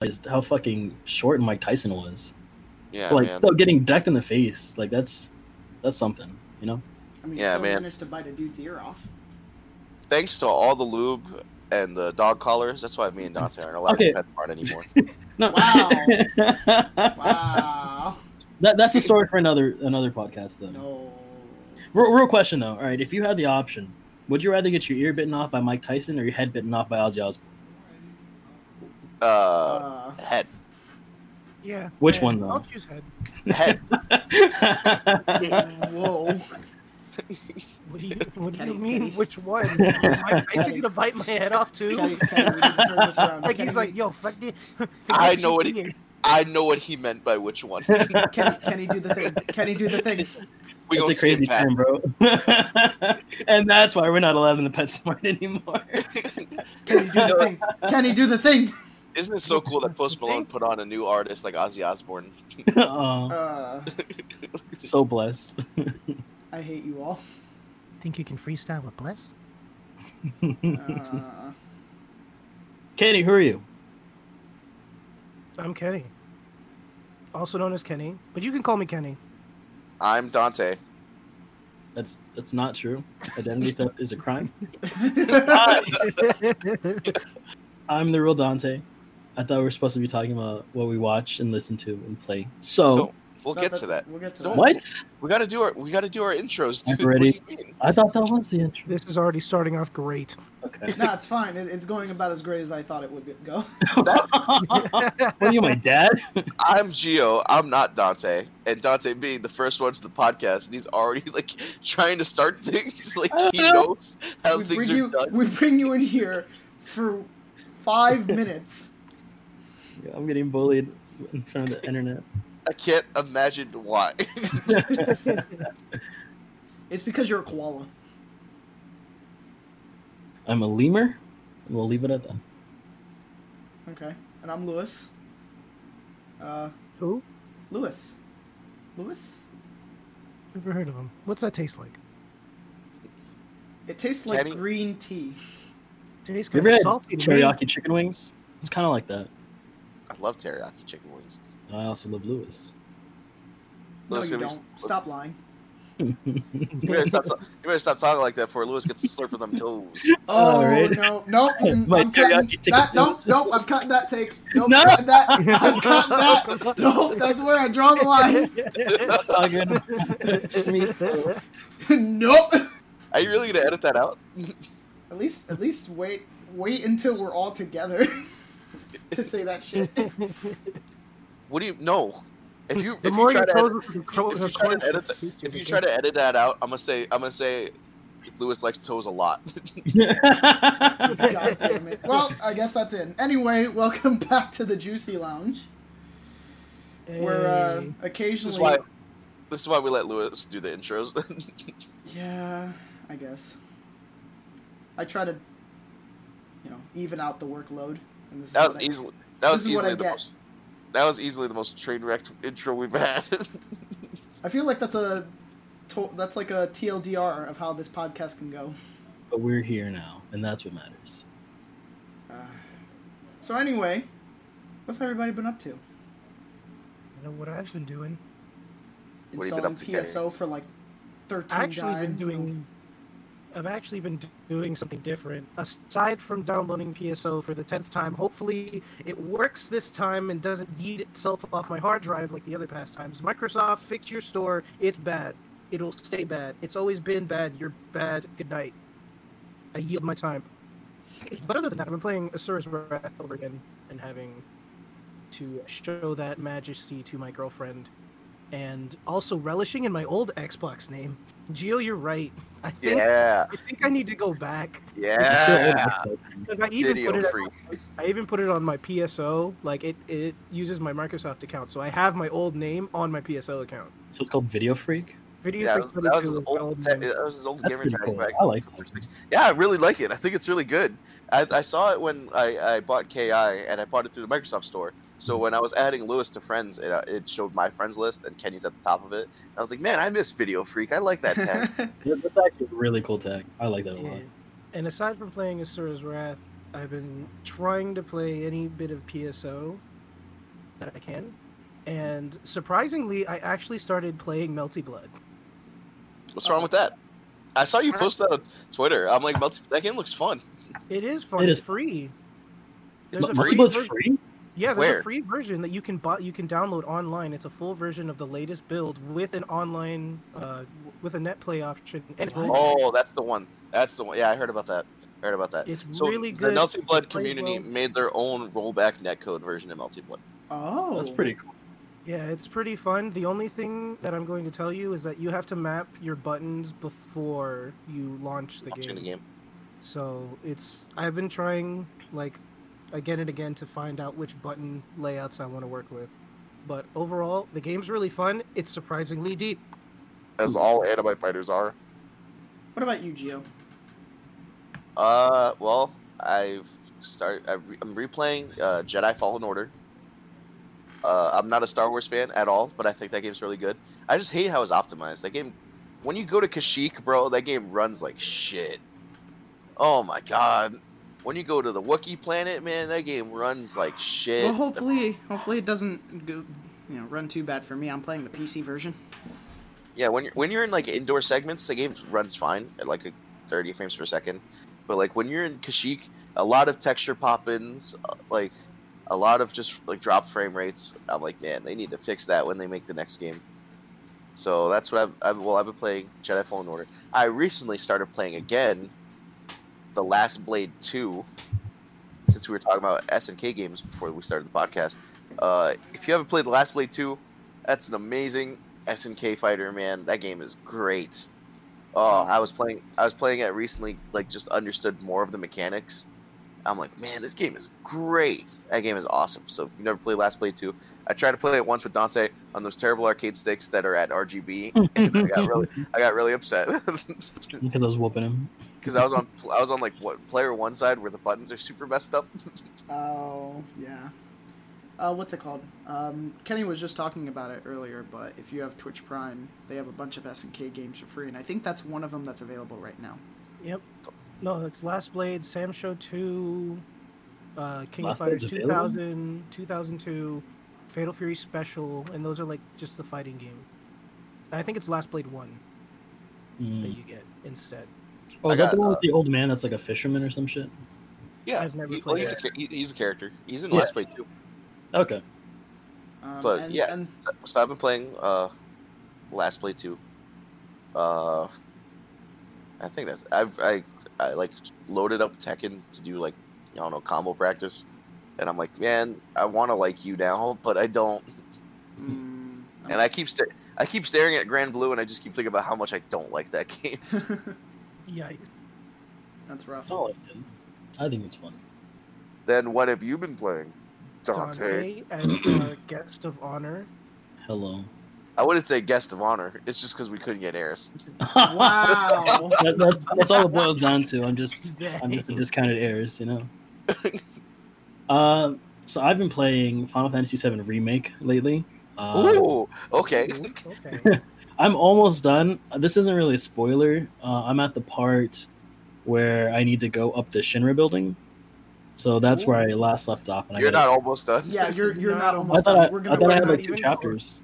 realized how fucking short Mike Tyson was. Yeah, like man. still getting decked in the face. Like that's that's something, you know. I mean, Yeah, still man. managed to bite a dude's ear off. Thanks to all the lube and the dog collars, that's why me and Dante aren't allowed Okay. to PetSmart anymore. No. Wow. Wow. that that's a story for another another podcast though. No. Real, real question though. All right, if you had the option, would you rather get your ear bitten off by Mike Tyson or your head bitten off by Ozzy Osbourne? Uh, Uh, head, Yeah. Which head. one, though? I'll choose head. head. whoa. What do you, what do you mean? Kenny. Which one? Mike Tyson gonna bite my head off too? Kenny, Kenny, we need to turn this around. like Kenny, he's like, yo, fuck the. I know what he- I know what he meant by which one. Kenny, Kenny, do the thing. Kenny, do the thing. We That's a crazy skip past term, bro. and that's why we're not allowed in the PetSmart anymore. Kenny, do the thing. Kenny, do the thing. Isn't it so cool that Post Malone put on a new artist like Ozzy Osbourne? Aw, Uh, so blessed. I hate you all. Think you can freestyle with Bless? Uh, Kenny, who are you? I'm Kenny. Also known as Kenny, but you can call me Kenny. I'm Dante. That's that's not true. Identity theft is a crime. I'm the real Dante. I thought we were supposed to be talking about what we watch and listen to and play. So No. We'll get to that. We'll get to Don't- that. what? We gotta do our we gotta do our intros, dude. I'm ready. What do you mean? I thought that was the intro. this is already starting off great. Okay. No, it's fine. It, it's going about as great as I thought it would go. what are you, my dad? I'm Gio. I'm not Dante. And Dante being the first one to the podcast, and he's already like trying to start things. Like he knows how we things are you, done. we bring you in here for five minutes. Yeah, I'm getting bullied in front of the internet. I can't imagine why. It's because you're a koala. I'm a lemur, and we'll leave it at that. Okay. And I'm Lewis. Uh, Who? Lewis. Lewis? Never heard of him. What's that taste like? It tastes like Kenny? green tea. Tastes You kind of had salty. teriyaki chicken wings? It's kind of like that. I love teriyaki chicken wings. And I also love Lewis. No, Lewis, you can don't. Stop lying. You better stop. You better stop talking like that before Lewis gets a slurp of them toes. Oh, Alright. no. No. mm, My I'm cutting that. Nope. wings. Nope. I'm cutting that take. Nope. No. Cutting that. I'm cutting that. Nope. That's where I draw the line. That's all good. Nope. Are you really gonna edit that out? At least, at least wait, wait until we're all together to say that shit. What do you no? If you if you try to edit, are if you try to edit the if you try to edit that out, I'm gonna say I'm gonna say Lewis likes toes a lot. God damn it. Well, I guess that's it. Anyway, welcome back to the Juicy Lounge. Where uh, Hey. this occasionally, is why this is why we let Lewis do the intros. yeah, I guess. I try to, you know, even out the workload. And this that was what I- easily that was This is what I easily the most that was easily the most train wrecked intro we've had. I feel like that's a, that's like a TLDR of how this podcast can go. but we're here now, and that's what matters. Uh, so anyway, what's everybody been up to? You know what I've been doing? What you been Installing up to, Kenny? PSO for like thirteen I've actually been times. doing. I've actually been doing something different. Aside from downloading PSO for the tenth time, hopefully it works this time and doesn't yeet itself off my hard drive like the other past times. Microsoft, fix your store. It's bad. It'll stay bad. It's always been bad. You're bad. Good night. I yield my time. But other than that, I've been playing Asura's Wrath over again and having to show that majesty to my girlfriend and also relishing in my old Xbox name. Gio, you're right. I think yeah, I think I need to go back yeah. because I even Video put it. freak. I even put it on my PSO. Like it, it uses my Microsoft account, so I have my old name on my PSO account. So it's called Video Freak. Video Yeah, Freak that was, that was his old. old that was his old gamer tag cool. back. I like it. Yeah, I really like it. I think it's really good. I, I saw it when I, I bought Ki and I bought it through the Microsoft Store. So Mm-hmm. when I was adding Lewis to friends, it, uh, it showed my friends list and Kenny's at the top of it. I was like, man, I miss Video Freak. I like that tag. Yeah, That's actually a really cool tag. I like that a lot. And aside from playing Asura's Wrath, I've been trying to play any bit of PSO. that I can. And surprisingly, I actually started playing Melty Blood. What's wrong with that? I saw you post that on Twitter. I'm like, multi- that game looks fun. It is fun. It it's free. It's a free? free Melty Blood's free? Yeah, there's Where? a free version that you can buy. You can download online. It's a full version of the latest build with an online, uh, with a net play option. And? Oh, that's the one. That's the one. Yeah, I heard about that. I heard about that. It's so really The good. Melty Blood community well. made their own rollback netcode version of Melty Blood. Oh, That's pretty cool. Yeah, it's pretty fun. The only thing that I'm going to tell you is that you have to map your buttons before you launch the Watching game. the game. So it's I've been trying like again and again to find out which button layouts I want to work with. But overall, the game's really fun. It's surprisingly deep. As all anime fighters are. What about you, Gio? Uh, well, I've started. I've re- I'm replaying uh, Jedi Fallen Order. Uh, I'm not a Star Wars fan at all, but I think that game's really good. I just hate how it's optimized. That game, when you go to Kashyyyk, bro, that game runs like shit. Oh my god. When you go to the Wookiee planet, man, that game runs like shit. Well, hopefully, hopefully it doesn't go, you know, run too bad for me. I'm playing the PC version. Yeah, when you're when you're in like indoor segments, the game runs fine at like a 30 frames per second. But like when you're in Kashyyyk, a lot of texture pop-ins, uh, like a lot of just like drop frame rates. I'm like, man, they need to fix that when they make the next game. So that's what I've, I've well, I've been playing Jedi Fallen Order. I recently started playing again, The Last Blade Two. Since we were talking about SNK games before we started the podcast, uh, if you haven't played The Last Blade Two, that's an amazing SNK fighter, man. That game is great. Oh, I was playing. I was playing it recently. Like, just understood more of the mechanics. I'm like, man, this game is great. That game is awesome. So if you never played Last Blade Two, I tried to play it once with Dante on those terrible arcade sticks that are at RGB, and I got really, I got really upset because I was whooping him. because I was on, I was on like what player one side where the buttons are super messed up. Oh yeah. Uh, what's it called? Um, Kenny was just talking about it earlier, but if you have Twitch Prime, they have a bunch of SNK games for free, and I think that's one of them that's available right now. Yep. No, it's Last Blade, SamSho 2, uh, King Last of Fighters Blade's 2000, 2002, Fatal Fury Special, and those are like just the fighting game. And I think it's Last Blade 1 that Mm. you get instead. Oh, is I that the one uh, with the old man that's like a fisherman or some shit? Yeah, I've never he- well, played he's, a, it. he- he's a character. He's in Yeah. Last Blade Two. Okay. Um, But, and, yeah. and So, so I've been playing uh, Last Blade Two. Uh, I think that's I've I, I like loaded up Tekken to do like I don't know combo practice, and I'm like, man, I want to like you now, but I don't. mm, And I keep sta- I keep staring at Granblue, and I just keep thinking about how much I don't like that game. Yikes. that's rough. Oh, I did. I think it's fun. then what have you been playing, Dante? Dante as our guest of honor. Hello. I wouldn't say guest of honor. It's just because we couldn't get Eris. Wow. That, that's, that's all it boils down to. I'm just I'm just a discounted Eris, you know. uh, so I've been playing Final Fantasy VII Remake lately. Uh, Ooh, okay. Okay. I'm almost done. This isn't really a spoiler. Uh, I'm at the part where I need to go up the Shinra building. So that's where I last left off. And I You're gotta- not almost done. yeah, you're you're Not not I almost thought done. I, We're I gonna thought I we're had like two even chapters.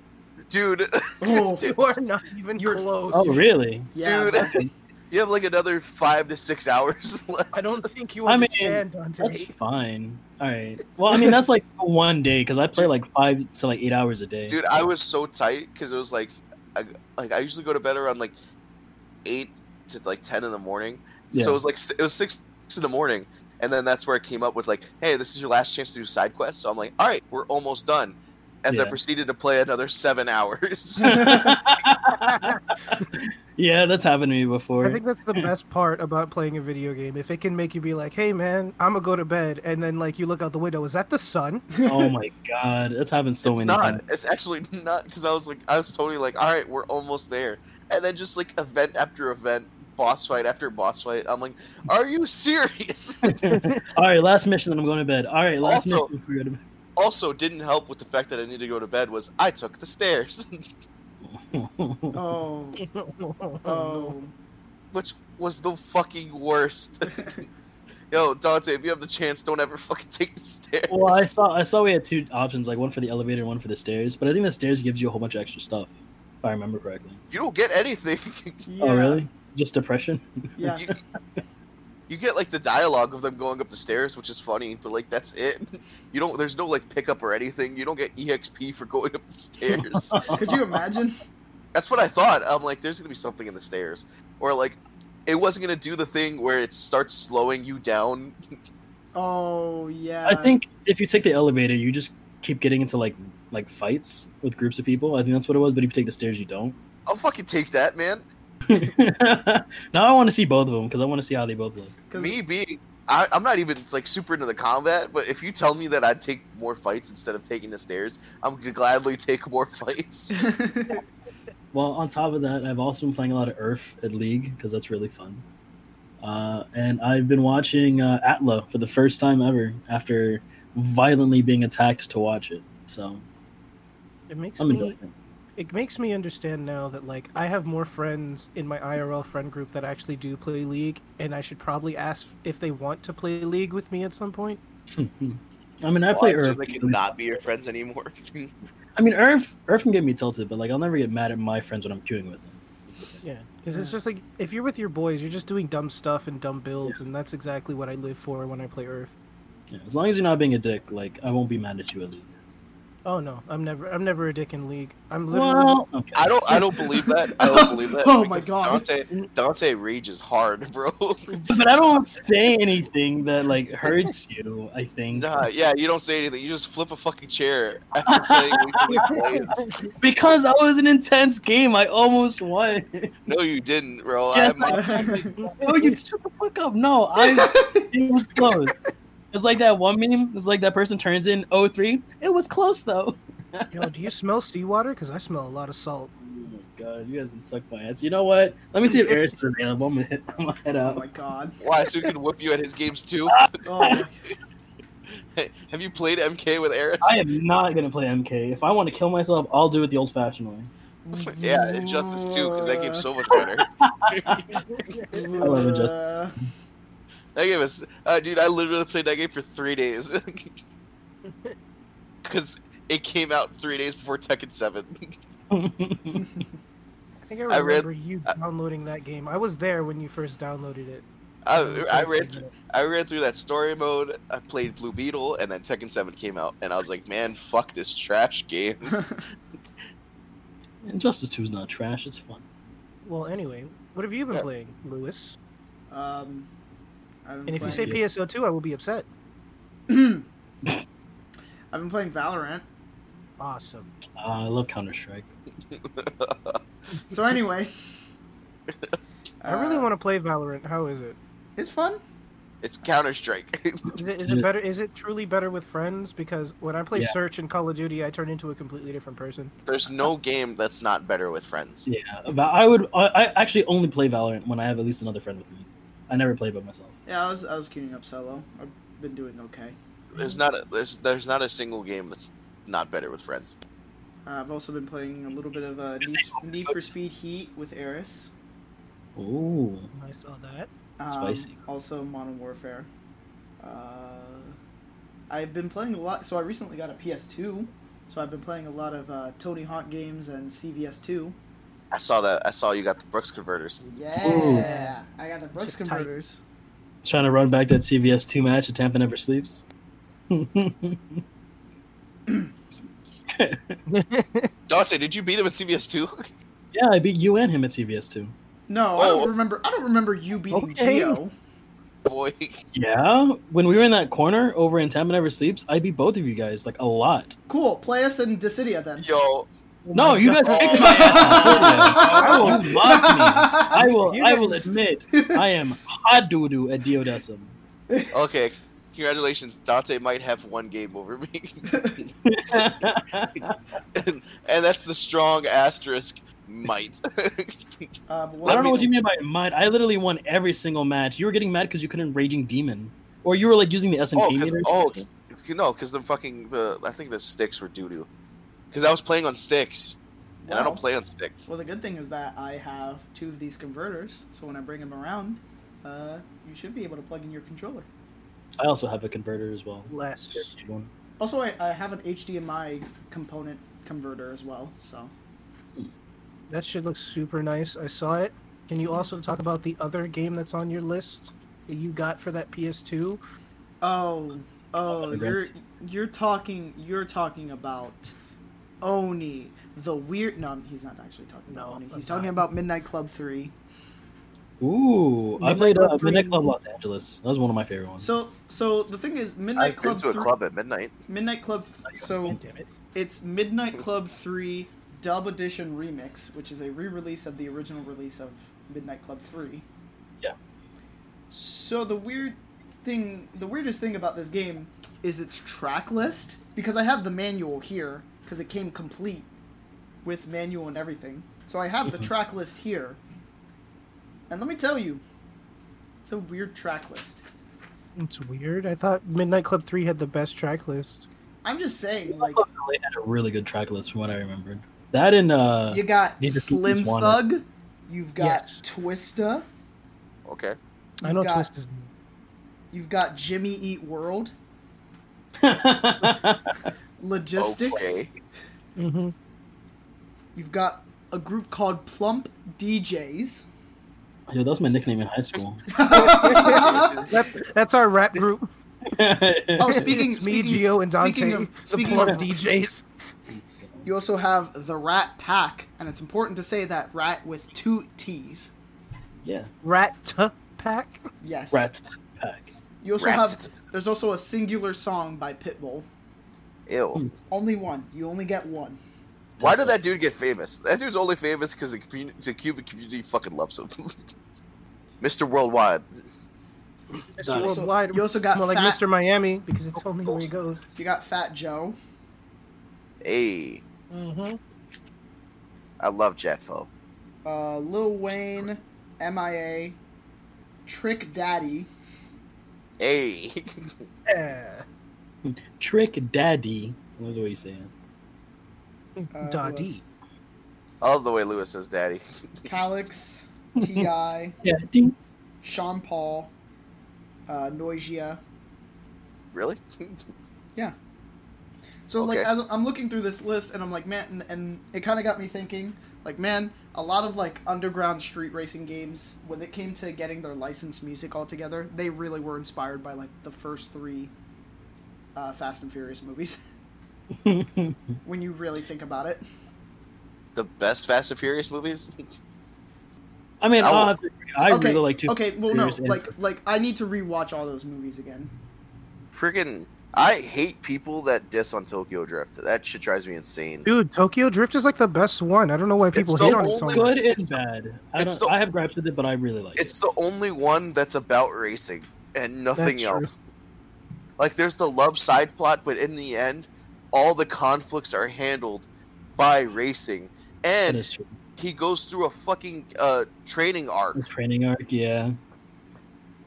Dude. Oh, You are not even You're- close. Oh really? yeah, Dude. You have like another five to six hours left. I don't think you I mean, understand, Dante. That's fine. All right. Well, I mean that's like one day because I play like five to like eight hours a day. Dude, I was so tight because it was like, I, like I usually go to bed around like eight to like ten in the morning. Yeah. So it was like it was six in the morning, and then that's where I came up with like, hey, this is your last chance to do side quests. So I'm like, all right, we're almost done. As I proceeded to play another seven hours. yeah, that's happened to me before. I think that's the best part about playing a video game. If it can make you be like, "Hey, man, I'm gonna go to bed," and then like you look out the window, is that the sun? oh my god, that's happened so it's many not. times. It's actually not because I was like, I was totally like, all right, we're almost there, and then just like event after event, boss fight after boss fight. I'm like, are you serious? All right, last mission, then I'm going to bed. All right, last Also- mission. Before we go to bed. also, didn't help with the fact that I needed to go to bed was I took the stairs, oh. oh, oh, which was the fucking worst. Yo, Dante, if you have the chance, don't ever fucking take the stairs. Well, I saw I saw we had two options, like one for the elevator and one for the stairs. But I think the stairs gives you a whole bunch of extra stuff, if I remember correctly. You don't get anything. Yeah. Oh, really? Just depression? Yes. you get like the dialogue of them going up the stairs, which is funny, but like that's it. You don't. There's no like pickup or anything. You don't get exp for going up the stairs. Could you imagine? that's what I thought. I'm like, there's gonna be something in the stairs, or like, it wasn't gonna do the thing where it starts slowing you down. Oh yeah. I think if you take the elevator, you just keep getting into like like fights with groups of people. I think that's what it was. But if you take the stairs, you don't. I'll fucking take that, man. now I want to see both of them because I want to see how they both look. 'Cause- Me being, I, I'm not even like super into the combat, but if you tell me that I'd take more fights instead of taking the stairs, I'm gonna gladly take more fights. Well, on top of that, I've also been playing a lot of URF at League because that's really fun. Uh, and I've been watching uh, Atla for the first time ever after violently being attacked to watch it. So It makes I'm me enjoying it. It makes me understand now that like I have more friends in my IRL friend group that actually do play League, and I should probably ask if they want to play League with me at some point. I mean, I play Why, so Earth. they can not be your friends anymore. I mean, URF, URF can get me tilted, but like I'll never get mad at my friends when I'm queuing with them. That's the thing. Yeah, because it's just like if you're with your boys, you're just doing dumb stuff and dumb builds, and that's exactly what I live for when I play URF. Yeah, as long as you're not being a dick, like I won't be mad at you at League. Oh no, I'm never I'm never a dick in League. I'm literally Well, okay. I don't. I don't believe that. I don't believe that. Oh my God. Dante, Dante rages hard, bro. but I don't say anything that like hurts you. I think nah, yeah, you don't say anything. You just flip a fucking chair after playing because I was an intense game. I almost won. No, you didn't, bro. Yes, I'm, oh, you shut the fuck up. No, I. It was close. It's like that one meme. It's like that person turns in 03. It was close though. Yo, do you smell seawater? Because I smell a lot of salt. Oh my god, you guys can suck my ass. You know what? Let me see if Eris is available. I'm gonna, hit, I'm gonna head oh my god. why? So he can whip you at his games too. Oh. oh my Have you played MK with Eris? I am not gonna play MK. If I want to kill myself, I'll do it the old-fashioned way. yeah, Injustice 2, because that game's so much better. I love Injustice. That game was, uh, dude. I literally played that game for three days because it came out three days before Tekken Seven. I think I I read- remember you downloading that game. I was there when you first downloaded it. I, I ran, th- I ran through that story mode. I played Blue Beetle, and then Tekken Seven came out, and I was like, man, fuck this trash game. Injustice 2 is not trash. It's fun. Well, anyway, what have you been Yes. playing, Lewis? um, I've been And if you say playing- PSO2, I will be upset. I've been playing Valorant. Awesome. Uh, I love Counter Strike. So anyway, I really uh, want to play Valorant. How is it? It's fun. it's Counter Strike. Is it, is Yes. it better? Is it truly better with friends? Because when I play Yeah. Search and Call of Duty, I turn into a completely different person. There's no game that's not better with friends. Yeah, but I would. I, I actually only play Valorant when I have at least another friend with me. I never played by myself. Yeah, I was I was queuing up solo. I've been doing okay. There's not a, there's there's not a single game that's not better with friends. Uh, I've also been playing a little bit of uh, Need, Need for Speed Heat with Eris. Ooh, I saw that. Um, Spicy. Also, Modern Warfare. Uh, I've been playing a lot. So I recently got a PS2. So I've been playing a lot of uh, Tony Hawk games and CVS2. I saw that. I saw you got the Brooks converters. Yeah, I got the Brooks Shit's tight. converters. trying to run back that CVS two match at Tampa Never Sleeps. Dante, did you beat him at CVS two? yeah, I beat you and him at CVS two. No, I Oh. don't remember. I don't remember you beating Okay. Geo. Boy, Yeah, when we were in that corner over in Tampa Never Sleeps, I beat both of you guys like a lot. Cool. Play us in Dissidia then. yo, Oh no, you guys kicked oh my ass. in Dissidia. You mocked me. I will. I will admit, I am hot doo doo at Duodecim. okay, congratulations. Dante might have one game over me, and, and that's the strong asterisk might. Uh, but I don't know what you mean by might. I literally won every single match. You were getting mad because you couldn't raging demon, or you were like using the oh, SMP. because meter. oh, you know, because the fucking the I think the sticks were doo doo. Because I was playing on sticks, and I don't play on sticks. Well, the good thing is that I have two of these converters, so when I bring them around, uh, you should be able to plug in your controller. I also have a converter as well. less. One. Also, I, I have an HDMI component converter as well. So That should look super nice. I saw it. Can you also talk about the other game that's on your list that you got for that PS2? oh oh you're you're talking you're talking about Oni the weird no he's not actually talking about No, Oni he's talking not. about Midnight Club three. Ooh, I Midnight played uh, Club Midnight. Club Los Angeles. That was one of my favorite ones. So so the thing is Midnight I've been Club to a 3 club at midnight. Midnight Club so God damn it. It's Midnight Club 3 Dub Edition Remix, which is a re release of the original release of Midnight Club 3. Yeah. So the weird thing, the weirdest thing about this game is its track list, because I have the manual here, because it came complete with manual and everything. So I have the Mhm. track list here. And let me tell you, it's a weird track list. It's weird. I thought Midnight Club 3 had the best track list. I'm just saying, like, Club LA had a really good track list from what I remembered. That and uh, you got Need to Keep Slim These Wanted. Thug, you've got Yes. Twista, Okay. I know You've got- Twist is. You've got Jimmy Eat World, Logistics. Okay. hmm You've got a group called Plump DJs. Yo, that was my nickname in high school. That, that's our rap group. oh, speaking it's me, speaking, Gio, and Dante, speaking of- the speaking plump of- DJs. you also have the Rat Pack, and it's important to say that Rat with two T's. yeah, Rat Pack. Yes. Rat Pack. You also Rat. have. There's also a singular song by Pitbull. Ew. Only one. You only get one. Why did that dude get famous? That dude's only famous because the, commu- the Cuban community fucking loves him. Mr. Worldwide. Mr. You also- Worldwide. you also got more like Mr. Miami because it's only where he goes. You got Fat Joe. Hey, Mm-hmm. I love Jetfo. uh, Lil Wayne, MIA, Trick Daddy, Hey. Yeah. Trick Daddy. I love the way you say it. Uh, Daddy. else? I love the way Lewis says daddy. Calyx, Ti, Yeah. Sean Paul, uh, Noisia. really? Yeah. So like as I'm looking through this list, and I'm like, man, and, and it kind of got me thinking, like, man, a lot of like underground street racing games, when it came to getting their licensed music all together, they really were inspired by like the first three uh, Fast and Furious movies. when you really think about it, the best Fast and Furious movies? I mean, I I'll will- have to agree. I okay, really like to. okay, well, no, Furious and- like, like I need to rewatch all those movies again. Freaking. I hate people that diss on Tokyo Drift. That shit drives me insane. Dude, Tokyo Drift is like the best one. I don't know why people It's the hate on it so much. good and bad. I, don't, the- I have gripes with it, but I really like It's it. the only one that's about racing and nothing That's true. Else. Like there's the love side plot, but in the end, all the conflicts are handled by racing. And he goes through a fucking uh, training arc. The training arc, yeah.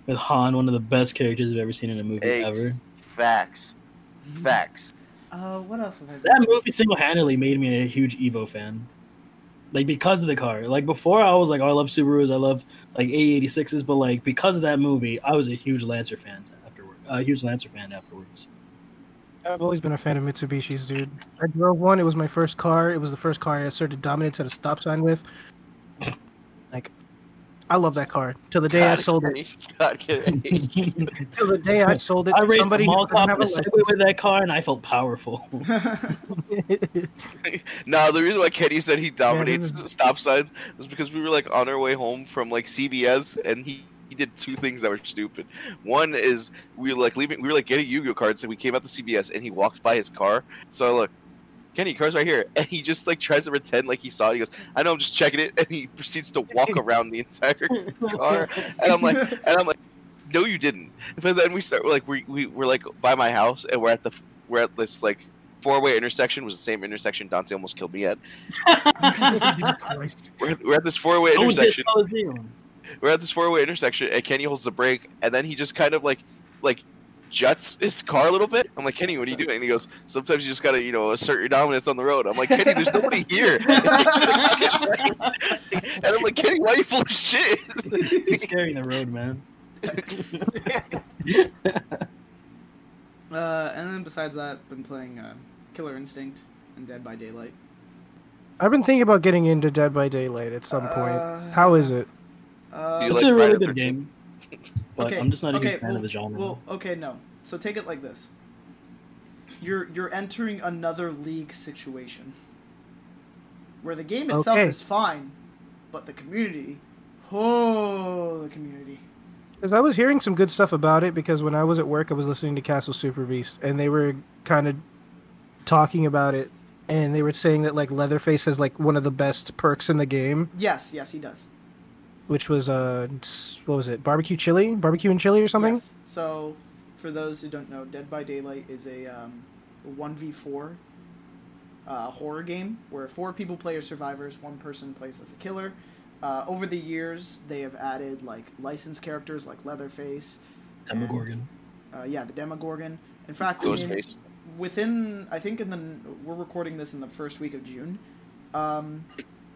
With Han, one of the best characters I've ever seen in a movie ever. Facts, facts. Uh, what else have I? That movie single-handedly made me a huge Evo fan. Like because of the car. Like before, I was like, oh, I love Subarus, I love like A86s, but like because of that movie, I was a huge Lancer fan afterward. Uh, a huge Lancer fan afterwards. I've always been a fan of Mitsubishis, dude. I drove one. It was my first car. It was the first car I asserted dominance at a stop sign with. Like, I love that car. Till the day I God, sold it. Kenny, God, Kenny. Till the day I sold it I to raced somebody a who mall cop in a a Segway with that car, and I felt powerful. no, the reason why Kenny said he dominates this is- stop sign was because we were like on our way home from like CBS, and he. He did two things that were stupid. One is we were like leaving, we were like getting Yu-Gi-Oh cards, and we came out to CBS, and he walked by his car. So I look, Kenny, car's right here, and he just like tries to pretend like he saw it. He goes, "I know, I'm just checking it," and he proceeds to walk around the entire car. And I'm like, and I'm like, no, you didn't. But then we start like we we we're like by my house, and we're at the we're at this like four way intersection. Was the same intersection Dante almost killed me at. We're, we're at this four way Don't intersection. Coliseum. We're at this four way intersection, and Kenny holds the brake, and then he just kind of like like juts his car a little bit. I'm like, Kenny, what are you doing? And he goes, Sometimes you just gotta, you know, assert your dominance on the road. I'm like, Kenny, there's nobody here. and I'm like, Kenny, why are you full of shit? He's scaring the road, man. Uh, and then besides that, been playing uh, Killer Instinct and Dead by Daylight. I've been thinking about getting into Dead by Daylight at some point. Uh, How is it? Uh, it's like a really Friday good game, but okay, I'm just not a okay, huge fan well, of the genre. Well, okay, no. So take it like this. You're you're entering another league situation where the game itself Okay. is fine, but the community, oh, the community. Because I was hearing some good stuff about it because when I was at work, I was listening to Castle Super Beast, and they were kind of talking about it, and they were saying that like Leatherface has like one of the best perks in the game, Yes, yes, he does. Which was uh, what was it, barbecue chili, barbecue and chili or something? Yes. So, for those who don't know, Dead by Daylight is a um, one v four uh, horror game where four people play as survivors, one person plays as a killer. Uh, over the years, they have added like licensed characters like Leatherface. and- Demogorgon. Uh, yeah, the Demogorgon. In fact, in- within I think in the we're recording this in the first week of June. Um,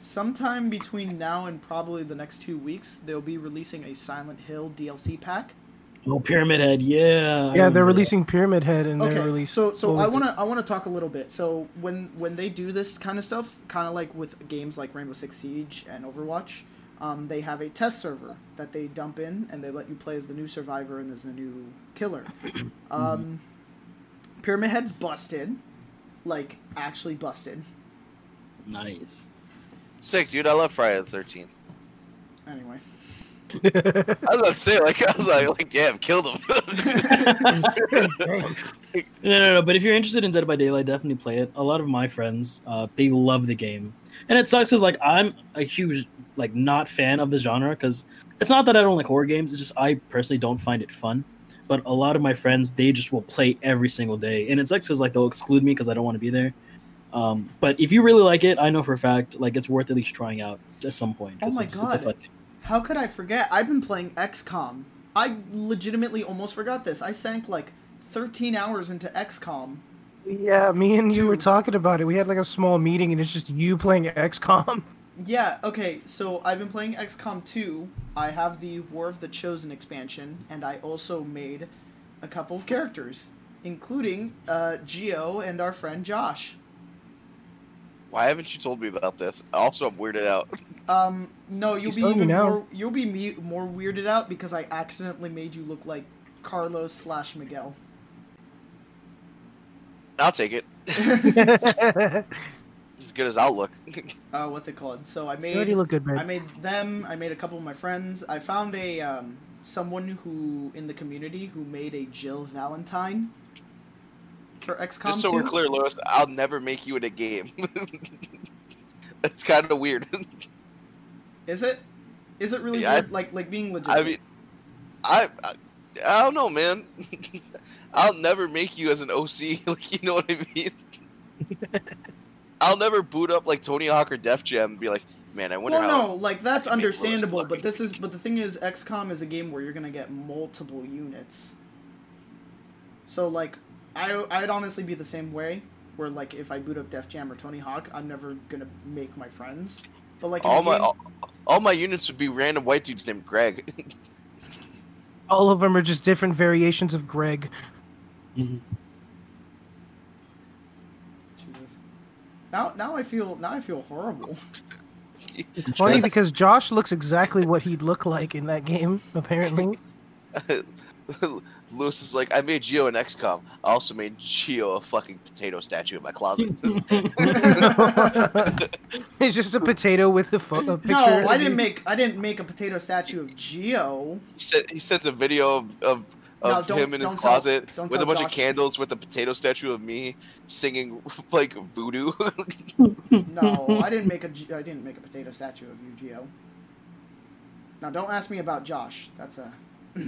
sometime between now and probably the next two weeks, they'll be releasing a Silent Hill DLC pack. Oh, Pyramid Head, yeah. Yeah, they're releasing Pyramid Head, and Okay, they're releasing. so so I want to I want to talk a little bit. So when when they do this kind of stuff, kind of like with games like Rainbow Six Siege and Overwatch, um, they have a test server that they dump in, and they let you play as the new survivor and there's the new killer. Um, Pyramid Head's busted, like actually busted. Nice. Sick, dude. I love Friday the Thirteenth. Anyway. I was about to say, like, I was like, like, damn, killed him. No, no, no. But if you're interested in Dead by Daylight, definitely play it. A lot of my friends, uh, they love the game, and it sucks because like I'm a huge like not fan of the genre because it's not that I don't like horror games. It's just I personally don't find it fun. But a lot of my friends, they just will play every single day, and it sucks because like they'll exclude me because I don't want to be there. Um, but if you really like it, I know for a fact like it's worth at least trying out at some point. Oh my it's, it's a God. fun game. how could I forget? I've been playing XCOM. I legitimately almost forgot this. I sank like 13 hours into XCOM. yeah, me and you were talking about it. We had like a small meeting, and it's just you playing XCOM. Yeah, okay, so I've been playing XCOM 2. I have the War of the Chosen expansion, and I also made a couple of characters, including uh, Geo and our friend Josh. Why haven't you told me about this? Also, I'm weirded out. Um, no, you'll He's be even now. more. You'll be me- more weirded out because I accidentally made you look like Carlos slash Miguel. I'll take it. you As good as I'll look. Uh, what's it called? So I made. already look good, man. I made them. I made a couple of my friends. I found a um, someone who in the community who made a Jill Valentine for XCOM Just so 2. we're clear, Lewis, I'll never make you in a game. That's kind of weird. Is it? Is it really Yeah, I- like like being legit? I mean, I, I, I don't know, man. I'll never make you as an OC. Like, you know what I mean? I'll never boot up like Tony Hawk or Def Jam and be like, man, I wonder well, how. no, like that's understandable, but this is but the thing is, XCOM is a game where you're gonna get multiple units. So like, I I'd honestly be the same way. Where like if I boot up Def Jam or Tony Hawk, I'm never gonna make my friends. But like all my game- all, all my units would be random white dudes named Greg. All of them are just different variations of Greg. Mhm. Jesus. Now now I feel now I feel horrible. It's funny because Josh looks exactly what he'd look like in that game, apparently. Lewis is like, I made Geo an XCOM. I also made Geo a fucking potato statue in my closet. it's just a potato with the pho- a picture. No, I of didn't make I didn't make a potato statue of Geo. he, said, he sends a video of, of, of don't- him in his don't tell- closet with a bunch Josh. of candles with a potato statue of me singing like voodoo. No, I didn't make a G- I didn't make a potato statue of you, Geo. Now don't ask me about Josh. That's a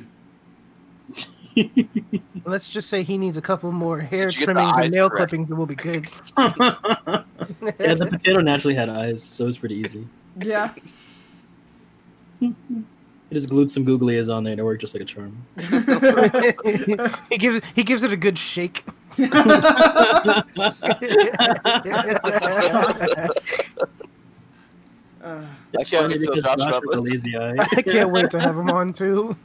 Let's just say he needs a couple more hair Did you get the trimmings and nail correct? clippings, and we'll be good. yeah, the potato naturally had eyes, so it's pretty easy. yeah. I just glued some googly eyes on there and it worked just like a charm. he gives he gives it a good shake. Uh, It's can't funny because Josh Josh about has a lazy eye. I can't wait to have him on too.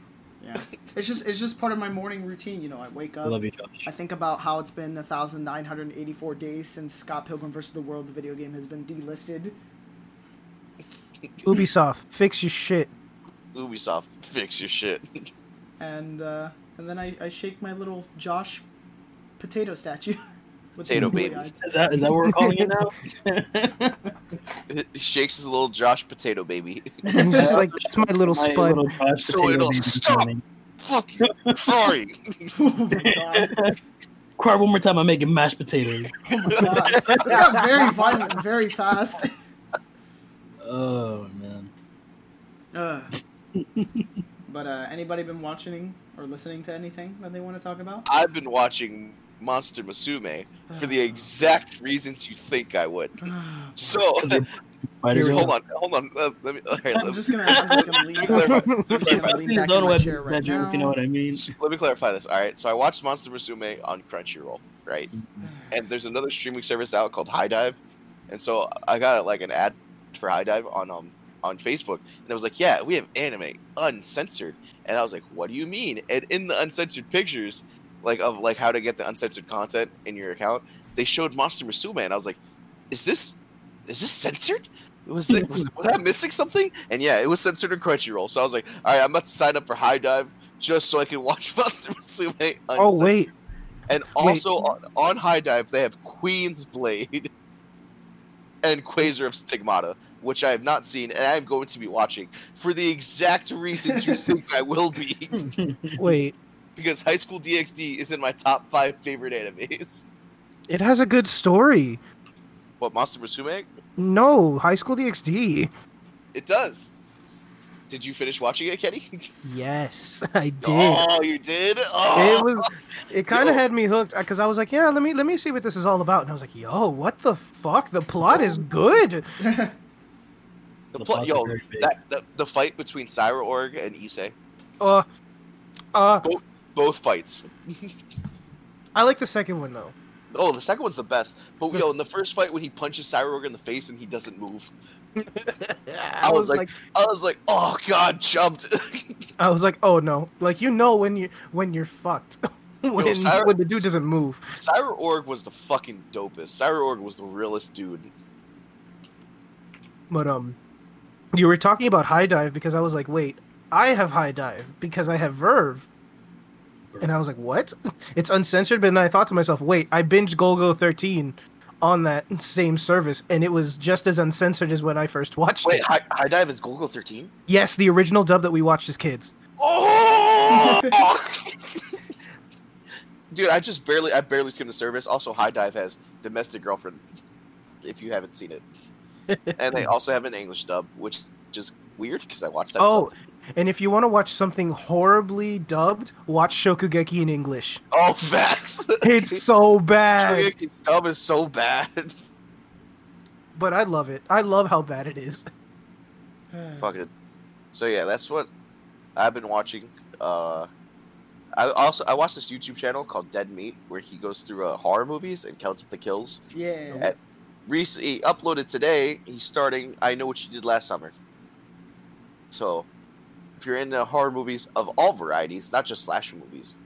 yeah. It's just it's just part of my morning routine. You know, I wake I up. love you, Josh. I think about how it's been 1,984 days since Scott Pilgrim vs. the World, the video game, has been delisted. Ubisoft, fix your shit. Ubisoft, fix your shit. And uh, and then I, I shake my little Josh potato statue. Potato baby. Is that is that what we're calling it now? he shakes his little Josh potato baby. And he's just like, that's my little My spud. little Josh So potato it'll baby stop. morning. Fuck you. Sorry. oh my god. Cry one more time. I'm making mashed potatoes. Oh my god. This got very violent and very fast. Oh man. Ugh. but uh, anybody been watching or listening to anything that they want to talk about? I've been watching Monster Musume for the exact reasons you think I would. So, hold on, hold on. Uh, let me, all right, I'm let, just gonna I'm just gonna lean, me clarify, I'm just gonna busting his own web chair right bedroom, if you know what I mean. let me clarify this. All right, so I watched Monster Musume on Crunchyroll, right? And there's another streaming service out called HIDIVE, and so I got like an ad for HIDIVE on um on Facebook, and it was like, yeah, we have anime uncensored, and I was like, what do you mean? And in the uncensored pictures, like of like how to get the uncensored content in your account, they showed Monster Musume, and I was like, is this is this censored? Was, it, was, was I missing something? And yeah, it was censored in Crunchyroll. So I was like, all right, I'm about to sign up for HIDIVE just so I can watch Monster Musume. oh wait, And also on, on HIDIVE, they have Queen's Blade and Qwaser of Stigmata, which I have not seen, and I am going to be watching for the exact reasons you think I will be. wait. Because High School DxD is in my top five favorite animes. It has a good story. What, Monster Musume? No, High School DxD. It does. Did you finish watching it, Kenny? Yes, I did. Oh, you did? Oh. It was. It kind of had me hooked because I was like, yeah, let me let me see what this is all about, and I was like, yo, what the fuck? The plot is good. the The pl- plots are yo, that, the, the fight between Sairaorg and Issei, Uh, uh, both fights. I like the second one though. Oh, the second one's the best. But yo, in the first fight when he punches Cyborg in the face and he doesn't move, I, was was like- like, I was like, oh god, jumped. I was like, oh no, like you know when you when you're fucked when Cyra- when the dude doesn't move. Sairaorg was the fucking dopest. Sairaorg was the realest dude. But um, you were talking about HIDIVE because I was like, wait, I have HIDIVE because I have VRV. And I was like, what? It's uncensored, but then I thought to myself, wait, I binged Golgo 13 on that same service, and it was just as uncensored as when I first watched Wait, it. High, HIDIVE is Golgo 13? Yes, the original dub that we watched as kids. Oh! Dude, I just barely, I barely skimmed the service. Also, HIDIVE has Domestic Girlfriend, if you haven't seen it. and they also have an English dub, which is weird because I watched that. oh, sub- and if you want to watch something horribly dubbed, watch Shokugeki in English. oh, facts. It's so bad, Shogeki's dub is so bad. but I love it. I love how bad it is. Fuck it. So yeah, that's what I've been watching. Uh, I also I watched this YouTube channel called Dead Meat where he goes through uh, horror movies and counts up the kills. Yeah. Recently uploaded today. He's starting. I know what you did last summer. So, if you're into horror movies of all varieties, not just slasher movies,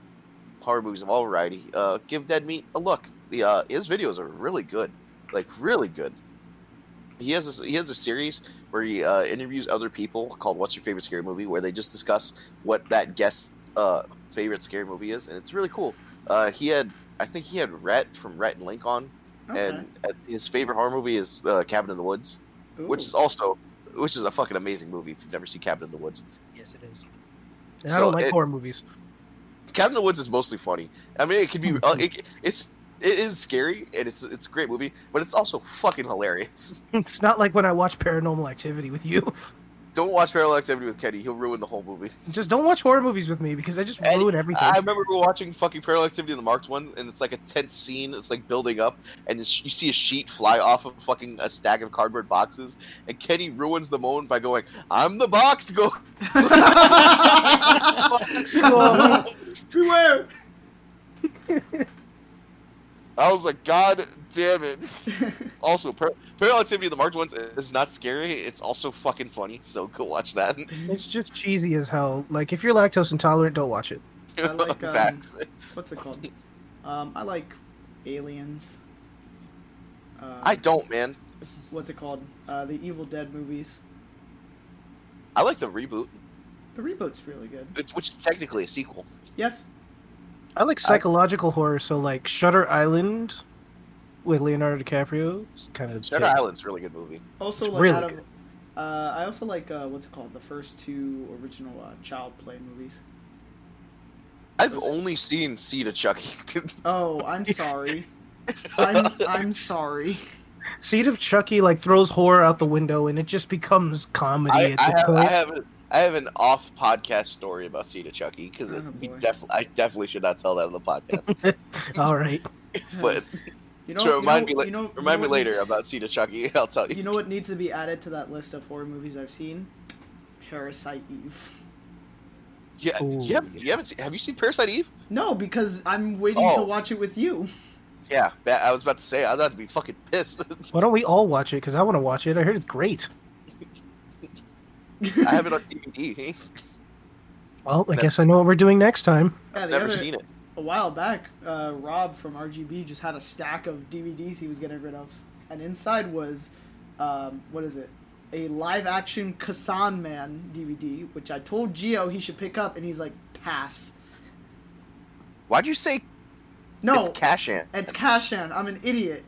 horror movies of all variety, uh, give Dead Meat a look. The uh, his videos are really good, like really good. He has this, he has a series where he uh, interviews other people called "What's Your Favorite Scary Movie," where they just discuss what that guest's uh, favorite scary movie is, and it's really cool. Uh, he had, I think he had Rhett from Rhett and Link on, Okay. and uh, his favorite horror movie is uh, Cabin in the Woods, which is also which is a fucking amazing movie if you've never seen Cabin in the Woods. Yes, it is. And I don't like it- horror movies. Cabin in the Woods is mostly funny. I mean, it can be uh, it, it's it is scary and it's it's a great movie, but it's also fucking hilarious. It's not like when I watch Paranormal Activity with you. Don't watch Paranormal Activity with Kenny; he'll ruin the whole movie. Just don't watch horror movies with me because I just And ruin everything. I remember we were watching fucking Paranormal Activity in the marked one, and it's like a tense scene. It's like building up, and you see a sheet fly off of fucking a stack of cardboard boxes, and Kenny ruins the moment by going, "I'm the box go." Beware. I was like, God damn it. Also, Par- Parallax Activity, the marked ones, is not scary. It's also fucking funny. So go watch that. It's just cheesy as hell. Like if you're lactose intolerant, don't watch it. I like, um, Facts. What's it called? Um, I like Aliens. Uh, I don't, man. What's it called? Uh, the Evil Dead movies. I like the reboot, The reboot's really good. it's, which is technically a sequel. Yes. I like psychological horror, so like Shutter Island with Leonardo DiCaprio. is Kind of Shutter Island's a really good movie. Also, It's like really out of, good. uh, I also like uh, what's it called? The first two original uh, Child Play movies. I've only seen Seed of Chucky. Oh, I'm sorry. I'm I'm sorry. Seed of Chucky like throws horror out the window, and it just becomes comedy. I, at I the have, I point. Have, a, I have an off podcast story about Seed of Chucky because Oh, we boy. def- I definitely should not tell that on the podcast. All right. but You know, so you remind know, me, la- you know, remind you know me later needs- about Seed of Chucky. I'll tell you. You know what needs to be added to that list of horror movies I've seen? Parasite Eve. Yeah, Ooh, you, haven't, you haven't seen. Have you seen Parasite Eve? No, because I'm waiting to Oh. watch it with you. Yeah, I was about to say. I was about to be fucking pissed. Why don't we all watch it? Because I want to watch it. I heard it's great. I have it on DVD. Well, I guess I know what we're doing next time. Yeah, I've never other- seen it. A while back, uh, Rob from RGB just had a stack of DVDs he was getting rid of, and inside was, um, what is it? A live action Kassan Man DVD, which I told Geo he should pick up, and he's like, pass. Why'd you say No, it's Cashan? it's Kashan. I'm an idiot.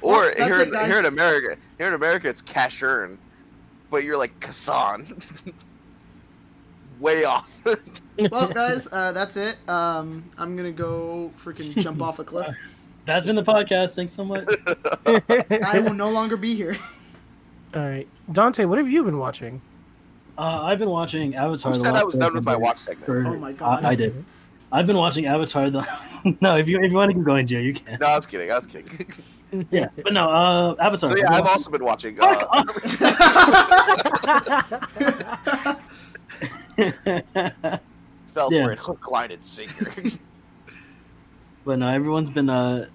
Or Well, here, it, in, here in America, here in America, it's Casshern, but you're like Kassan. Way off. Well, guys, uh, that's it. Um, I'm gonna go freaking jump off a cliff. That's been the podcast. Thanks so much. I will no longer be here. All right, Dante, what have you been watching? Uh, I've been watching Avatar. Who The said I was done with my watch segment? for- Oh my God. I, I did. I've been watching Avatar. The no, if you if you want to keep going, Joe, you can. No, I was kidding. I was kidding. Yeah, but no, uh, Avatar. so yeah, I've also been watching. Fuck Uh, fell Yeah. for it, hook, line, and sinker. but no, everyone's been uh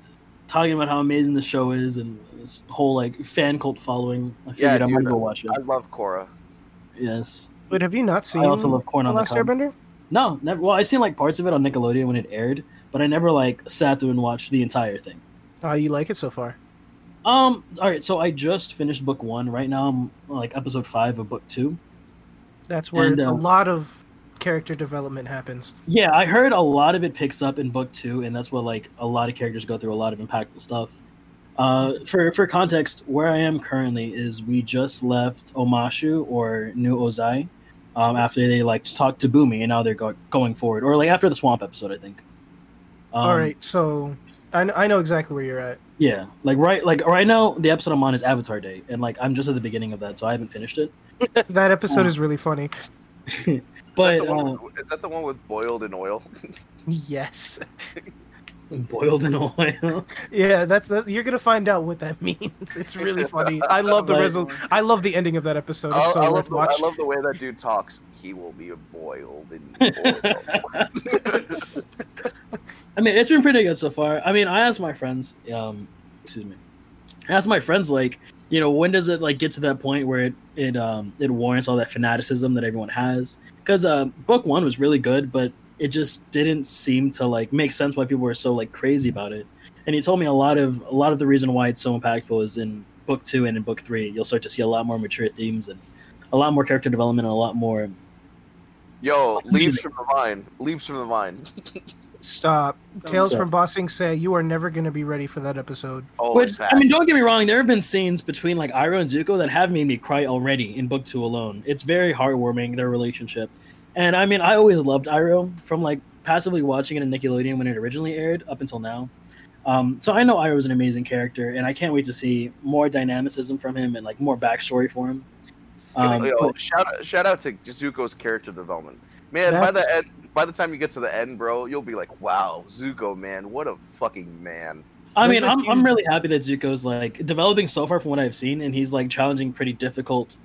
talking about how amazing the show is and this whole like fan cult following. I Yeah, figured I might dude, go watch it. I love Korra. yes. But have you not seen I also love Corn The on the Last Cob. Airbender? No, never. Well, I've seen like parts of it on Nickelodeon when it aired, but I never like sat through and watched the entire thing. Oh, you like it so far? Um. All right. So I just finished book one. Right now I'm like episode five of book two. That's where And, a uh, lot of character development happens. Yeah, I heard a lot of it picks up in book two, and that's where like a lot of characters go through a lot of impactful stuff. Uh, for for context, where I am currently is we just left Omashu or New Ozai, um, after they like talked to Bumi, and now they're go- going forward, or like after the swamp episode, I think. Um, All right, so I, kn- I know exactly where you're at. Yeah, like right, like right now the episode I'm on is Avatar Day, and like I'm just at the beginning of that, so I haven't finished it. that episode Um, is really funny. Is But that, one uh, is that the one with boiled in oil? Yes. boiled in oil. Yeah, that's that, you're gonna find out what that means. It's really funny. I love the Like- result. I love the ending of that episode. It's I, so I worth love the, I love the way that dude talks. He will be boiled in oil. I mean, it's been pretty good so far. I mean, I asked my friends, um, excuse me, I asked my friends like, you know, when does it like get to that point where it it um it warrants all that fanaticism that everyone has? Because uh, book one was really good, but it just didn't seem to like make sense why people were so like crazy about it. And he told me a lot of a lot of the reason why it's so impactful is in book two and in book three. You'll start to see a lot more mature themes and a lot more character development and a lot more. Yo, leaves from the vine. Leaves from the vine. Stop. Don't Tales stop. from Ba Sing Se you are never gonna be ready for that episode. Oh, Which in I mean, don't get me wrong. There have been scenes between like Iroh and Zuko that have made me cry already in book two alone. It's very heartwarming their relationship, and I mean, I always loved Iroh from like passively watching it in Nickelodeon when it originally aired up until now. Um, so I know Iroh is an amazing character, and I can't wait to see more dynamicism from him and like more backstory for him. Um, Yo, but- shout out, shout out to Zuko's character development. Man, by the end, by the time you get to the end, bro, you'll be like, "Wow, Zuko, man, what a fucking man." I mean, a I'm, I'm really happy that Zuko's like developing so far from what I've seen, and he's like challenging pretty difficult,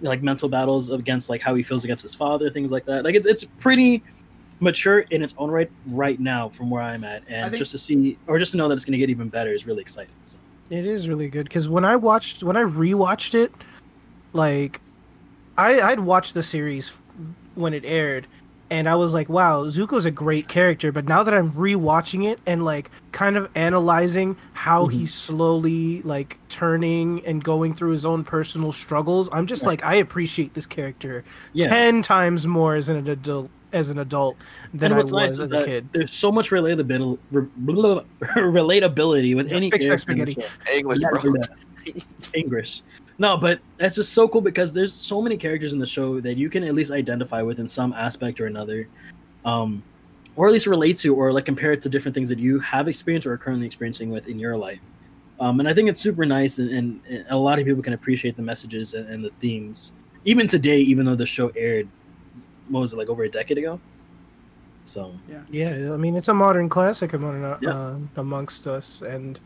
like mental battles against like how he feels against his father, things like that. Like it's it's pretty, mature in its own right right now from where I'm at, and think- just to see or just to know that it's going to get even better is really exciting. So. It is really good because when I watched when I rewatched it, like I I'd watched the series when it aired, and I was like, wow, Zuko's a great character. But now that I'm rewatching it and like kind of analyzing how Mhm. he's slowly like turning and going through his own personal struggles, I'm just Right. like I appreciate this character Yeah. ten times more as an adult as an adult than and I what's was nice as is a that kid. there's so much relatability, relatability with any Fix that character in the spaghetti. English, bro. English. No, but that's just so cool because there's so many characters in the show that you can at least identify with in some aspect or another, um, or at least relate to, or like compare it to different things that you have experienced or are currently experiencing with in your life. Um, and I think it's super nice, and, and, and a lot of people can appreciate the messages and, and the themes, even today, even though the show aired, what was it like over a decade ago? So Yeah, yeah. I mean it's a modern classic among uh, Yeah. amongst us, and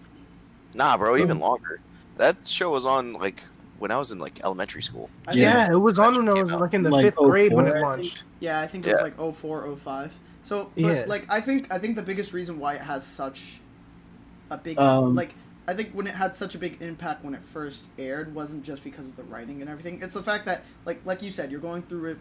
Nah, bro, even longer. That show was on like when I was in like elementary school. I Yeah. think- yeah, it was on when I was like in the Like fifth grade when 04, it I launched. Yeah, I think it Yeah. was like 04, 05. So, but, Yeah. like, I think I think the biggest reason why it has such a big Um, like I think when it had such a big impact when it first aired wasn't just because of the writing and everything. It's the fact that like like you said, you're going through it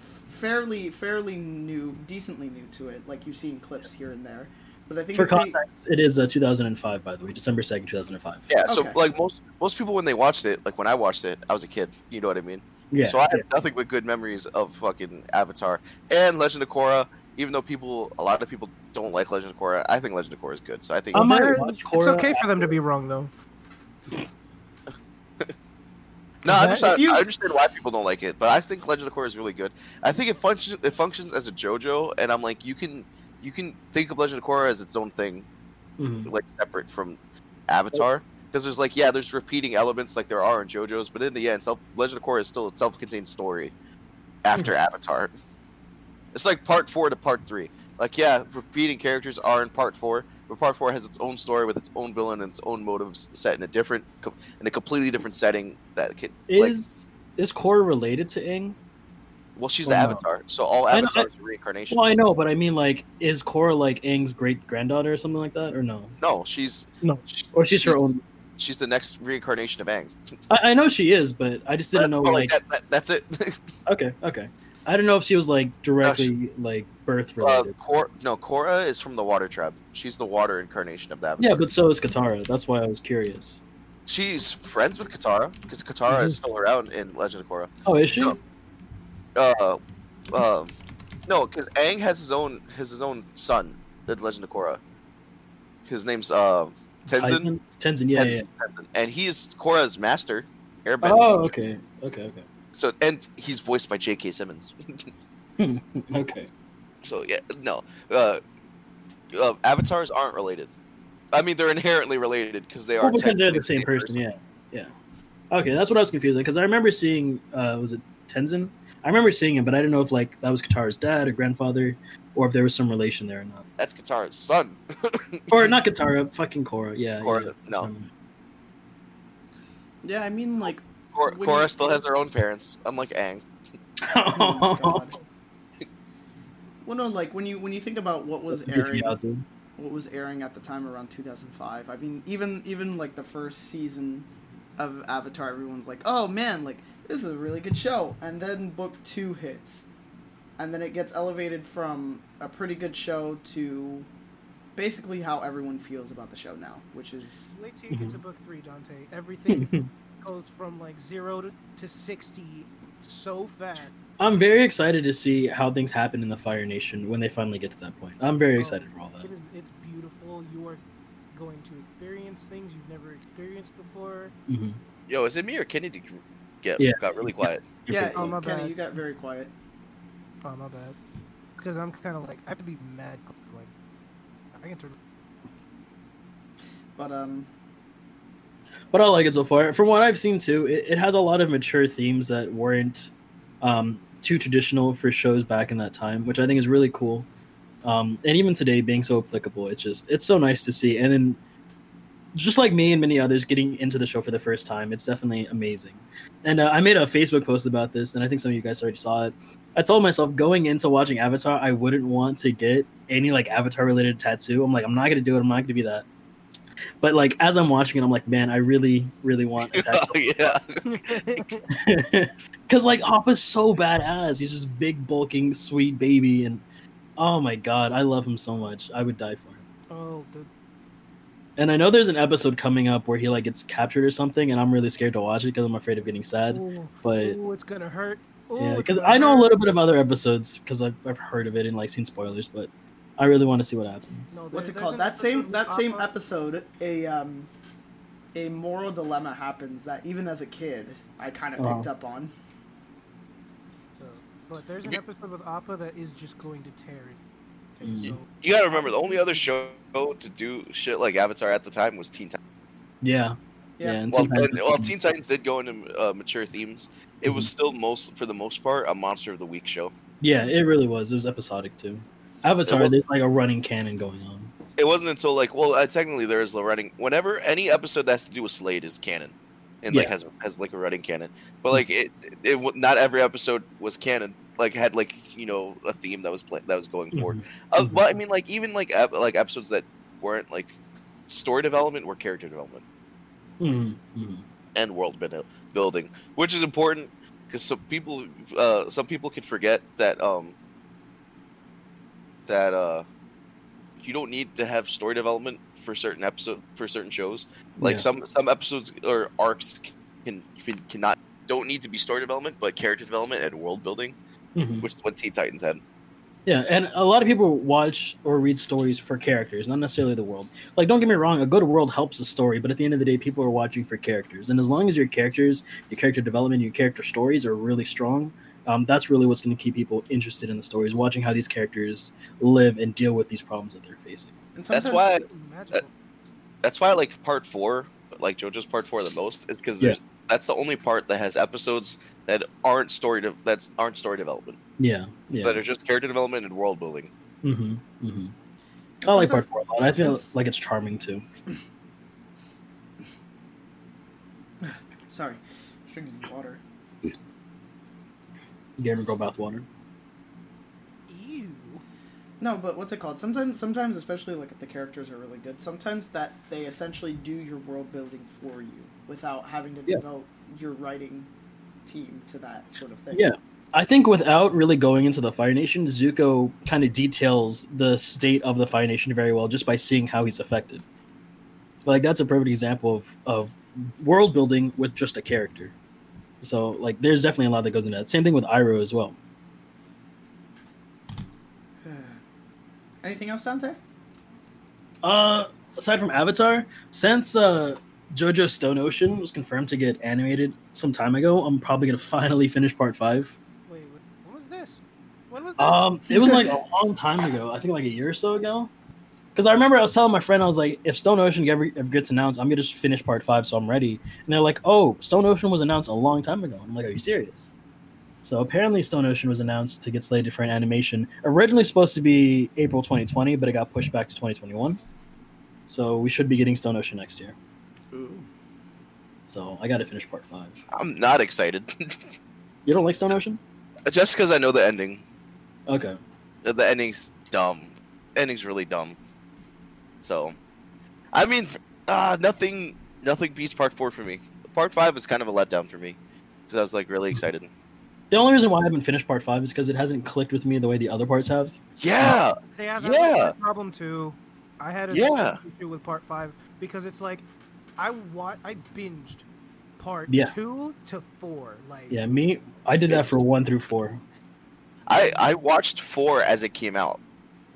fairly fairly new, decently new to it. Like you've seen clips here and there. But I think for if they- context, it is uh, 2005, by the way, December 2nd, 2005. Yeah, so like most most people when they watched it, like when I watched it, I was a kid. You know what I mean? Yeah. So I have nothing but good memories of fucking Avatar and Legend of Korra. Even though people, a lot of people don't like Legend of Korra, I think Legend of Korra is good. So I think I might They're- it's okay for them to be wrong though. no, I That- understand, you- I understand why people don't like it, but I think Legend of Korra is really good. I think it functions it functions as a JoJo, and I'm like, you can you can think of Legend of Korra as its own thing, Mhm. like separate from Avatar. Because there's like, yeah, there's repeating elements like there are in JoJo's, but in the end, self, Legend of Korra is still a self-contained story after Avatar. It's like part four to part three. Like, yeah, repeating characters are in part four, but part four has its own story with its own villain and its own motives set in a different, in a completely different setting. That can, like, Is is Korra related to Aang? Well, she's Oh, the no. Avatar, so all I Avatars are reincarnations. Well, I know, but I mean, like, is Korra like Aang's great granddaughter or something like that, or no? No, she's No. sh- Or she's her own. She's the next reincarnation of Aang. I, I know she is, but I just didn't know. But, Like, that, that, that's it. okay, okay, I don't know if she was like directly like birth Uh, related. Cor- no, Korra is from the Water Tribe. She's the water incarnation of that. Yeah, but so is Katara. That's why I was curious. she's friends with Katara because Katara is still around in Legend of Korra. Oh, is she? No. Uh, uh, no, because Aang has his own has his own son in Legend of Korra. His name's uh Tenzin. Tenzin? Tenzin, yeah, yeah. Tenzin, and he's Korra's master. Airbender. Oh, okay, okay, okay, So and he's voiced by J.K. Simmons. okay. so yeah, no, uh, uh, avatars aren't related. I mean, they're inherently related because they are. Well, because they're the same person. Yeah, yeah. Okay, that's what I was confused because I remember seeing. Uh, was it Tenzin? I remember seeing him, but I didn't know if like that was Katara's dad or grandfather, or if there was some relation there or not. That's Katara's son. Or not Katara, fucking Korra. Yeah. Korra, yeah. no. Um, Yeah, I mean like Korra, Korra you- still has their own parents, unlike Aang. oh my God. Well, no, like when you when you think about what was That's airing, Yazoo. what was airing at the time around 2005. I mean, even even like the first season of Avatar, everyone's like, "Oh man, like this is a really good show." And then book 2 hits. And then it gets elevated from a pretty good show to basically how everyone feels about the show now, which is Wait till you get Mhm. to book three, Dante. Everything goes from like zero to, to sixty so fast. I'm very excited to see how things happen in the Fire Nation when they finally get to that point. I'm very Oh, excited for all that. It is, it's beautiful. You are going to experience things you've never experienced before. hmm Yo, is it me or Kenny did get Yeah. got really quiet? yeah. Oh, my Kenny, bad. you got very quiet. Oh my bad. Because I'm kind of like I have to be mad. 'cause, Like I can turn. But um, But I like it so far. From what I've seen too, it, it has a lot of mature themes that weren't um, too traditional for shows back in that time, which I think is really cool. Um, and even today, being so applicable, it's just it's so nice to see. And then just like me and many others getting into the show for the first time, it's definitely amazing. And uh, I made a Facebook post about this, and I think some of you guys already saw it. I told myself going into watching Avatar, I wouldn't want to get any like Avatar related tattoo. I'm like, I'm not gonna do it. I'm not gonna be that. But like as I'm watching it, I'm like, man, I really, really want a tattoo. yeah. Because like Appa's so badass. He's just big, bulking, sweet baby, and oh my god, I love him so much. I would die for him. oh, the, And I know there's an episode coming up where he like gets captured or something, and I'm really scared to watch it because I'm afraid of getting sad. ooh, But ooh, it's gonna hurt. Ooh, yeah, because I know a little bit of other episodes because I've, I've heard of it and like seen spoilers, but I really want to see what happens. No, What's it called? That same with that same Appa- episode, a um, a moral dilemma happens that even as a kid I kind of Uh-huh. picked up on. So, but there's an episode with Appa that is just going to tear it. Okay, Mm. so You gotta remember, the only other show to do shit like Avatar at the time was Teen Titans. Yeah, Yeah. yeah. and Well, Teen Titans and- well, Teen Titans did go into uh, mature themes. It was still most, for the most part, a Monster of the Week show. yeah, it really was. It was episodic too. Avatar, there's like a running canon going on. It wasn't until like, well, uh, technically there is a running. Whenever any episode that has to do with Slade is canon, and like has has like a running canon. But like it, it, it not every episode was canon. Like had like you know a theme that was play, that was going forward. Mhm. Uh, but I mean, like even like ep- like episodes that weren't like story development were character development Mhm, mhm. and world building, which is important because some people uh, some people can forget that um that uh you don't need to have story development for certain episode for certain shows. Like Yeah. some some episodes or arcs can, can cannot don't need to be story development, but character development and world building, Mhm. which is what Teen Titans had. Yeah, and a lot of people watch or read stories for characters, not necessarily the world. Like, don't get me wrong, a good world helps the story, but at the end of the day, people are watching for characters. And as long as your characters, your character development, your character stories are really strong, um, that's really what's going to keep people interested in the stories, watching how these characters live and deal with these problems that they're facing. And That's why magical. that's why I like part four, like JoJo's part four the most. It's because Yeah. that's the only part that has episodes that aren't story de- that's aren't story development. Yeah, yeah. That are just character development and world building. hmm hmm and I like part four a lot. I feel It's- like it's charming too. Sorry, just drinking water. Gamer Girl bathwater. Ew. No, but what's it called? Sometimes, sometimes, especially like if the characters are really good, sometimes that they essentially do your world building for you without having to Yeah. devote your writing team to that sort of thing. Yeah. I think without really going into the Fire Nation, Zuko kind of details the state of the Fire Nation very well just by seeing how he's affected. Like that's a perfect example of, of world building with just a character. So like there's definitely a lot that goes into that. Same thing with Iroh as well. Anything else, Dante? Uh aside from Avatar, since uh JoJo Stone Ocean was confirmed to get animated some time ago, I'm probably gonna finally finish part five. Wait, when was this? When was this? Um, it was like a long time ago. I think like a year or so ago. Because I remember I was telling my friend, I was like, if Stone Ocean ever, gets announced, I'm gonna just finish part five, so I'm ready. And they're like, oh, Stone Ocean was announced a long time ago. I'm like, are you serious? So apparently, Stone Ocean was announced to get slated for an animation. Originally supposed to be April 2020, but it got pushed back to 2021. So we should be getting Stone Ocean next year. Ooh. So I got to finish part five. I'm not excited, You don't like Stone Ocean? just because I know the ending. Okay. The the ending's dumb. Ending's really dumb. So, I mean, uh, nothing nothing beats part four for me. Part five was kind of a letdown for me because I was like really excited. The only reason why I haven't finished part five is because it hasn't clicked with me the way the other parts have. Yeah, Yeah, that was Yeah. my problem too. I had a Yeah. issue with part five because it's like I wa- I binged part Yeah. two to four. Like Yeah, me, I did that for one through four. I I watched four as it came out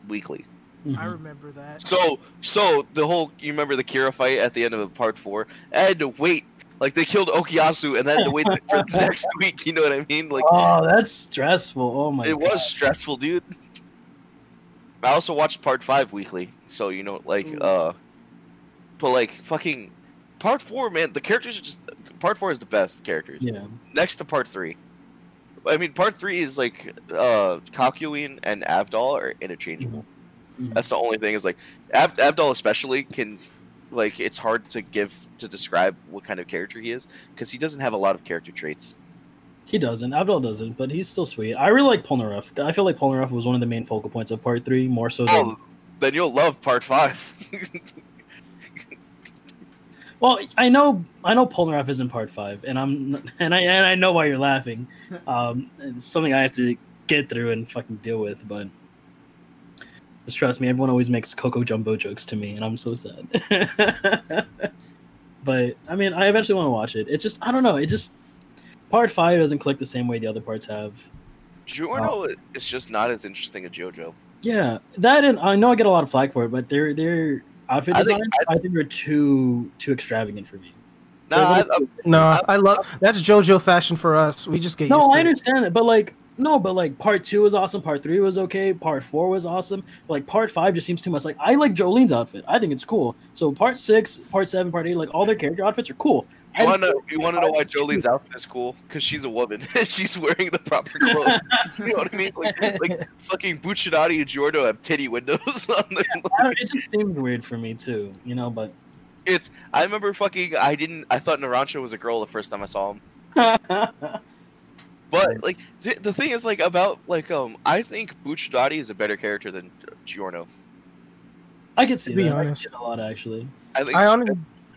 weekly. I Mhm. remember that. So so the whole you remember the Kira fight at the end of part four? I had to wait. Like they killed Okuyasu and then had to wait for the next week. You know what I mean? Like oh, that's stressful. Oh my. it was stressful, dude. I also watched part five weekly, so you know, like, Ooh. uh, but like, fucking, part four, man, the characters are just part four is the best characters. Yeah. Next to part three, I mean, part three is like, uh, Kakyoin and Avdol are interchangeable. Mhm. That's the only thing is like, Avdol especially can like it's hard to give to describe what kind of character he is because he doesn't have a lot of character traits. He doesn't. Abdul doesn't, but he's still sweet. I really like Polnareff. I feel like Polnareff was one of the main focal points of part three, more so than. Oh, then you'll love part five. Well, I know, I know Polnareff is in part five, and I'm, and I, and I know why you're laughing. Um, it's something I have to get through and fucking deal with, but just trust me. Everyone always makes Coco Jumbo jokes to me, and I'm so sad. but I mean, I eventually want to watch it. It's just, I don't know. It just part five doesn't click the same way the other parts have. Giorno is just not as interesting as JoJo. Yeah, that and I know I get a lot of flack for it, but their their outfit I think- designs I think, are too too extravagant for me. No, I, I, No, I love that's JoJo fashion for us. We just get No, used to I it. understand that, but like no, but like part two was awesome, part three was okay, part four was awesome. Like part five just seems too much. Like I like Jolyne's outfit. I think it's cool. So part six, part seven, part eight, like all their character outfits are cool. I you wanna you wanna know why is too- Jolyne's outfit is cool? Because she's a woman she's wearing the proper clothes. you know what I mean? Like, like fucking Bucciarati and Giorno have titty windows on them. I don't- it just seemed weird for me too, you know. But It's I remember fucking I didn't I thought Narancia was a girl the first time I saw him. But like th- the thing is like about like um I think Bucciarati is a better character than Giorno. I can see To be that. Honest. see it a lot actually. I think I honestly,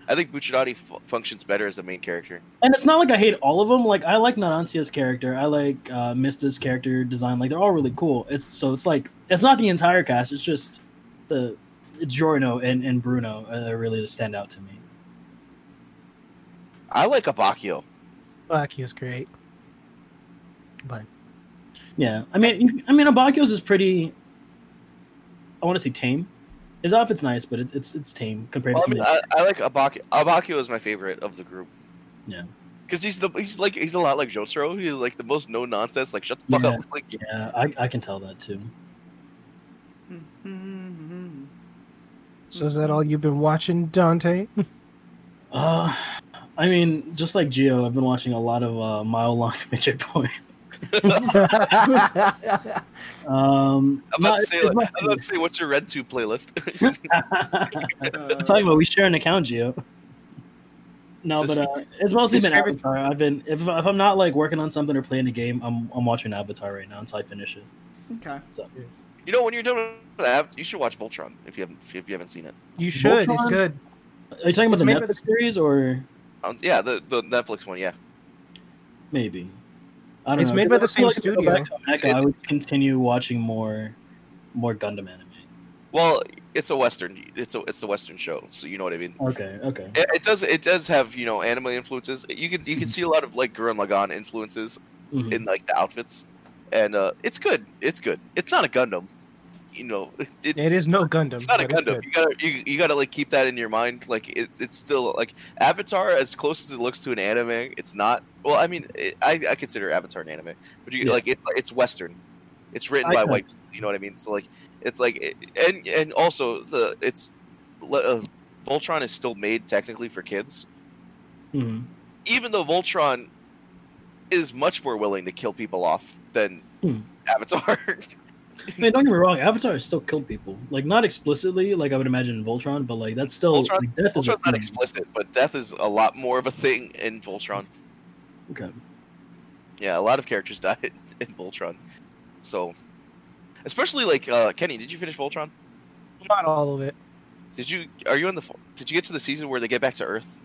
I think Bucciarati f- functions better as a main character. And it's not like I hate all of them. Like I like Narancia's character. I like uh, Mista's character design. Like they're all really cool. It's so it's like it's not the entire cast. It's just the Giorno and, and Bruno uh, that really stand out to me. I like Abbacchio. Black is great. But Yeah, I mean, I mean, Abbacchio's is pretty. I want to say tame. His outfit's nice, but it's it's it's tame compared Well, I to mean, somebody. I, I like Abbacchio. Abbacchio is my favorite of the group. Yeah. Because he's the he's like he's a lot like Jotaro. He's like the most no nonsense. Like shut the fuck Yeah. up. Like yeah, I, I can tell that too. so is that all you've been watching, Dante? Uh, I mean, just like Geo, I've been watching a lot of uh, mile long midget porn. Um, I'm no, about to say, like, I'm about to say, what's your RedTube playlist? I'm talking about we share an account, Geo. No, This- but uh, it's mostly His been favorite- Avatar. I've been if, if I'm not like working on something or playing a game, I'm I'm watching Avatar right now until I finish it. Okay. So you know, when you're done with that, you should watch Voltron if you haven't if you haven't seen it. you should. It's good. are you talking about It's the made by Netflix series or Um, yeah, the the Netflix one. Yeah, maybe? I don't It's know. made by the same if I go studio. back to Mecha, I would continue watching more more Gundam anime. well, it's a western. It's a it's a western show, so you know what I mean. Okay, okay. It, it does it does have you know anime influences. You can you can see a lot of like Gurren Lagann influences Mhm. in like the outfits, and uh, it's good. It's good. It's not a Gundam, you know. It's It is no Gundam. it's not a Gundam. You gotta you, you gotta like keep that in your mind. Like it, it's still like Avatar, as close as it looks to an anime. It's not. Well, I mean, it, I, I consider Avatar an anime, but you Yeah. like it's it's Western. It's written I by know. white. people, You know what I mean? So like it's like and and also the it's uh, Voltron is still made technically for kids, Mhm. even though Voltron is much more willing to kill people off than Hmm. Avatar. Man, don't get me wrong. Avatar still killed people, like not explicitly, like I would imagine in Voltron, but like that's still Voltron- like, death is a not thing. explicit, but death is a lot more of a thing in Voltron. Okay. Yeah, a lot of characters died in Voltron. So, especially like uh, Kenny, did you finish Voltron? Not all of it. Did you? Are you in the? Did you get to the season where they get back to Earth?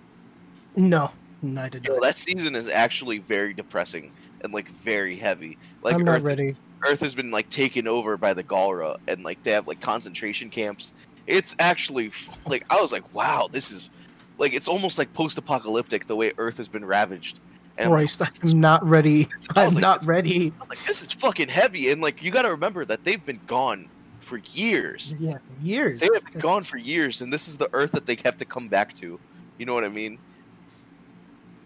No, no, I did Yo, not. that season is actually very depressing and like very heavy. Like I'm not Earth, ready. Earth has been like taken over by the Galra, and like they have like concentration camps. It's actually like I was like, wow, this is like it's almost like post-apocalyptic the way Earth has been ravaged. And I'm like, Christ, this is I'm not ready. I was I'm like, not ready. I was like, this is fucking heavy, and like you got to remember that they've been gone for years. Yeah, years. They have been gone for years, and this is the Earth that they have to come back to. You know what I mean?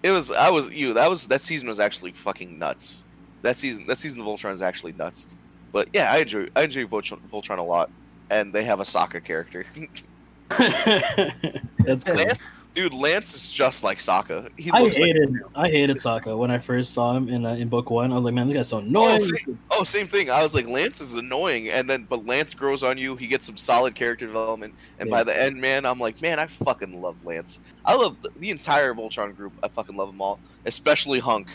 It was I was you. That was that season was actually fucking nuts. That season that season of Voltron is actually nuts. But yeah, I enjoy I enjoy Voltron, Voltron a lot, and they have a Sokka character. that's cool. Lance, Dude, Lance is just like Sokka. He I looks like hated I hated Sokka when I first saw him in uh, in book one. I was like, man, this guy's so annoying. same. Oh, same thing. I was like, Lance is annoying, and then but Lance grows on you. He gets some solid character development, and by the end, man, I'm like, man, I fucking love Lance. I love the, the entire Voltron group. I fucking love them all, especially Hunk.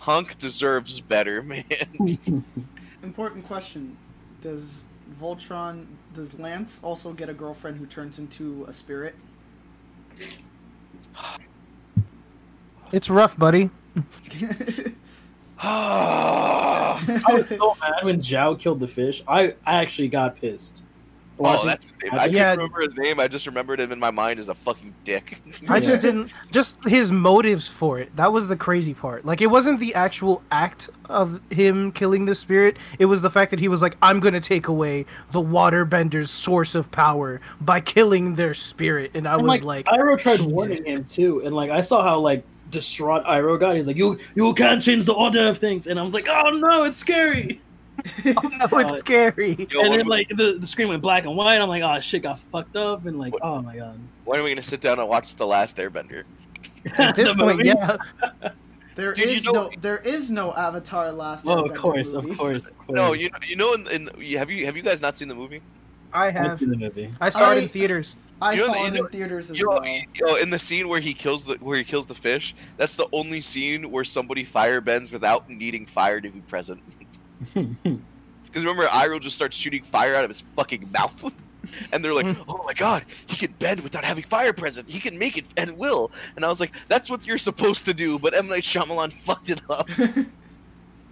Hunk deserves better, man. Important question: Does Voltron, does Lance also get a girlfriend who turns into a spirit? It's rough, buddy. I was so mad when Zhao killed the fish. I, I actually got pissed. Oh, watching- that's his name. I Yeah. can't remember his name. I just remembered him in my mind as a fucking dick. I Yeah. just didn't. Just his motives for it. That was the crazy part. Like, it wasn't the actual act of him killing the spirit. It was the fact that he was like, I'm going to take away the waterbender's source of power by killing their spirit. And I And, was like, like, Iroh tried Jesus. warning him too, and like I saw how like distraught Iroh got. He's like, "You you can't change the order of things," and I'm like, "Oh no, it's scary." Oh no, Uh, it's scary. Yo, and then like the, the screen went black and white. I'm like, "Oh shit, got fucked up," and like, What- "Oh my god." when are we gonna sit down and watch the Last Airbender? At this point, movie? yeah. There Dude, you know- no, there is no Avatar Last. Oh, of Airbender course, of course, of course. No, you know, you know, in, in have you have you guys not seen the movie? I I've seen the movie. I saw it in theaters. I You know- saw you it know- in theaters as You know, well. you know, in the scene where he kills the where he kills the fish, that's the only scene where somebody fire bends without needing fire to be present. Because remember, Iroh just starts shooting fire out of his fucking mouth, and they're like, Mm. "Oh my god, he can bend without having fire present. He can make it and will." And I was like, "That's what you're supposed to do," but M Night Shyamalan fucked it up.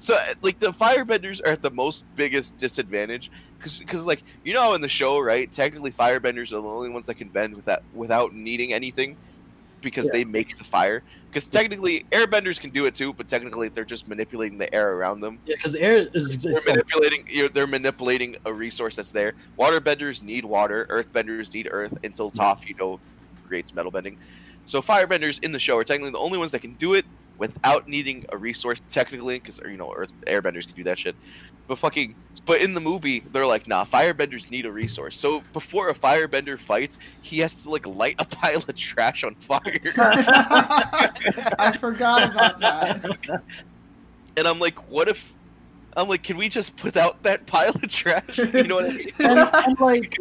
So uh, like the firebenders are at the most biggest disadvantage because because like you know in the show right technically firebenders are the only ones that can bend without without needing anything because Yeah. they make the fire. Because technically airbenders can do it too but technically they're just manipulating the air around them. Yeah, because air is, they're so manipulating they're manipulating a resource that's there. Waterbenders need water. Earthbenders need earth until Toph you know creates metal bending. So firebenders in the show are technically the only ones that can do it without needing a resource technically because you know earth airbenders can do that shit. But fucking but in the movie they're like nah firebenders need a resource. So before a firebender fights he has to like light a pile of trash on fire. I forgot about that. and i'm like what if i'm like can we just put out that pile of trash? You know what i mean? And, and like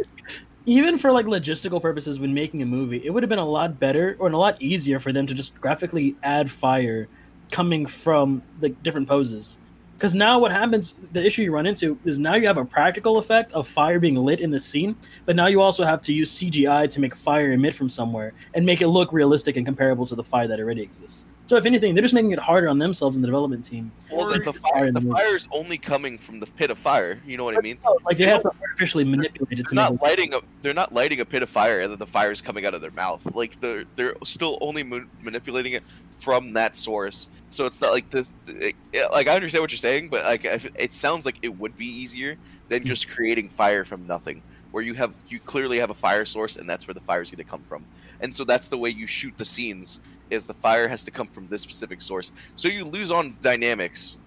even for like logistical purposes when making a movie it would have been a lot better or a lot easier for them to just graphically add fire coming from the different poses because now what happens the issue you run into is now you have a practical effect of fire being lit in the scene but now you also have to use cgi to make fire emit from somewhere and make it look realistic and comparable to the fire that already exists. So if anything they're just making it harder on themselves and the development team well the, Fire the the fire is only coming from the pit of fire you know what i mean? Like they They have to artificially manipulate it to not it lighting a they're not lighting a pit of fire and then the fire is coming out of their mouth. Like they're they're still only ma- manipulating it from that source so it's not like this it, like i understand what you're saying but like if- it sounds like it would be easier than hmm. just creating fire from nothing where you have you clearly have a fire source and that's where the fire is going to come from. And so that's the way you shoot the scenes is the fire has to come from this specific source. So you lose on dynamics.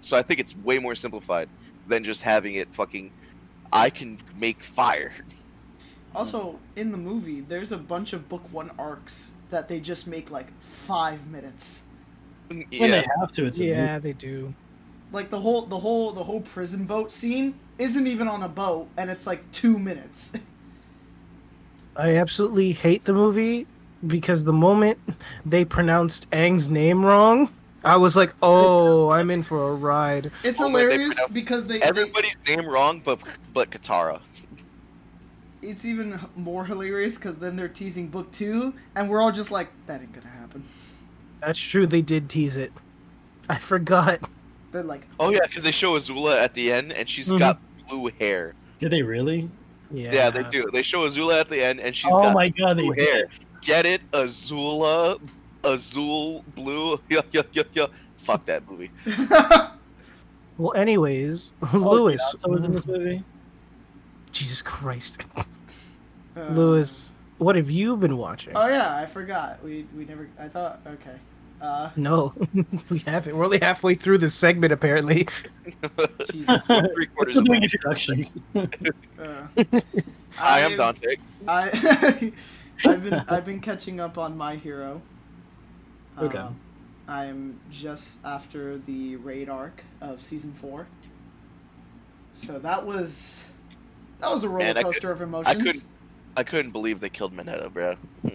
So i think it's way more simplified than just having it fucking i can make fire. Also, in the movie, there's a bunch of book one arcs that they just make like five minutes. When yeah they have to it's a Yeah, they do. Like the whole the whole the whole prison boat scene isn't even on a boat, and it's like two minutes. I absolutely hate the movie because the moment they pronounced Aang's name wrong, I was like, "Oh, I'm in for a ride." It's Oh, man, they hilarious because they, they everybody's name wrong but but katara it's even more hilarious because then they're teasing book two, and we're all just like, that ain't gonna happen. That's true. They did tease it. I forgot. They're like, oh yeah because they show azula at the end and she's Mhm. got blue hair did they really Yeah. yeah. they do they show azula at the end and she's oh got my god they blue did hair get it azula azul blue yeah yeah yeah yeah fuck that movie Well, anyways, Oh, Lewis. Beyonce was in this movie Jesus Christ, uh, Lewis. What have you been watching? Oh yeah, I forgot. We we never. I thought okay. Uh, no, we haven't. We're only halfway through this segment, apparently. Jesus. three quarters of doing introductions Uh, I am Dante. I I've been I've been catching up on My Hero. Okay. Uh, I'm just after the raid arc of season four. So that was that was a roller Man, I coaster of emotions. couldn't- I couldn't believe they killed Mineta, bro.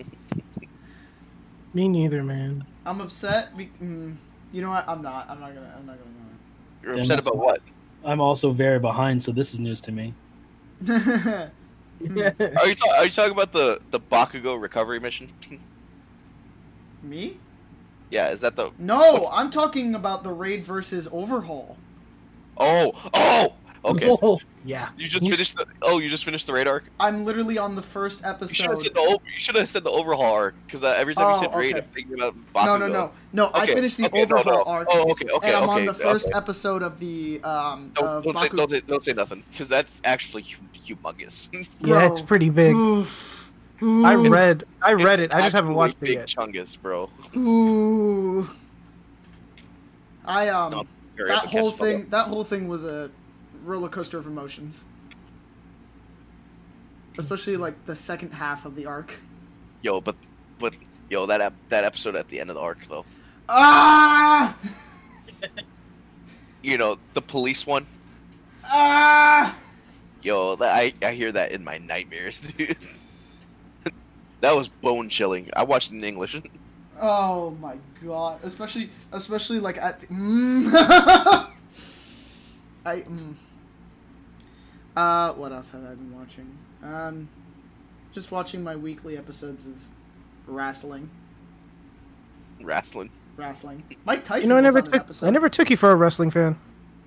Me neither, man. I'm upset. Be- mm, you know what? I'm not. I'm not gonna. I'm not gonna. You're Damn, upset about what? I'm also very behind, so this is news to me. gonna. Are you, ta- are you talking about the the Bakugo recovery mission? Me? yeah, is that the? No, What's- I'm talking about the raid versus overhaul. Oh, oh, okay. Oh, yeah. You just You- finished the. Oh, you just finished the raid arc. I'm literally on the first You should have episode. said the. o- You should have said the overhaul arc because uh, every time you Oh, said raid, okay. I'm thinking about Bakugo. No, no, no, no. I Okay, finished the okay, no, overhaul no. arc, Oh, okay, okay, and I'm okay. on the first okay. episode of the um Don't, of don't, say, Baku- don't, say, don't say nothing because that's actually hu- humongous. Yeah, it's Bro. pretty big. Oof. I Ooh. read, I read it. It's I just haven't actually watched it big yet. Chungus, bro. Ooh. I um Not scary, that but whole catch thing that whole thing was a roller coaster of emotions. Especially like the second half of the arc. Yo, but but yo, that ep- that episode at the end of the arc though. Ah! You know, the police one. Ah! Yo, that, I I hear that in my nightmares, dude. that was bone chilling. I watched it in English. Oh my god! Especially, especially like at. The, mm. I. Mm. Uh, what else have I been watching? Um, just watching my weekly episodes of wrestling. Wrestling. Wrestling. Mike Tyson. You know, I never took. I never took you for a wrestling fan.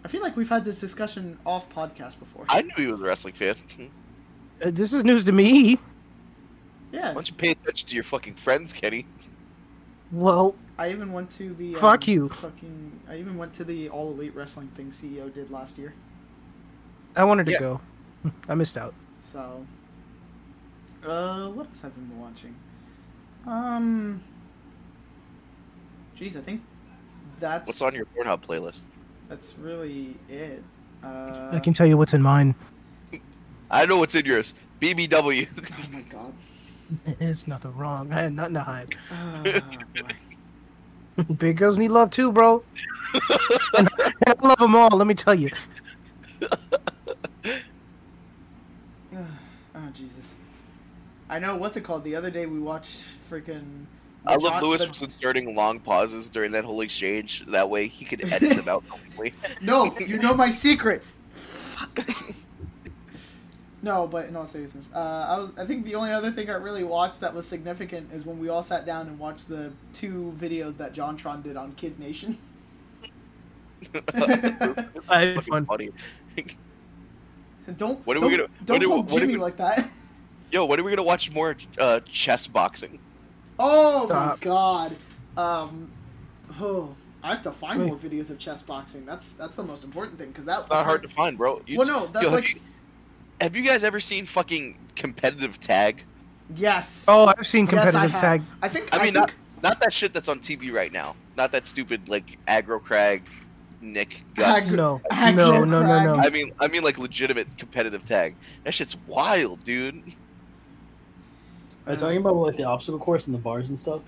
I feel like we've had this discussion off podcast before. I knew he was a wrestling fan. Uh, this is news to me. yeah. Why don't you pay attention to your fucking friends, Kenny? Well, I even went to the. Fuck um, you. Fucking. I even went to the All Elite Wrestling thing CEO did last year. I wanted to Yeah. go. I missed out. So, uh, what else have I been watching? Um, jeez, I think that's What's on your Pornhub playlist? that's really it. Uh, I can tell you what's in mine. I know what's in yours. BBW. Oh my god. It's nothing wrong. I had nothing to hide. Boy. Big girls need love too, bro. and I love them all. Let me tell you. Oh Jesus. I know what's it called. The other day we watched freaking. I love John- Lewis the- was inserting long pauses during that whole exchange. That way he could edit them out. No, you know my secret. Fuck. no, but in all seriousness, uh, I was. I think the only other thing I really watched that was significant is when we all sat down and watched the two videos that JonTron did on Kid Nation. I had fun. Funny. don't When are don't, we gonna- don't when are we- poke when are Jimmy we- like that. Yo, when are we gonna watch more uh, chess boxing? Oh Stop. my god. Um, oh, I have to find Wait. more videos of chess boxing. That's that's the most important thing because that's not hard to find, bro. You Well, no, that's yo, have, like you, have you guys ever seen fucking competitive tag? yes. Oh, I've seen Yes, I competitive tag. I think I I, mean, think Not that shit that's on TV right now. Not that stupid like aggro crag, Nick guts. No, no, no, no, no. I mean, I mean like legitimate competitive tag. That shit's wild, dude. Are you talking about like the obstacle course and the bars and stuff?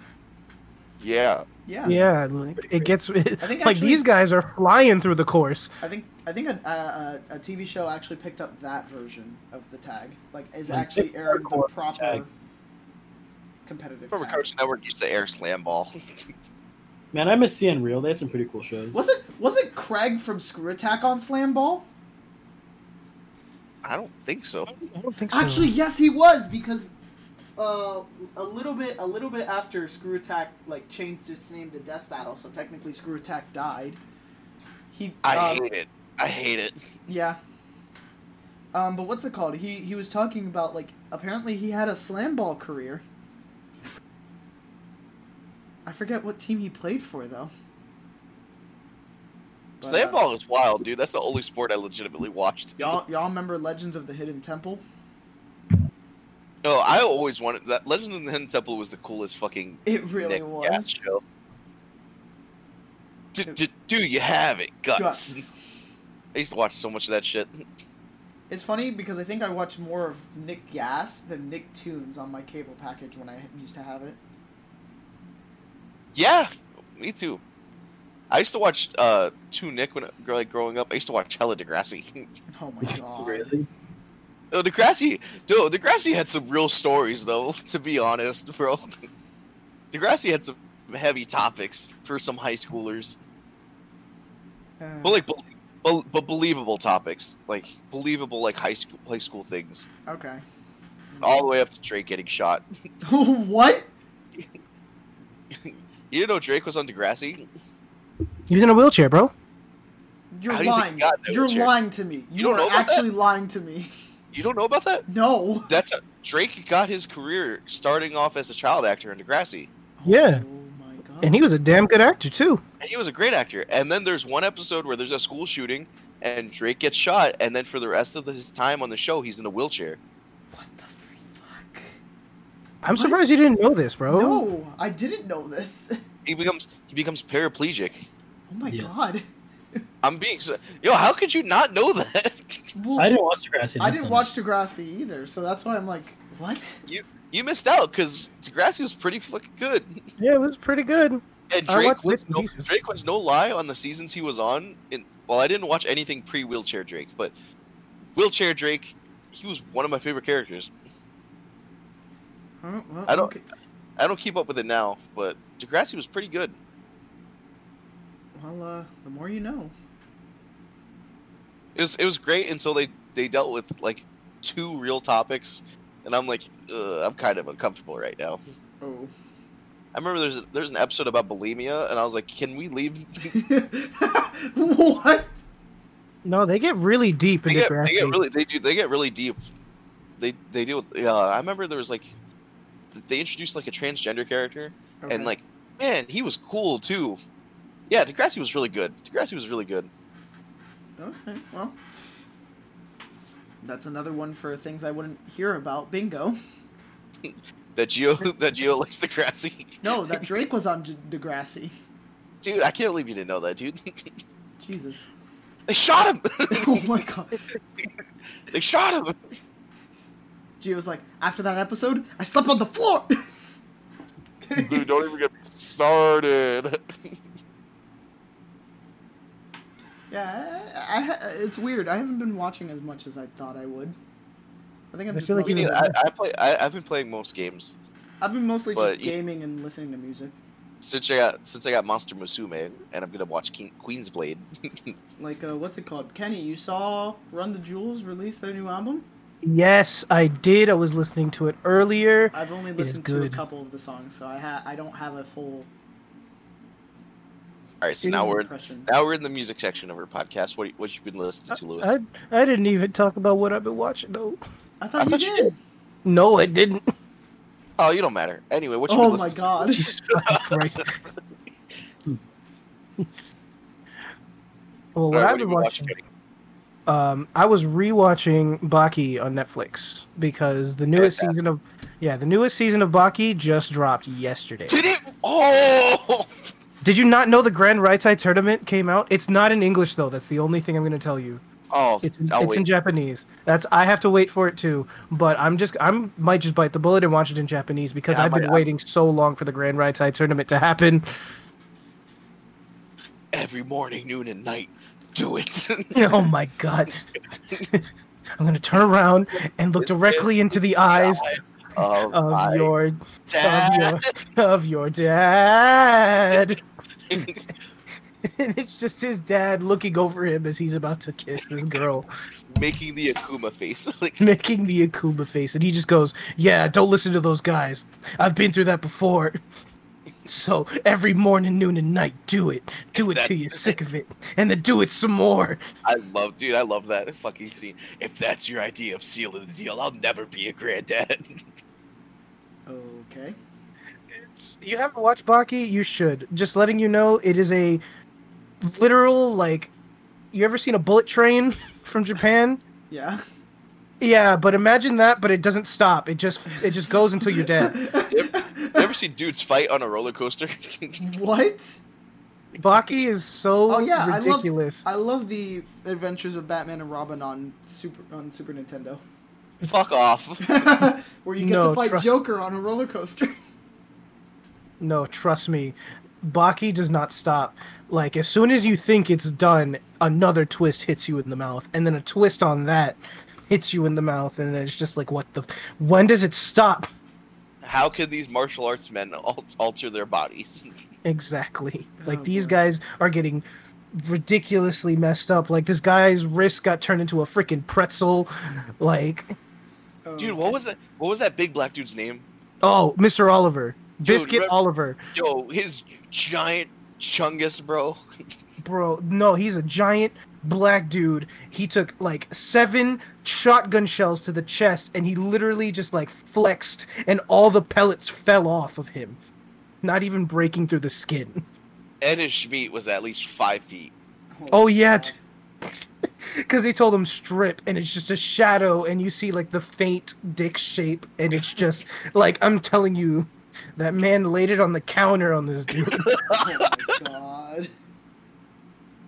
Yeah. yeah. Yeah, like, it gets I think like actually- these guys are flying through the course. I think I think a, a, a TV show actually picked up that version of the tag. Like, is Like, actually it's airing the proper tag. competitive Remember tag. Cartoon Network used to air Slam Ball. Man, I miss seeing Real. They had some pretty cool shows. Was it was it Craig from Screw Attack on Slam Ball? I don't think so. I don't think so. Actually, yes, he was because uh, a little bit a little bit after Screw Attack like changed its name to Death Battle, so technically Screw Attack died. He I uh, hate it. I hate it. Yeah. Um, but what's it called? He he was talking about like apparently he had a slam ball career. I forget what team he played for though. But, Slam uh, Ball is wild, dude. That's the only sport I legitimately watched. Y'all y'all remember Legends of the Hidden Temple? No, I always wanted that. Legends of the Hidden Temple was the coolest fucking It really Nick was. Show. Do, do, do you have it, guts? Guts. I used to watch so much of that shit. It's funny because I think I watched more of Nick Gas than Nicktoons on my cable package when I used to have it. Yeah, me too. I used to watch uh Two Nick when like growing up. I used to watch Hella Degrassi. Oh my god. Really? oh, Degrassi, dude, Degrassi had some real stories though. To be honest, bro, Degrassi had some heavy topics for some high schoolers, Uh, but like, bel- bel- but believable topics, like believable like high school high school things, okay. all the way up to Drake getting shot. what? You didn't know Drake was on Degrassi? He was in a wheelchair, bro. You're How do you lying. he got in that You're wheelchair? lying to me. You, don't are know about actually lying to me. You don't know about that? No. That's a, Drake got his career starting off as a child actor in Degrassi. Yeah. Oh my god. And he was a damn good actor too. And he was a great actor. And then there's one episode where there's a school shooting and Drake gets shot. And then for the rest of his time on the show, he's in a wheelchair. What the fuck? I'm What? surprised you didn't know this, bro. No, I didn't know this. He becomes he becomes paraplegic. Oh my Yes. god. I'm being so, yo. How could you not know that? Well, I didn't watch Degrassi. I didn't time. watch Degrassi either, so that's why I'm like, what? You you missed out because Degrassi was pretty fucking good. Yeah, it was pretty good. And Drake was no. Drake was no lie on the seasons he was on. In well, I didn't watch anything pre wheelchair Drake, but wheelchair Drake, he was one of my favorite characters. Huh? Well, I don't- okay. I don't keep up with it now, but Degrassi was pretty good. Well, uh, the more you know. It was it was great until they they dealt with like two real topics, and I'm like, Ugh, I'm kind of uncomfortable right now. Oh. I remember there's a, there's an episode about bulimia, and I was like, can we leave? what? No, they get really deep They into get, they get really they do they get really deep. They they deal with yeah. I remember there was like they introduced like a transgender character, Okay. and like man, he was cool too. Yeah, Degrassi was really good. Degrassi was really good. Okay, well. That's another one for things I wouldn't hear about. Bingo. That Geo that Geo likes Degrassi. No, that Drake was on Degrassi. Dude, I can't believe you didn't know that, dude. Jesus. they shot him. Oh my god. they shot him. Gio was like, after that episode, I slept on the floor. Dude, don't even get me started. yeah, I, I, it's weird. I haven't been watching as much as I thought I would. I think I'm I just feel like you mostly, See, I, I play. I, I've been playing most games I've been mostly but just you- gaming and listening to music. since I got since I got Monster Musume, and I'm gonna watch King, Queen's Blade. Like, uh, what's it called? Kenny, you saw Run the Jewels release their new album? Yes, I did. I was listening to it earlier. I've only listened to a couple of the songs, so I ha- I don't have a full All right, so now we're impression. now we're in the music section of our podcast. What what you been listening to, Lewis? I, I didn't even talk about what I've been watching though. I thought, I thought you you did. No, I didn't. oh, you don't matter. Anyway, what you Oh been my listening god. Jesus fucking Christ. well, To? what All right, I've you been watching, Kenny? Um, I was rewatching Baki on Netflix because the newest Fantastic. season of, yeah, the newest season of Baki just dropped yesterday. Did it? Oh, Did you not know the Grand Raitai tournament came out? It's not in English though. That's the only thing I'm going to tell you. oh, It's in, it's in. Japanese. That's I have to wait for it too. But I'm just I'm might just bite the bullet and watch it in Japanese because Yeah, I I've been I- waiting so long for the Grand Raitai tournament to happen. Every morning, noon, and night. Do it. oh my god. I'm gonna turn around and look directly into the eyes of, of your of dad. your of your dad. and it's just his dad looking over him as he's about to kiss this girl, making the Akuma face. like, making the Akuma face, and he just goes, "Yeah, don't listen to those guys. I've been through that before." So every morning, noon, and night, do it. Do it till you're sick of it, and then do it some more. I love, dude. I love that fucking scene. If that's your idea of sealing the deal, I'll never be a granddad. Okay. It's, you haven't watched Baki? You should. Just letting you know, it is a literal like. You ever seen a bullet train from Japan? Yeah. Yeah, but imagine that, but it doesn't stop. It just it just goes until you're dead. you ever seen dudes fight on a roller coaster? what? Baki is so Oh, yeah, I love- ridiculous. I love the Adventures of Batman and Robin on Super on Super Nintendo, Fuck off. where you get No, to fight trust- Joker on a roller coaster. No, trust me. Baki does not stop. Like as soon as you think it's done, another twist hits you in the mouth, and then a twist on that hits you in the mouth, and then it's just like, what the? When does it stop? How can these martial arts men alter their bodies? Exactly. Oh, like Oh, these boy. guys are getting ridiculously messed up. Like this guy's wrist got turned into a freaking pretzel. Like, Oh, Dude, what was that? What was that big black dude's name? oh, Mr. Oliver, Dude, Biscuit remember- Oliver, Yo, his giant chungus, bro. bro. No, he's a giant black dude. He took like seven shotgun shells to the chest, and he literally just like flexed, and all the pellets fell off of him, not even breaking through the skin. And his Schmeat was at least five feet. Oh yeah, t- because he told him strip, and it's just a shadow, and you see like the faint dick shape, and it's just like I'm telling you, that man laid it on the counter on this dude. Oh my god.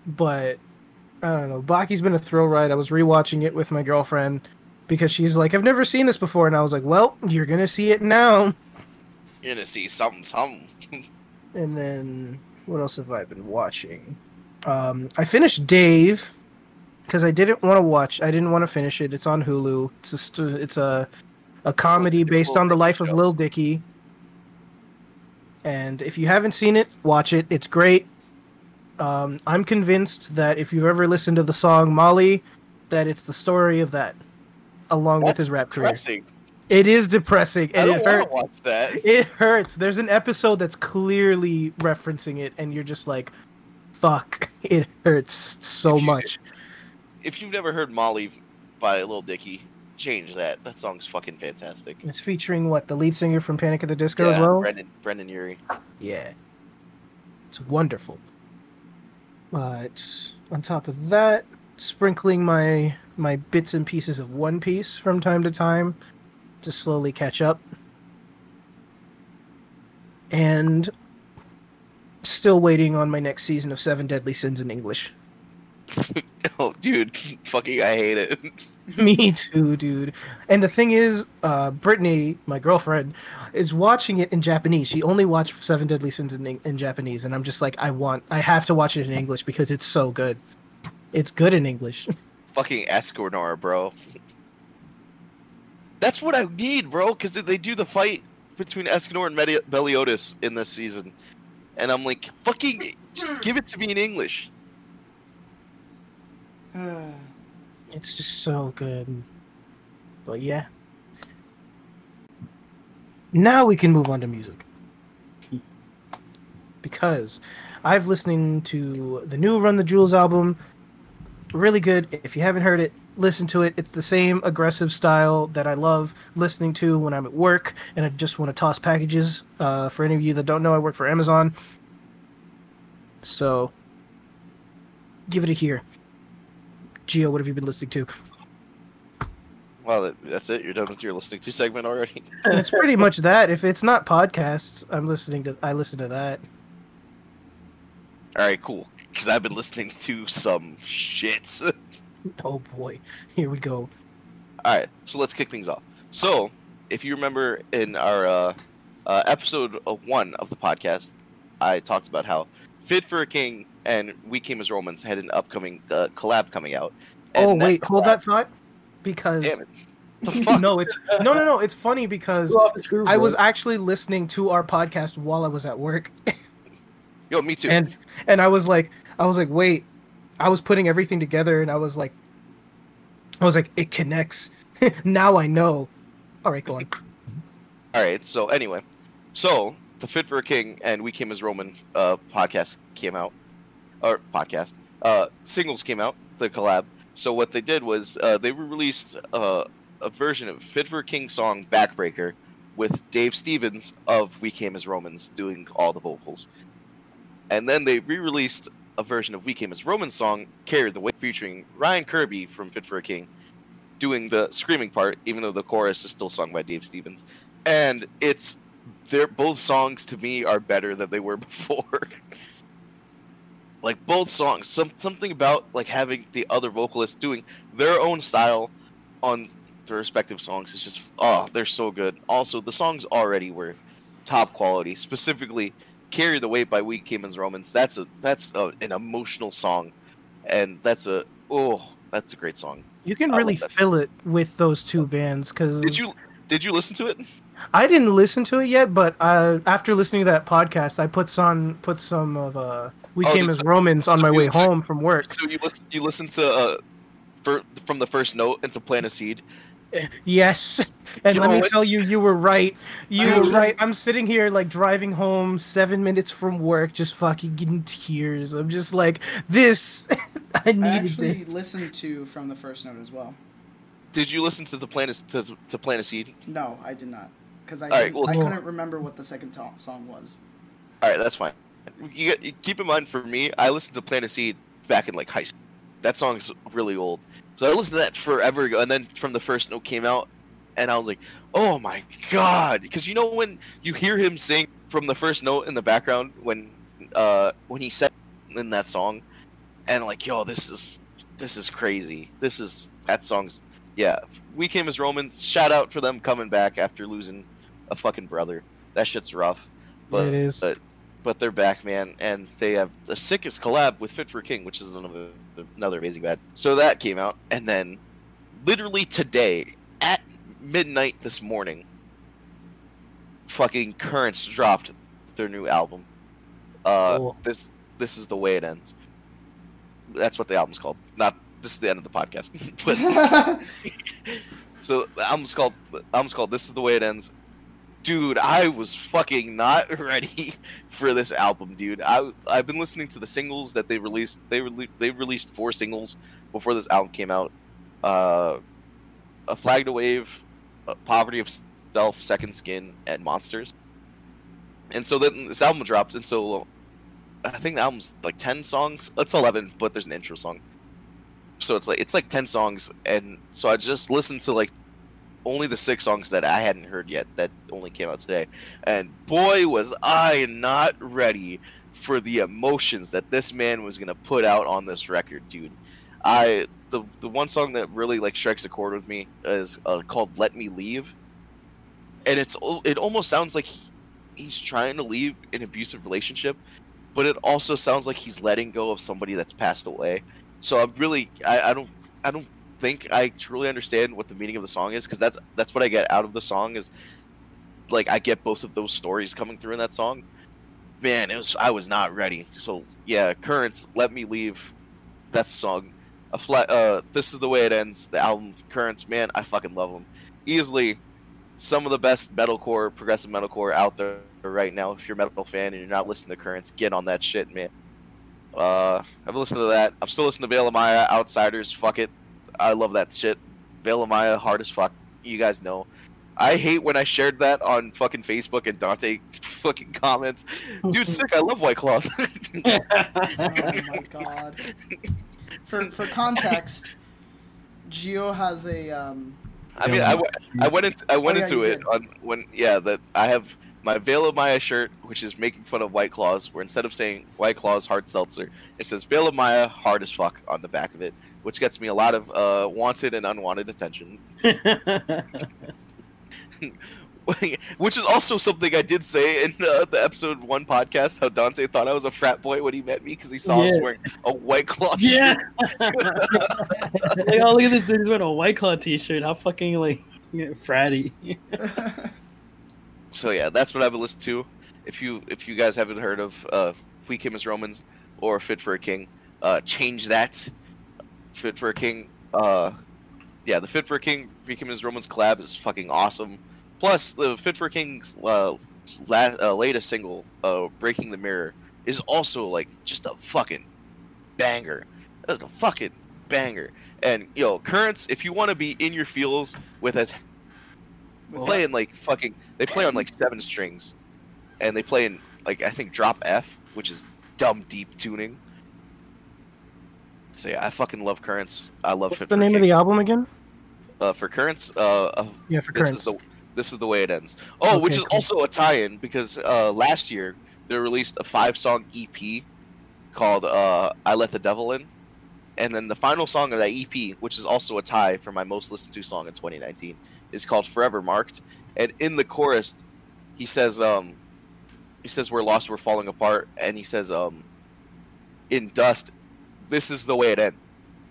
but I don't know. Baki's been a thrill ride. I was rewatching it with my girlfriend because she's like, "I've never seen this before," and I was like, "Well, you're gonna see it now." You're gonna see something, something. And then what else have I been watching? Um, I finished Dave because I didn't want to watch. I didn't want to finish it. It's on Hulu. It's a st- it's a a comedy it's a based Lil on the life of. Lil Dicky. And if you haven't seen it, watch it. It's great. Um, I'm convinced that if you've ever listened to the song Molly, that it's the story of that, along with his rap depressing. career. It is depressing, I and don't it hurts. watch that. It hurts. There's an episode that's clearly referencing it, and you're just like, "Fuck!" It hurts so If you- much. If you've never heard Molly by Lil Dicky, change that. That song's fucking fantastic. It's featuring what the lead singer from Panic at the Disco yeah, as well. Brendan, Brendon Urie. Yeah, it's wonderful. But on top of that, sprinkling my my bits and pieces of One Piece from time to time to slowly catch up, and still waiting on my next season of Seven Deadly Sins in English. Oh, dude, fucking, I hate it. Me too, dude. And the thing is, uh, Brittany, my girlfriend, is watching it in Japanese. She only watched Seven Deadly Sins in, in Japanese, and I'm just like, I want, I have to watch it in English because it's so good. It's good in English. fucking Escanor, bro. That's what I need, bro, because they do the fight between Escanor and Medi- Meliodas in this season, and I'm like, fucking, just give it to me in English. It's just so good. But yeah. Now we can move on to music. Because I've listening to the new Run the Jewels album. Really good. If you haven't heard it, listen to it. It's the same aggressive style that I love listening to when I'm at work and I just want to toss packages. Uh, for any of you that don't know, I work for Amazon. So give it a hear. Gio, what have you been listening to? Well, that's it. You're done with your listening to segment already. it's pretty much that. If it's not podcasts, I'm listening to. I listen to that. All right, cool. Because I've been listening to some shit. Oh boy, here we go. All right, so let's kick things off. So, if you remember in our uh, uh, episode of one of the podcast, I talked about how Fit for a King and We Came as Romans had an upcoming uh, collab coming out. oh And wait, hold collab- that thought, because Damn it! No, it's no, no, no. It's funny because Go off the screw, I was actually listening to our podcast while I was at work, Yo, me too. and and I was like, I was like, wait, I was putting everything together, and I was like, I was like, it connects. now I know. All right, go on. All right. So anyway, so the Fit for a King and We Came as Roman uh, podcast came out, or podcast uh, singles came out. The collab. So what they did was uh, they released uh, a version of Fit for a King song "Backbreaker" with Dave Stephens of We Came as Romans doing all the vocals, and then they re-released a version of We Came as Romans song "Carry the Weight" featuring Ryan Kirby from Fit for a King doing the screaming part, even though the chorus is still sung by Dave Stephens and it's they're both songs to me are better than they were before. Like both songs, some something about like having the other vocalists doing their own style on their respective songs is just oh, they're so good. Also, the songs already were top quality. Specifically, "Carry the Weight" by We Came as Romans. That's a that's a, an emotional song, and that's a oh, that's a great song. You can I really fill feel it with those two bands because Did you did you listen to it? I didn't listen to it yet, but uh, after listening to that podcast, I put some put some of uh, "We Oh, Came did- as Romans" on so my way listen- home from work. So you listen you listen to uh, for, from the first note into Plant a Seed. Yes, and You let me what? tell you, you were right. You Dude. were right. I'm sitting here like driving home, seven minutes from work, just fucking getting tears. I'm just like, this. I I needed actually this. listened to from the first note as well. Did you listen to the Plant a, to, to Plant a Seed? No, I did not, because I All right, well- I couldn't remember what the second to- song was. All right, that's fine. You, you keep in mind for me, I listened to Plant a Seed back in like high school. That song's really old, so I listened to that forever ago. And then from the first note came out, and I was like, "Oh my god!" Because you know when you hear him sing from the first note in the background when uh when he said in that song, and like, "Yo, this is this is crazy. This is that song's yeah." We came as Romans. Shout out for them coming back after losing a fucking brother. That shit's rough. But it is. but but they're back, man, and they have the sickest collab with Fit for a King, which is another another amazing band. So that came out, and then literally today at midnight this morning, fucking Currents dropped their new album. Uh, Cool. this this is the way it ends. That's what the album's called. Not this is the end of the podcast. but so the album's called the album's called This is the way it ends. Dude, I was fucking not ready for this album, dude. I I've been listening to the singles that they released. They rele- they released four singles before this album came out. Uh, a flag to wave, uh, poverty of self, second skin, and monsters. And so then this album dropped, and so I think the album's like ten songs. It's eleven, but there's an intro song. So it's like it's like ten songs, and so I just listened to like only the six songs that I hadn't heard yet that only came out today. And boy, was I not ready for the emotions that this man was gonna put out on this record, dude. I the the one song that really like strikes a chord with me is uh, called "Let Me Leave," and it's it almost sounds like he, he's trying to leave an abusive relationship, but it also sounds like he's letting go of somebody that's passed away. So I'm really I, I don't I don't think I truly understand what the meaning of the song is because that's that's what I get out of the song is like I get both of those stories coming through in that song. Man, it was I was not ready. So yeah, Currents, Let Me Leave. That's the song. A flat. Uh, this is the way it ends. The album Currents. Man, I fucking love them. Easily, some of the best metalcore, progressive metalcore out there right now. If you're a metal fan and you're not listening to Currents, get on that shit, man. Uh, I've listened to that. I'm still listening to Veil of Maya, Outsiders. Fuck it. I love that shit. Veil of Maya, hard as fuck. You guys know. I hate when I shared that on fucking Facebook and Dante fucking comments. Dude, sick. I love White Claws. oh my god. For for context, Geo has a um. I mean, I, w- I went into I went Oh, yeah, into it did. on when yeah that I have my Veil of Maya shirt, which is making fun of White Claws, where instead of saying White Claws hard seltzer, it says Veil of Maya hard as fuck on the back of it, which gets me a lot of uh, wanted and unwanted attention. which is also something I did say in uh, the episode one podcast. How Dante thought I was a frat boy when he met me because he saw I was wearing a White Claw yeah. like, oh, look at this dude. He's wearing a White Claw t-shirt. How fucking, like, fratty. So yeah, that's what I've been listening to. If you if you guys haven't heard of uh, We Came as Romans or Fit for a King, uh, change that. Fit for a King. Uh, yeah, the Fit for a King We Romans collab is fucking awesome. Plus, the Fit for a King's uh, la- uh, latest single, uh, Breaking the Mirror, is also like just a fucking banger. That's a fucking banger. And yo, Currents, if you want to be in your feels with as With playing like fucking they play on like seven strings and they play in like i think drop f which is dumb deep tuning so yeah i fucking love currents i love What's the name of the album again? uh, for currents uh, uh Yeah, for this current. is the this is the way it ends oh which is cool. also a tie-in because uh last year they released a five song ep called uh, "I Let the Devil In," and then the final song of that EP, which is also a tie for my most listened to song in 2019, is called "Forever Marked." And in the chorus, he says, um, he says, "We're lost, we're falling apart," and he says, um, "In dust, this is the way it ends."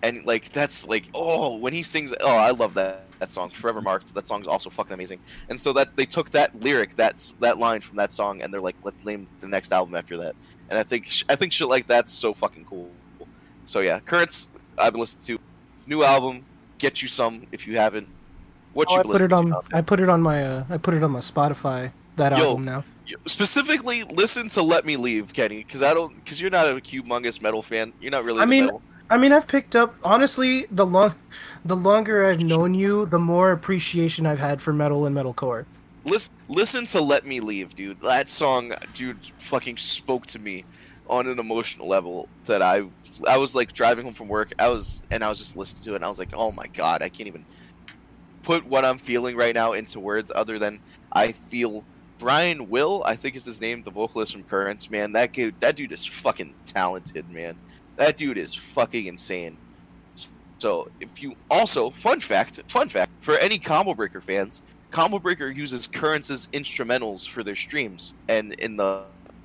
And like that's like, oh, when he sings, oh, I love that that song, "Forever Marked." That song's also fucking amazing. And so that they took that lyric, that's that line from that song, and they're like, let's name the next album after that. And I think I think shit like that's so fucking cool. So yeah, currents I've been listening to. New album, get you some if you haven't. What Oh, you I put it on. I put it on my. Uh, I put it on my Spotify. That Yo. album now. Specifically, listen to "Let Me Leave," Kenny, because I don't, because you're not a humongous metal fan. You're not really. I mean, metal. I mean, I've picked up honestly the long, the longer I've known you, the more appreciation I've had for metal and metalcore. listen, listen to "Let Me Leave," dude. That song, dude, fucking spoke to me on an emotional level that I, I was like driving home from work. I was, and I was just listening to it, and I was like, oh my god, I can't even put what I'm feeling right now into words other than I feel. Brian Wille, I think is his name, the vocalist from Currents. Man, that dude, that dude is fucking talented, man. That dude is fucking insane. So, if you also, fun fact, fun fact for any Combo Breaker fans, Combo Breaker uses Currents' instrumentals for their streams and in the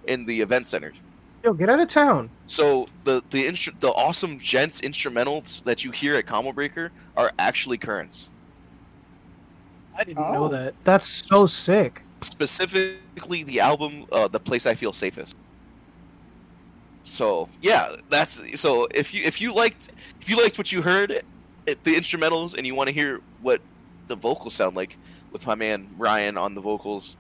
in the event centers. Yo, get out of town. So the the instru- the awesome gents instrumentals that you hear at Combo Breaker are actually Currents. I didn't Oh. know that. That's so sick. Specifically the album uh, the place i feel safest. So yeah that's so if you if you liked if you liked what you heard the instrumentals and you want to hear what the vocals sound like with my man ryan on the vocals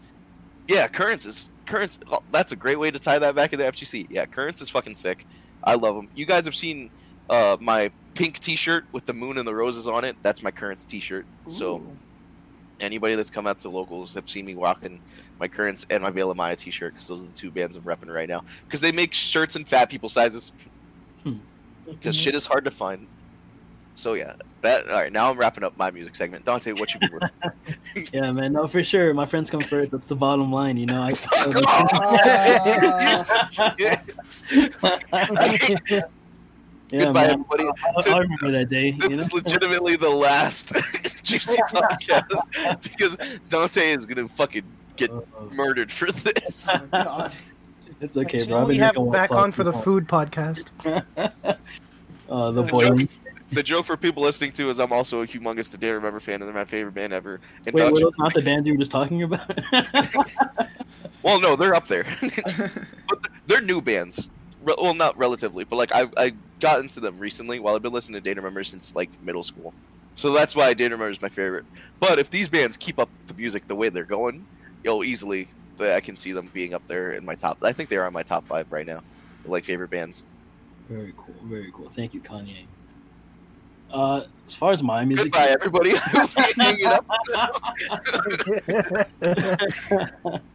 yeah currents is currents oh, that's a great way to tie that back into fgc yeah currents is fucking sick. I love them you guys have seen uh, my pink t-shirt with the moon and the roses on it? That's my currents t-shirt. So Ooh. Anybody that's come out to locals have seen me rocking my currents and my Veil of Maya t-shirt because those are the two bands I'm repping right now. Because they make shirts in fat people sizes. Because shit is hard to find. So yeah, that all right. Now I'm wrapping up my music segment. Dante, what you been listening? Yeah, man. No, for sure. My friends come first. That's the bottom line. You know. I, Fuck Ah. yeah, Goodbye, man. everybody. I, I remember that day. This You know? is legitimately the last juicy podcast because Dante is gonna fucking get Uh, murdered for this. Oh God. it's okay, bro. We have making him one back on for the now. food podcast. Uh, the The boiling. The joke for people listening to is I'm also a humongous Day to Remember fan and they're my favorite band ever. And Wait, were Dante- those not the bands you were just talking about? Well, no, they're up there. but they're new bands. Re- well, not relatively, but like I I got into them recently while I've been listening to Day to Remember since like middle school. So that's why Day to Remember is my favorite. But if these bands keep up the music the way they're going, yo, easily I can see them being up there in my top. I think they are on my top five right now, like favorite bands. very cool. Very cool. Thank you, Kanye. Uh, as far as my music, Goodbye, everybody. I'll be hanging up.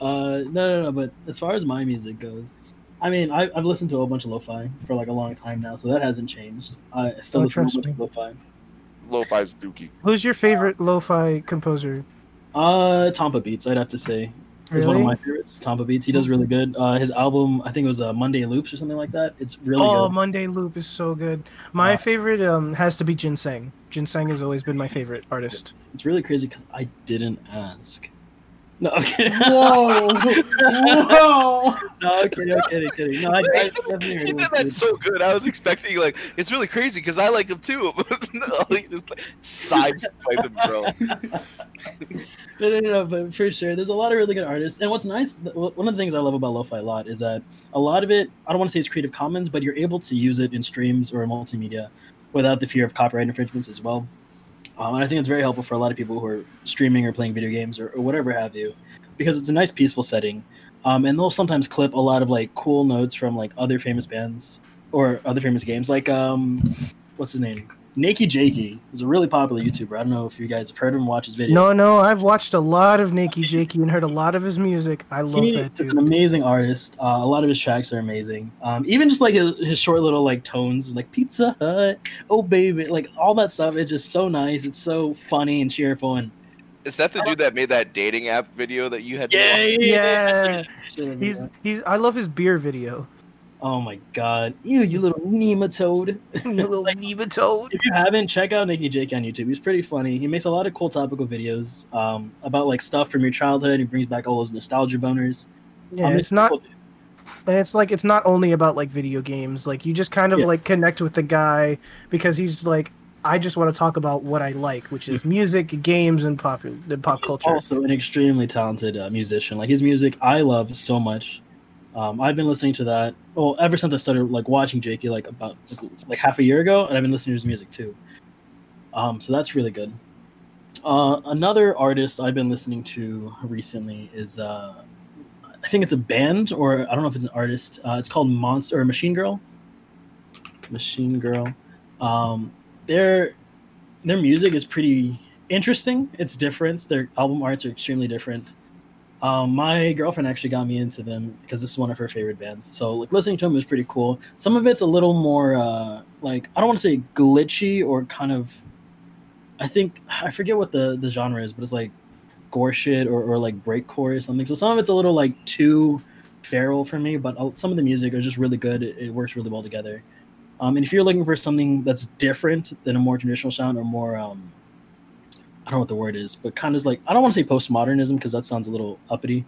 Uh, no, no, no. But as far as my music goes, I mean, I, I've listened to a bunch of lo-fi for like a long time now, so that hasn't changed. I still Oh, listen to trust a bunch of lo-fi. Lo-fi's Dookie. Who's your favorite lo-fi composer? Uh, Tomppabeats, I'd have to say. He's one of my favorites. Tomppabeats. He does really good. Uh, his album, I think it was uh, Monday Loops or something like that. It's really oh, good. Monday Loop is so good. My Uh, favorite um has to be Jinsang. Jinsang has always been my favorite artist. It's really crazy because I didn't ask. No, I'm kidding. Whoa! Whoa! no, I'm kidding. I'm kidding. kidding. No, I, I definitely heard He did that good. so good. I was expecting like it's really crazy because I like him too. no, he just like sideswipe him, bro. No, no, no, no, but for sure, there's a lot of really good artists. And what's nice, one of the things I love about lo-fi a lot is that a lot of it, I don't want to say it's Creative Commons, but you're able to use it in streams or multimedia without the fear of copyright infringements as well. Um, and I think it's very helpful for a lot of people who are streaming or playing video games or, or whatever have you, because it's a nice peaceful setting. Um, and they'll sometimes clip a lot of like cool notes from like other famous bands or other famous games, like um, what's his name? Nakey Jakey is a really popular YouTuber. I don't know if you guys have heard him, watch his videos. No, no, I've watched a lot of Nakey Jakey and heard a lot of his music. I love he that is an amazing artist. Uh, a lot of his tracks are amazing. Um, even just like his, his short little like tones, like Pizza Hut, oh baby, like all that stuff. It's just so nice. It's so funny and cheerful. And Is that the dude that made that dating app video that you had? yeah, Yeah, Sure, he's he's. I love his beer video. Oh my god. Ew, you little nematode. you little nematode. If you haven't, check out Nicky Jake on YouTube. He's pretty funny. He makes a lot of cool topical videos um, about like stuff from your childhood. He brings back all those nostalgia boners. Yeah, Um, it's not cool. and it's like it's not only about like video games like you just kind of Yeah. like connect with the guy because he's like i just want to talk about what i like which is music games and pop and pop He's culture also an extremely talented uh, musician. Like his music, I love so much. Um, I've been listening to that. Well, ever since I started like watching Jakey, like about like, like half a year ago, and I've been listening to his music too. Um, so that's really good. Uh, another artist I've been listening to recently is uh, I think it's a band or I don't know if it's an artist. Uh, it's called Monster or Machine Girl. Machine Girl. Um, their their music is pretty interesting. It's different. Their album arts are extremely different. Um, my girlfriend actually got me into them because this is one of her favorite bands. So like listening to them is pretty cool. Some of it's a little more uh, like I don't want to say glitchy or kind of. I think I forget what the the genre is, but it's like gore shit or, or like breakcore or something. So some of it's a little like too feral for me, but uh, some of the music is just really good. It, it works really well together. Um, and if you're looking for something that's different than a more traditional sound or more um, I don't know what the word is, but kind of like I don't want to say postmodernism because that sounds a little uppity.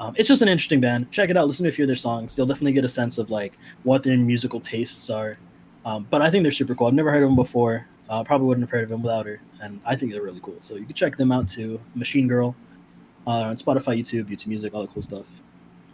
Um, it's just an interesting band. Check it out. Listen to a few of their songs. You'll definitely get a sense of like what their musical tastes are. Um, but I think they're super cool. I've never heard of them before. Uh, probably wouldn't have heard of them without her, and I think they're really cool. So you can check them out too. Machine Girl uh, on Spotify, YouTube, YouTube Music, all that cool stuff.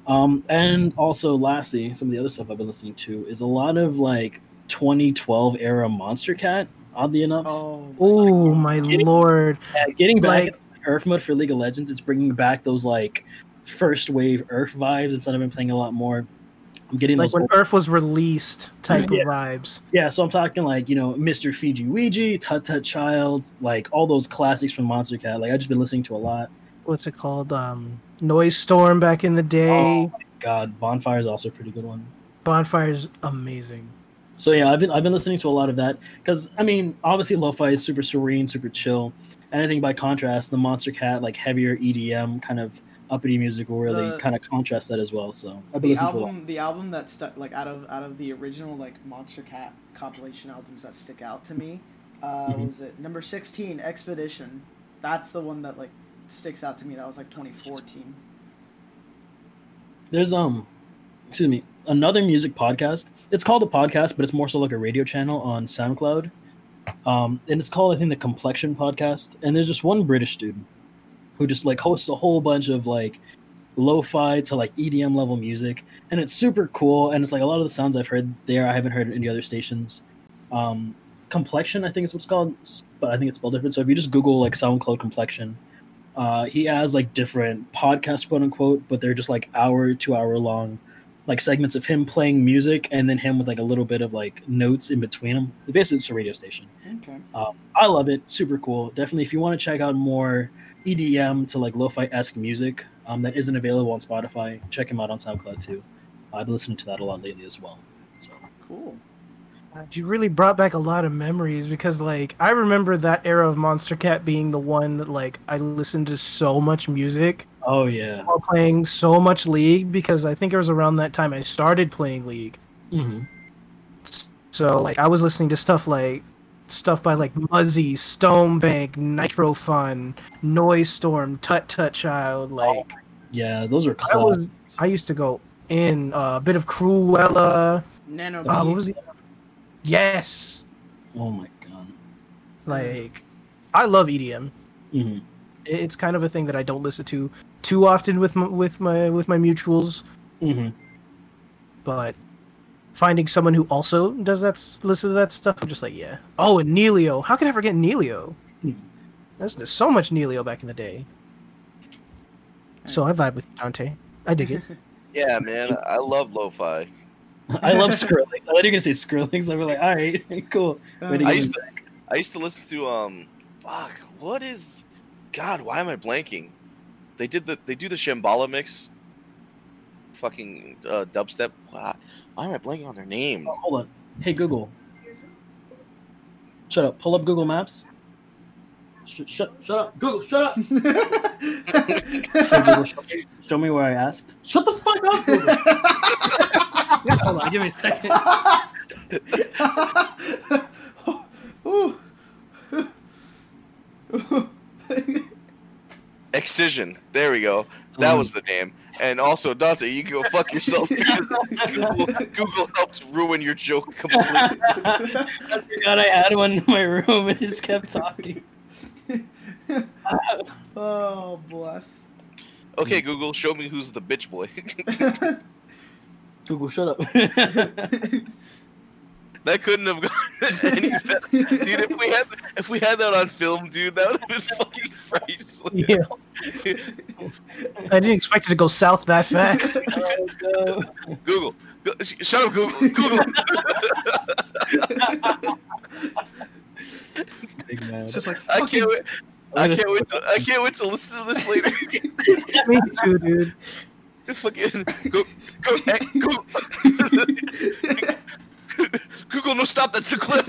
Um, and also, lastly, some of the other stuff I've been listening to is a lot of like 2012 era Monstercat. Oddly enough, Oh, oh my Getting- lord yeah, getting back Like- URF mode for League of Legends, it's bringing back those like first wave URF vibes instead of been playing a lot more. I'm getting like those. when old- URF was released type Yeah. of vibes yeah, so I'm talking like you know Mr. FijiWiji, Tut Tut Child, like all those classics from Monstercat. Like I've just been listening to a lot. what's it called um noise storm back in the day Oh my God, Bonfire is also a pretty good one. Bonfire is amazing So yeah, I've been I've been listening to a lot of that because I mean obviously lo-fi is super serene, super chill. And I think by contrast, the Monstercat like heavier EDM kind of uppity music will really The- kind of contrast that as well. So I've been the listening to a lot. album, the album that stuck like out of out of the original like Monstercat compilation albums that stick out to me. Uh, Mhm. What was it number sixteen? Expedition. That's the one that like sticks out to me. That was like 2014. There's um, excuse me, another music podcast. It's called a podcast, but it's more so like a radio channel on SoundCloud. Um, and it's called I think the Complexion Podcast. And there's just one British student who just like hosts a whole bunch of like lo-fi to like EDM level music, and it's super cool. And it's like a lot of the sounds I've heard there I haven't heard in any other stations. Um, Complexion, I think is what it's called, but I think it's spelled different. So if you just Google like SoundCloud Complexion, uh, he has like different podcasts, quote unquote, but they're just like hour, two hour long, like segments of him playing music and then him with like a little bit of like notes in between them. Basically, it's a radio station. Okay. I love it. Super cool. Definitely, if you want to check out more EDM to like lo-fi esque music um, that isn't available on Spotify, check him out on SoundCloud too. I've been listening to that a lot lately as well. So Cool. You really brought back a lot of memories because like i remember that era of monster cat being the one that like i listened to so much music oh yeah. while playing so much league because i think it was around that time i started playing league hmm so like i was listening to stuff like stuff by like muzzy stonebank nitro fun noise storm tut tut child like Yeah, those are I was- i used to go in uh, a bit of cruella Nano. uh, what was the yes oh my god. like i love edm hmm it's kind of a thing that I don't listen to too often with my, with my with my mutuals, hmm but finding someone who also does that listen to that stuff, I'm just like, yeah. Oh, and Nelio. How could I forget Nelio? Hmm. There's, there's so much Nelio back in the day. So I vibe with Dante. I dig it. Yeah, man, I love lo-fi. I love Skrillex. I thought you were gonna say Skrillex. I was like, all right, cool. Way to I used to, I used to listen to um, fuck, what is, God, why am I blanking? They did the, they do the Shambhala mix. Fucking uh, dubstep. Why, why am I blanking on their name? Oh, hold on. Hey Google. Shut up. Pull up Google Maps. Sh- shut, shut up. Google, shut up. Hey, Google, show, me, show me where I asked. Shut the fuck up, Google. Hold on, give me a second. Excision. There we go. That was the name. And also, Dante, you can go fuck yourself. Google, Google helped ruin your joke completely. I forgot I had one in my room and just kept talking. oh, bless. Okay, Google, show me who's the bitch boy. Google, shut up. that couldn't have gone any better. Dude, if we had if we had that on film, dude, that would have been fucking priceless. Yeah. I didn't expect it to go south that oh, fast. Oh, no. Google. Go, sh- shut up, Google. Google. It's just like, I can't wait. I can't wait to I can't wait to listen to this later. Me too, dude. Fucking go go hey, Google. Google, no stop. That's the clip.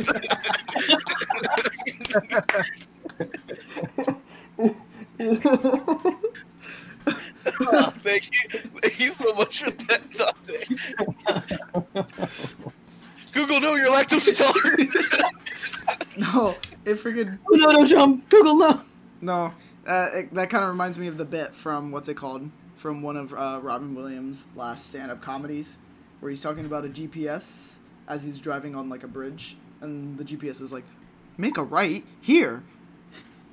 Oh, thank you. Thank you so much for that, Dante. Google, no, you're lactose intolerant. no, it freaking Oh, no, no, jump. Google, no. no. Uh, it, that kind of reminds me of the bit from what's it called? From one of uh, Robin Williams' last stand-up comedies, where he's talking about a GPS as he's driving on like a bridge, and the GPS is like, "Make a right here,"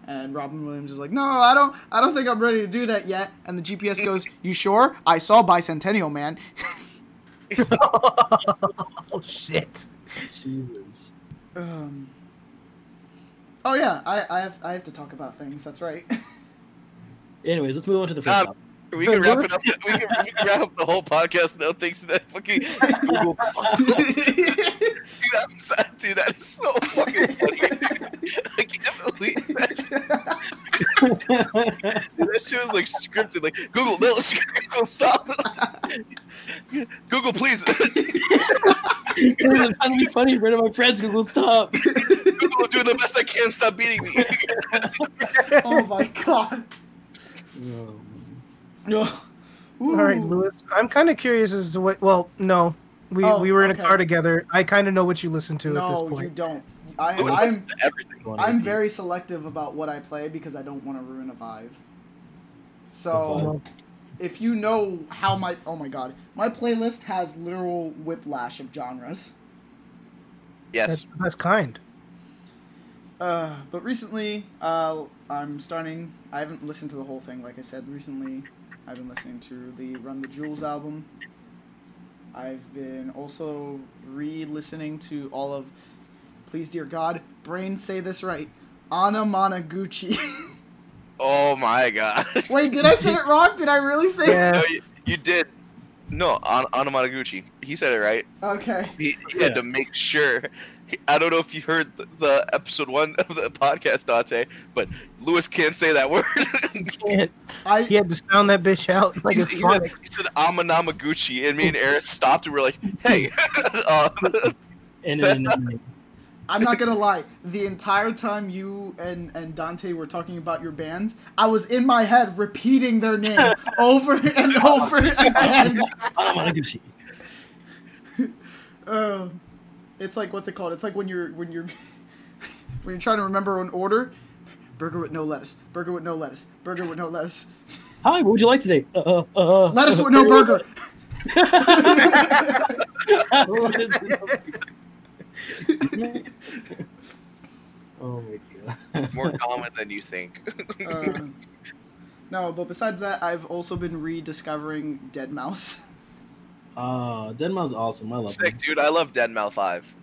and Robin Williams is like, "No, I don't. I don't think I'm ready to do that yet." And the GPS goes, "You sure? I saw Bicentennial Man." oh shit. Jesus. Um. Oh yeah, I, I have I have to talk about things. That's right. Anyways, let's move on to the first Um, topic. We can wrap it up. We can, we can wrap up the whole podcast now. Thanks to that fucking Google. dude, I'm sad, dude. That is so fucking funny. I can't believe that. Dude, that shit was like scripted. Like Google, no, Google, stop. Google, please. It's trying to be funny in front of my friends. Google, stop. Google, I'm doing the best I can. Stop beating me. oh my god. Um, No. All right, Lewis. I'm kind of curious as to what. Well, no, we Oh, we were in okay. a car together. I kind of know what you listen to at this point. No, you don't. I, Lewis I'm listens to everything. I'm very selective about what I play because I don't want to ruin a vibe. So if you know how my oh my god, my playlist has literal whiplash of genres. Yes. that's, that's kind. Uh, but recently, uh, I'm starting. I haven't listened to the whole thing, like I said. Recently, I've been listening to the Run the Jewels album. I've been also re-listening to all of, please dear God, brain say this right, Anna Managuchi. Oh my god. Wait, did I say it wrong? Did I really say? Yeah. No, you, you did. No, An- Anamanaguchi. He said it right. Okay. He, he had to make sure. He- I don't know if you heard the, the episode one of the podcast, Dante, but Lewis can't say that word. Can't- I He had to sound that bitch out like he, a he said, phonics. he said Amanamaguchi, and me and Eric stopped and we're like, hey. uh, and, and, and, I'm not gonna lie. The entire time you and and Dante were talking about your bands, I was in my head repeating their name over and over again. Anamanaguchi. Uh, it's like what's it called? It's like when you're when you're when you're trying to remember an order. Burger with no lettuce. Burger with no lettuce. Burger with no lettuce. Hi, what would you like today? Uh, uh, uh, Lettuce with no burger. What is it? oh my god. it's more common than you think. Uh, no, but besides that, I've also been rediscovering Dead Mouse. Ah, Deadmau5's awesome. I love Sick, him. dude. I love Deadmau 5.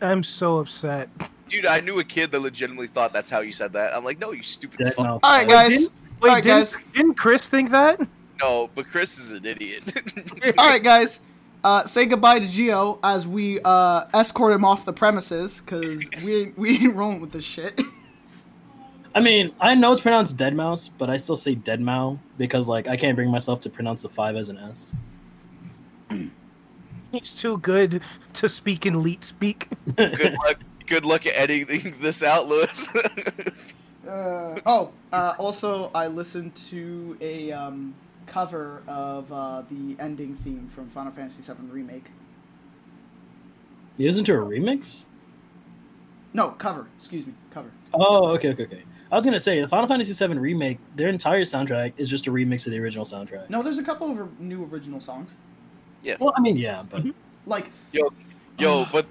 I'm so upset. Dude, I knew a kid that legitimately thought that's how you said that. I'm like, no, you stupid fuck. Deadmau5. All right, guys. Wait, All right, didn't, guys. didn't Chris think that? No, but Chris is an idiot. All right, guys. Uh, say goodbye to Geo as we uh, escort him off the premises because we we ain't rolling with this shit. I mean, I know it's pronounced Dead Mouse, but I still say Dead Mouse because like I can't bring myself to pronounce the five as an S. He's too good to speak in leet speak. good luck. Good luck at editing this out, Lewis. Uh, oh, uh, also I listened to a um, cover of uh, the ending theme from Final Fantasy VII Remake. He isn't to a remix? No, cover. Excuse me, cover. Oh, okay, okay, okay. I was gonna say the Final Fantasy VII remake. Their entire soundtrack is just a remix of the original soundtrack. No, there's a couple of new original songs. Well, I mean, yeah, but mm-hmm. Like, Yo, yo, but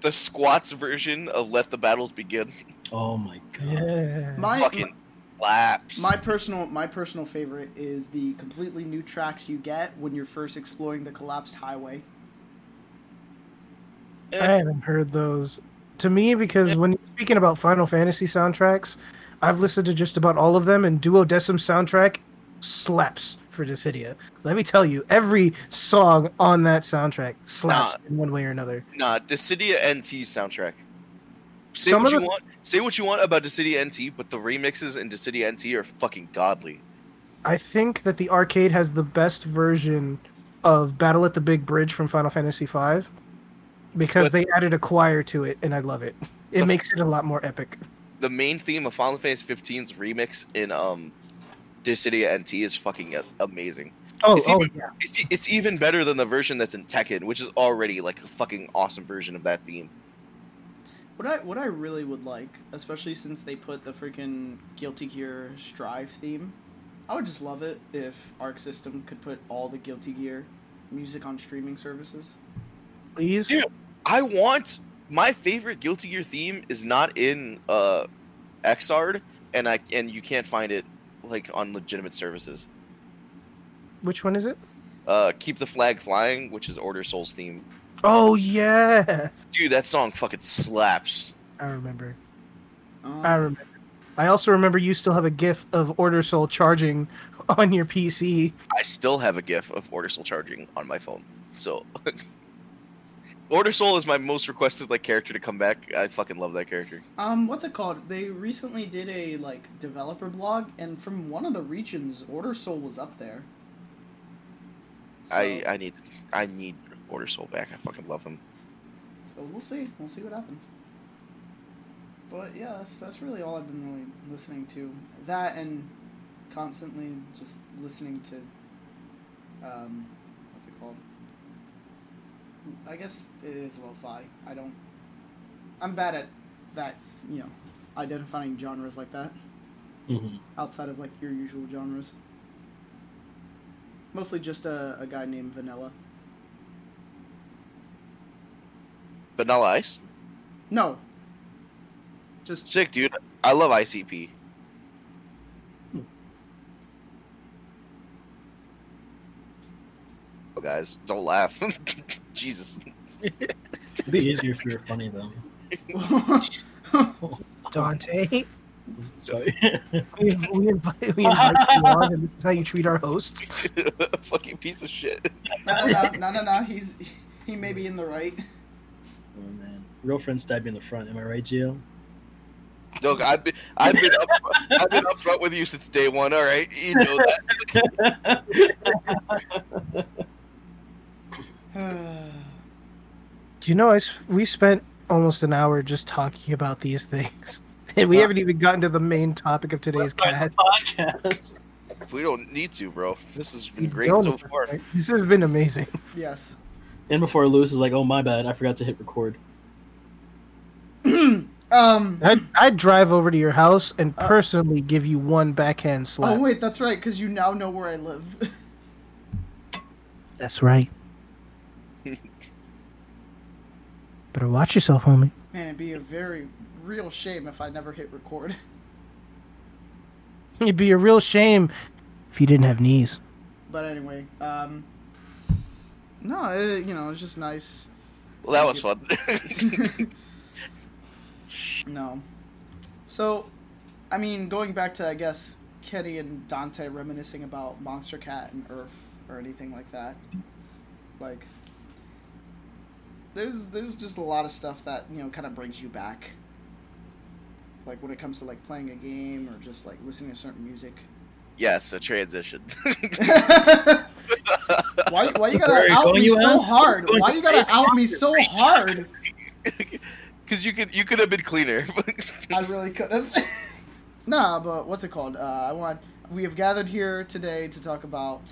the squats version of "Let the Battles Begin" oh my god. Yeah. my fucking slaps. my personal my personal favorite is the completely new tracks you get when you're first exploring the collapsed highway. I haven't heard those. To me, because when you're speaking about Final Fantasy soundtracks, I've listened to just about all of them, and Duodecim soundtrack slaps for Dissidia. Let me tell you, every song on that soundtrack slaps in one way or another. Nah, Dissidia NT soundtrack. Say Some what you the- want. Say what you want about Dissidia NT, but the remixes in Dissidia NT are fucking godly. I think that the arcade has the best version of Battle at the Big Bridge from Final Fantasy V because But- they added a choir to it, and I love it. It The- makes it a lot more epic. The main theme of Final Fantasy 15's remix in um Dissidia NT is fucking amazing. Oh, It's oh even- yeah. It's, it's even better than the version that's in Tekken, which is already like a fucking awesome version of that theme. What I what I really would like, especially since they put the freaking Guilty Gear Strive theme, I would just love it if Arc System could put all the Guilty Gear music on streaming services. Please. Dude. I want my favorite Guilty Gear theme is not in uh Xrd, and I and you can't find it like on legitimate services. Which one is it? Uh, Keep the Flag Flying, which is Order-Sol's theme. Oh yeah, Dude, that song fucking slaps. I remember. Um, I remember. I also remember you still have a GIF of Order-Sol charging on your PC. I still have a GIF of Order-Sol charging on my phone. So, Order-Sol is my most requested like character to come back. I fucking love that character. Um, what's it called? They recently did a like developer blog, and from one of the regions, Order-Sol was up there. I So- I need I need Order-Sol back. I fucking love him. So we'll see. We'll see what happens. But yeah, that's that's really all I've been really listening to. That and constantly just listening to um what's it called? I guess it is lo-fi. I don't I'm bad at that, you know, identifying genres like that hmm outside of like your usual genres. Mostly just a, a guy named Vanilla. Vanilla Ice, No. Just sick dude. I love ICP. Guys, don't laugh. Jesus. It'd be easier if you were funny though. Dante, Sorry. we, we invite, we invite you on, and this is how you treat our hosts. fucking piece of shit. no, no, no, no, no, no. He's he may be in the right. oh man, real friends stab you in the front. Am I right, Gio? Look, I've been I've been up, I've been upfront with you since day one. All right, you know that. Do you know I s- we spent almost an hour just talking about these things, and we Wow. haven't even gotten to the main topic of today's Let's start cast. the podcast. we don't need to, bro. This has been We great so far. point. This has been amazing. yes. And before Lewis is like, "Oh my bad, I forgot to hit record." um. I'd, I'd drive over to your house and Uh, personally give you one backhand slap. Oh wait, that's right, because you now know where I live. That's right. Better watch yourself, homie. Man, it'd be a very real shame if I never hit record. It'd be a real shame if you didn't have knees. But anyway, um. No, it, you know, it's just nice. Well, that was fun. no. So, I mean, going back to I guess Kenny and Dante reminiscing about Monstercat and Earth or anything like that. Like, there's there's just a lot of stuff that you know kind of brings you back. Like when it comes to like playing a game or just like listening to certain music. yes, a transition. why, why you Where are gotta you out me so ass? hard? Why to you gotta out me so hard? Because you could you could have been cleaner. I really could have. nah, but what's it called? Uh, I want we have gathered here today to talk about.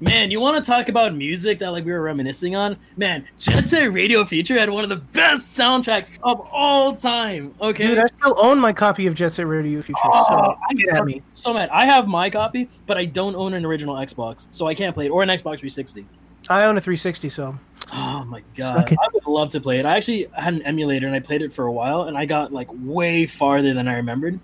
Man, you want to talk about music that like we were reminiscing on? Man, Jet Set Radio Future had one of the best soundtracks of all time. Okay, Dude, I still own my copy of Jet Set Radio Future. Oh, so get at so- me. so mad. I have my copy, but I don't own an original Xbox, so I can't play it or an Xbox 360. I own a 360, so Oh my god. I would love to play it. I actually had an emulator and I played it for a while, and I got like way farther than I remembered.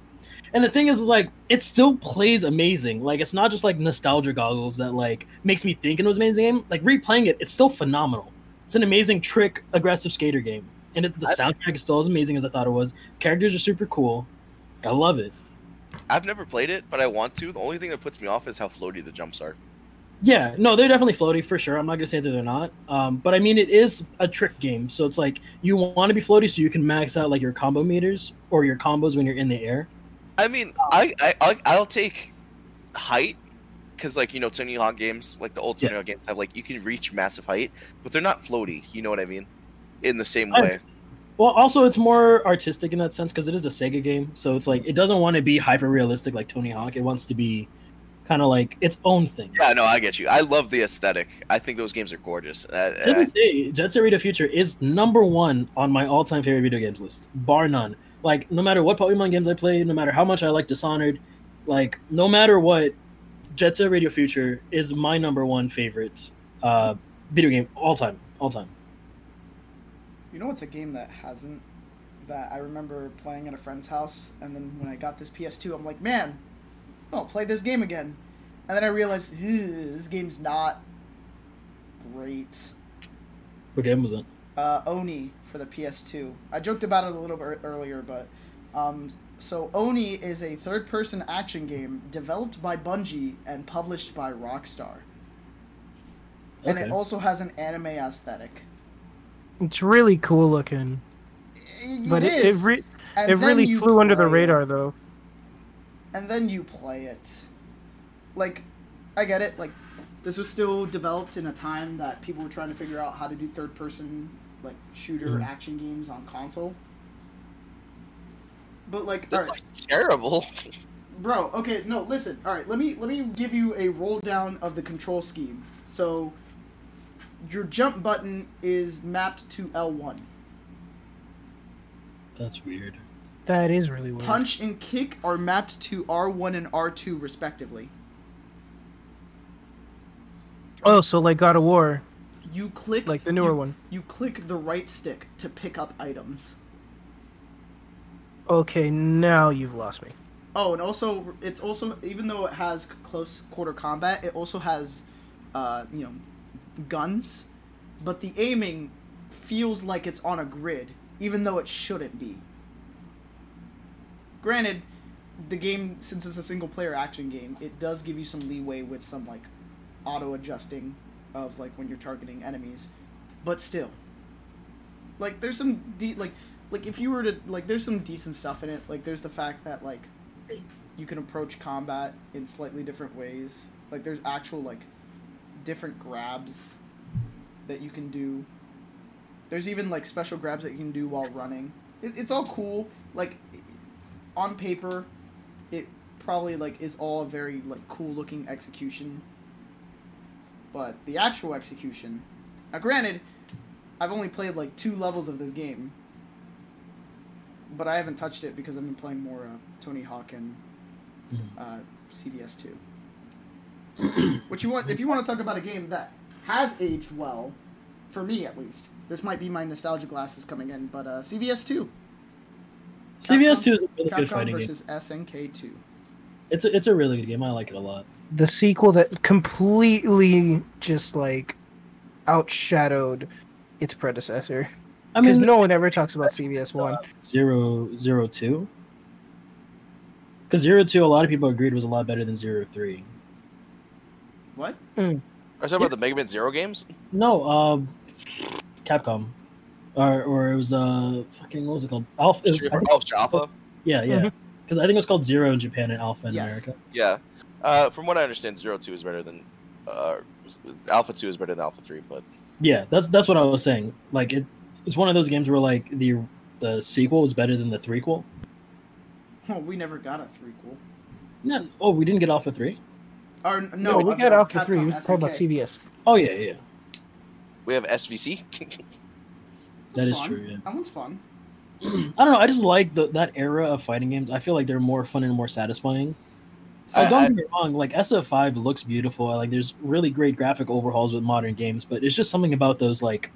And the thing is, is like it still plays amazing. Like it's not just like nostalgia goggles that like makes me think it was an amazing game. Like replaying it, it's still phenomenal. It's an amazing trick, aggressive skater game, and it, the I- soundtrack is still as amazing as I thought it was. Characters are super cool. I love it. I've never played it, but I want to. The only thing that puts me off is how floaty the jumps are. Yeah, no, they're definitely floaty for sure. I'm not gonna say that they're not. Um, but I mean, it is a trick game, so it's like you want to be floaty so you can max out like your combo meters or your combos when you're in the air. I mean, I, I I- I'll take height because like you know Tony Hawk games, like the old Tony Yeah. Hawk games, have like you can reach massive height, but they're not floaty. You know what I mean? In the same I- way. Well, also it's more artistic in that sense because it is a Sega game, so it's like it doesn't want to be hyper realistic like Tony Hawk. It wants to be kind of like its own thing. Yeah, no, I get you. I love the aesthetic. I think those games are gorgeous. Uh, To uh, this day, Jet Set Radio Future is number one on my all-time favorite video games list, bar none. Like no matter what Pokemon games I play, no matter how much I like Dishonored, like no matter what, Jet Set Radio Future is my number one favorite uh, video game all time, all time. You know what's a game that hasn't? That I remember playing at a friend's house, and then when I got this PS2, I'm like, man, I'll play this game again. And then I realized this game's not great. What game was it? uh, Oni for the PS2. I joked about it a little bit earlier, but um, so Oni is a third-person action game developed by Bungie and published by Rockstar, and it also has an anime aesthetic. it's really cool looking. But it, it, is, re- it really flew under the play it. radar, though. and then you play it. Like, I get it. Like, this was still developed in a time that people were trying to figure out how to do third person, like, shooter Mhm. action games on console. But, like, that's alright, like terrible. bro, okay, no, listen. Alright, let me, let me give you a roll down of the control scheme. So, your jump button is mapped to L1. That's weird. That is really weird. Punch and kick are mapped to R1 and R2, respectively. Oh, so like God of War, You click like the newer you- one. You click the right stick to pick up items. Okay, now you've lost me. Oh, and also it's also even though it has close quarter combat, it also has, uh, you know, guns, but the aiming feels like it's on a grid, even though it shouldn't be. Granted, the game since it's a single player action game, it does give you some leeway with some like auto adjusting of like when you're targeting enemies, but still, like there's some de- like like if you were to like there's some decent stuff in it. Like there's the fact that like you can approach combat in slightly different ways. Like there's actual like different grabs that you can do. There's even like special grabs that you can do while running. It, it's all cool. Like on paper, it probably like is all a very like cool looking execution. But the actual execution, now granted, I've only played like two levels of this game, but I haven't touched it because I've been playing more uh, Tony Hawk and Mhm. uh, CVS two. Which you want? If you want to talk about a game that has aged well, for me at least, this might be my nostalgia glasses coming in. But uh, CVS two, CVS two is a really good Capcom fighting game. versus SNK two. It's a, it's a really good game. I like it a lot. The sequel that completely just like outshadowed its predecessor. I Because mean, no one ever talks about CVS one. zero zero two. Because zero two, a lot of people agreed was a lot better than zero three. What? Are you talking about the Mega Man Zero games? No, um, Capcom, or or it was uh fucking what was it called? Alpha. It was, Street Fighter- Java. yeah, yeah. Because I think it was called Zero in Japan and Alpha in Yes. America. Yeah. Uh, from what I understand, Zero Two is better than uh, Alpha Two is better than Alpha Three, but Yeah, that's that's what I was saying. Like it, it's one of those games where like the the sequel was better than the threequel. Oh, we never got a threequel. No, oh, we didn't get Alpha three. Or No, no, when you of- get Alpha three, Capcom you talk about SNK. CVS. Oh yeah, yeah, We have SVC. that is fun. true. Yeah. That one's fun. I don't know. I just like the, that era of fighting games. I feel like they're more fun and more satisfying. So I- don't I- get me wrong. Like SF5 looks beautiful. Like there's really great graphic overhauls with modern games, but it's just something about those like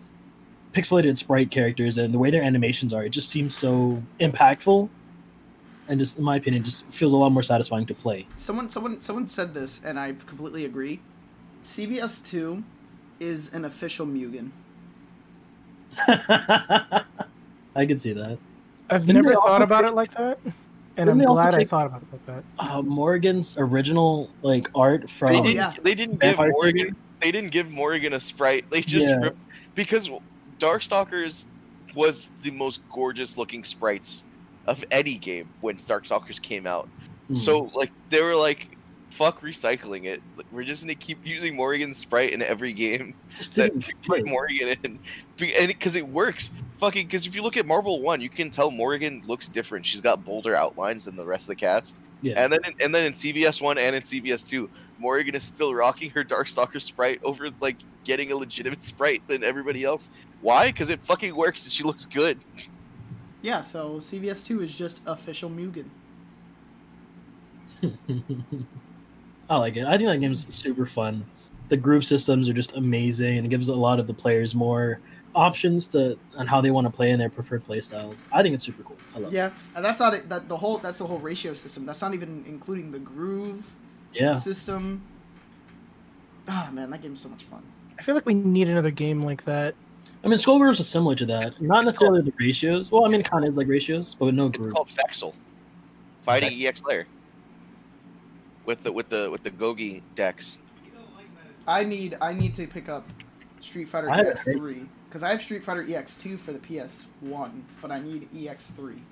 pixelated sprite characters and the way their animations are. It just seems so impactful, and just in my opinion, just feels a lot more satisfying to play. Someone, someone, someone said this, and I completely agree. CVS two is an official Mugen. I can see that. I've Didn't never thought about it like that, and Didn't I'm they also glad I thought about that. Uh, Morrigan's original like art from They didn't. yeah. They didn't give Vampire Morrigan. They didn't give Morrigan a sprite. They just Yeah. ripped because Darkstalkers was the most gorgeous looking sprites of any game when Darkstalkers came out. Hmm. So like they were like, "Fuck recycling it. We're just gonna keep using Morrigan's sprite in every game just that didn't we fit. put Morrigan in, and because it works. Fucking because if you look at Marvel One, you can tell Morrigan looks different. She's got bolder outlines than the rest of the cast. Yeah. And then in, and then in CVS one and in CVS two, Morrigan is still rocking her Darkstalker sprite over like getting a legitimate sprite than everybody else. Why? Because it fucking works and she looks good. Yeah, so CVS two is just official Mugen. I like it. I think that game's super fun. The groove systems are just amazing, and it gives a lot of the players more options to on how they want to play in their preferred play styles. I think it's super cool. I love it. Yeah, and that's not it. That the whole that's the whole ratio system. That's not even including the groove Yeah. system. Ah man, that game's so much fun. I feel like we need another game like that. I mean, Skullgirls is similar to that. Not It's necessarily the ratios. Well, I mean, it kind of is like ratios, but with no It's called Fexel, fighting EX Layer. With the with the with the Gougi decks. I need I need to pick up Street Fighter I EX three because I have Street Fighter EX two for the PS one, but I need EX three.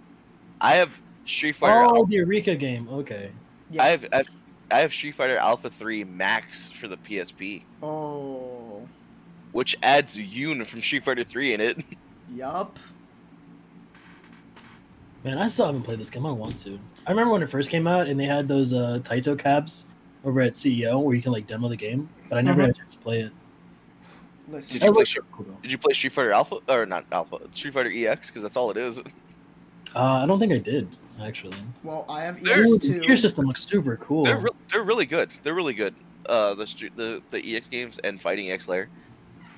I have Street Fighter. Oh, Al- the Arika game. Okay. Yes. I have, I have I have Street Fighter Alpha Three Max for the PSP, Oh, which adds Yun from Street Fighter Three in it. yup. Man, I still haven't played this game. I want to. I remember when it first came out, and they had those uh, Taito cabs over at CEO where you can like demo the game, but I never Mhm. had a chance to play it. Listen, Did you play Street- cool. Did you play Street Fighter Alpha or not Alpha? Street Fighter EX because that's all it is. Uh, I don't think I did actually. well, I have There's- Ooh, EX the two. gear system looks super cool. They're re- they're really good. They're really good. Uh, the street the the EX games and Fighting EX Layer.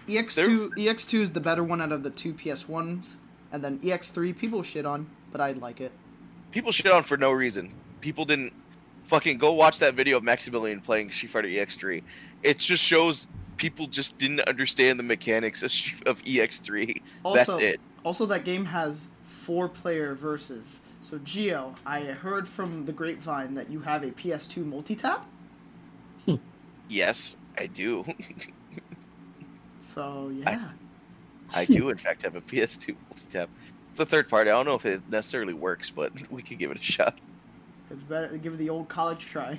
EX two EX two is the better one out of the two PS ones, and then EX three people shit on, but I like it. People shit on for no reason. People didn't fucking go watch that video of Maximilian playing Street Fighter EX3. It just shows people just didn't understand the mechanics of, of EX3. Also, That's it. Also, that game has four player versus. So, Gio, I heard from the grapevine that you have a PS2 multi tap. Hmm. Yes, I do. So, yeah. I do in fact have a PS2 multi-tap. It's a third party. I don't know if it necessarily works, but we could give it a shot. It's better. To give it the old college try.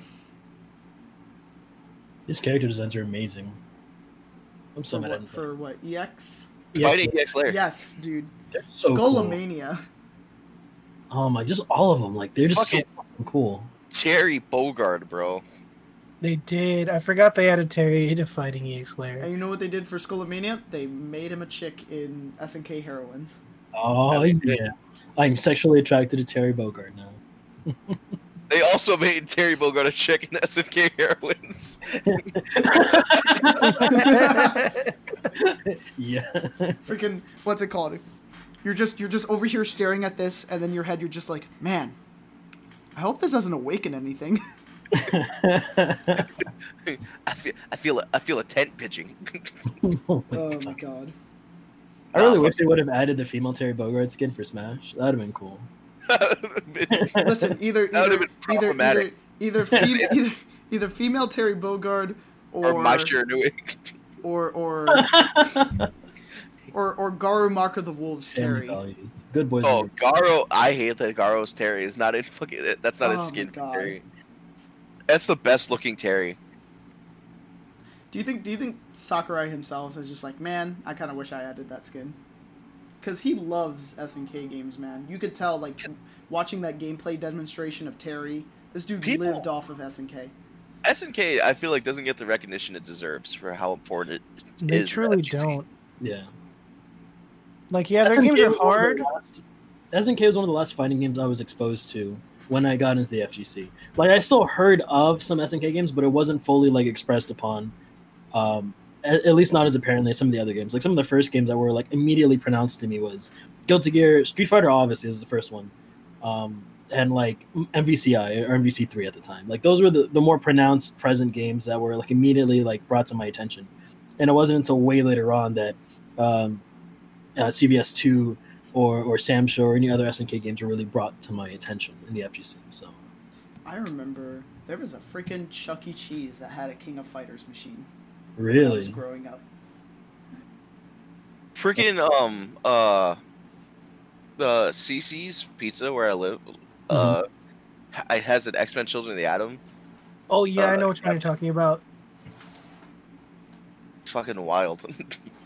His character designs are amazing. I'm so for, mad what, at for what? EX? Fighting EX Layer. Yes, dude. They're so cool. Oh my, just all of them. Like they're just so Fucking- fucking cool. Terry Bogard, bro. They did. I forgot they added Terry to Fighting EX Layer. And you know what they did for Skullomania? They made him a chick in SNK Heroines. Oh yeah, I'm sexually attracted to Terry Bogard now. They also made Terry Bogard a chick in SNK Heroines. yeah. Freaking what's it called? You're just you're just over here staring at this, and then your head you're just like, man, I hope this doesn't awaken anything. I feel, I feel, a, I feel a tent pitching. oh my oh God. My god. I really Nah, wish they would have added the female Terry Bogard skin for Smash. That would have been cool. Listen, either That either been either, either either fem- either either female Terry Bogard or or my sure doing. or or or or Garou Mark of the Wolves Family Terry. values. Good boys. Oh, Garou! I hate that Garou's Terry is not in fucking. That's not Oh his skin Terry. That's the best looking Terry. Do you think do you think Sakurai himself is just like, man, I kind of wish I added that skin? Because he loves SNK games, man. You could tell, like, watching that gameplay demonstration of Terry, This dude People- lived off of SNK. SNK, I feel like doesn't get the recognition it deserves for how important it They is. truly FGC. don't. Yeah. Like, yeah, their SNK games are was one of hard. the last- SNK was one of the last fighting games I was exposed to when I got into the FGC. Like I still heard of some SNK games, but it wasn't fully like expressed upon. Um, at, at least not as apparently as some of the other games. Like some of the first games that were like immediately pronounced to me was Guilty Gear, Street Fighter. Obviously, was the first one, um, and like MVCI or MVC3 at the time. Like those were the, the more pronounced present games that were like immediately like brought to my attention. And it wasn't until way later on that um, uh, CVS two or or SamSho or any other SNK games were really brought to my attention in the FGC. So I remember there was a freaking Chuck E. Cheese that had a King of Fighters machine. When I was really, growing up. Freaking um uh the CC's pizza where I live uh Mm-hmm. it has an X Men Children of the Atom. Oh, yeah, I Uh, know what you're talking about. Fucking wild.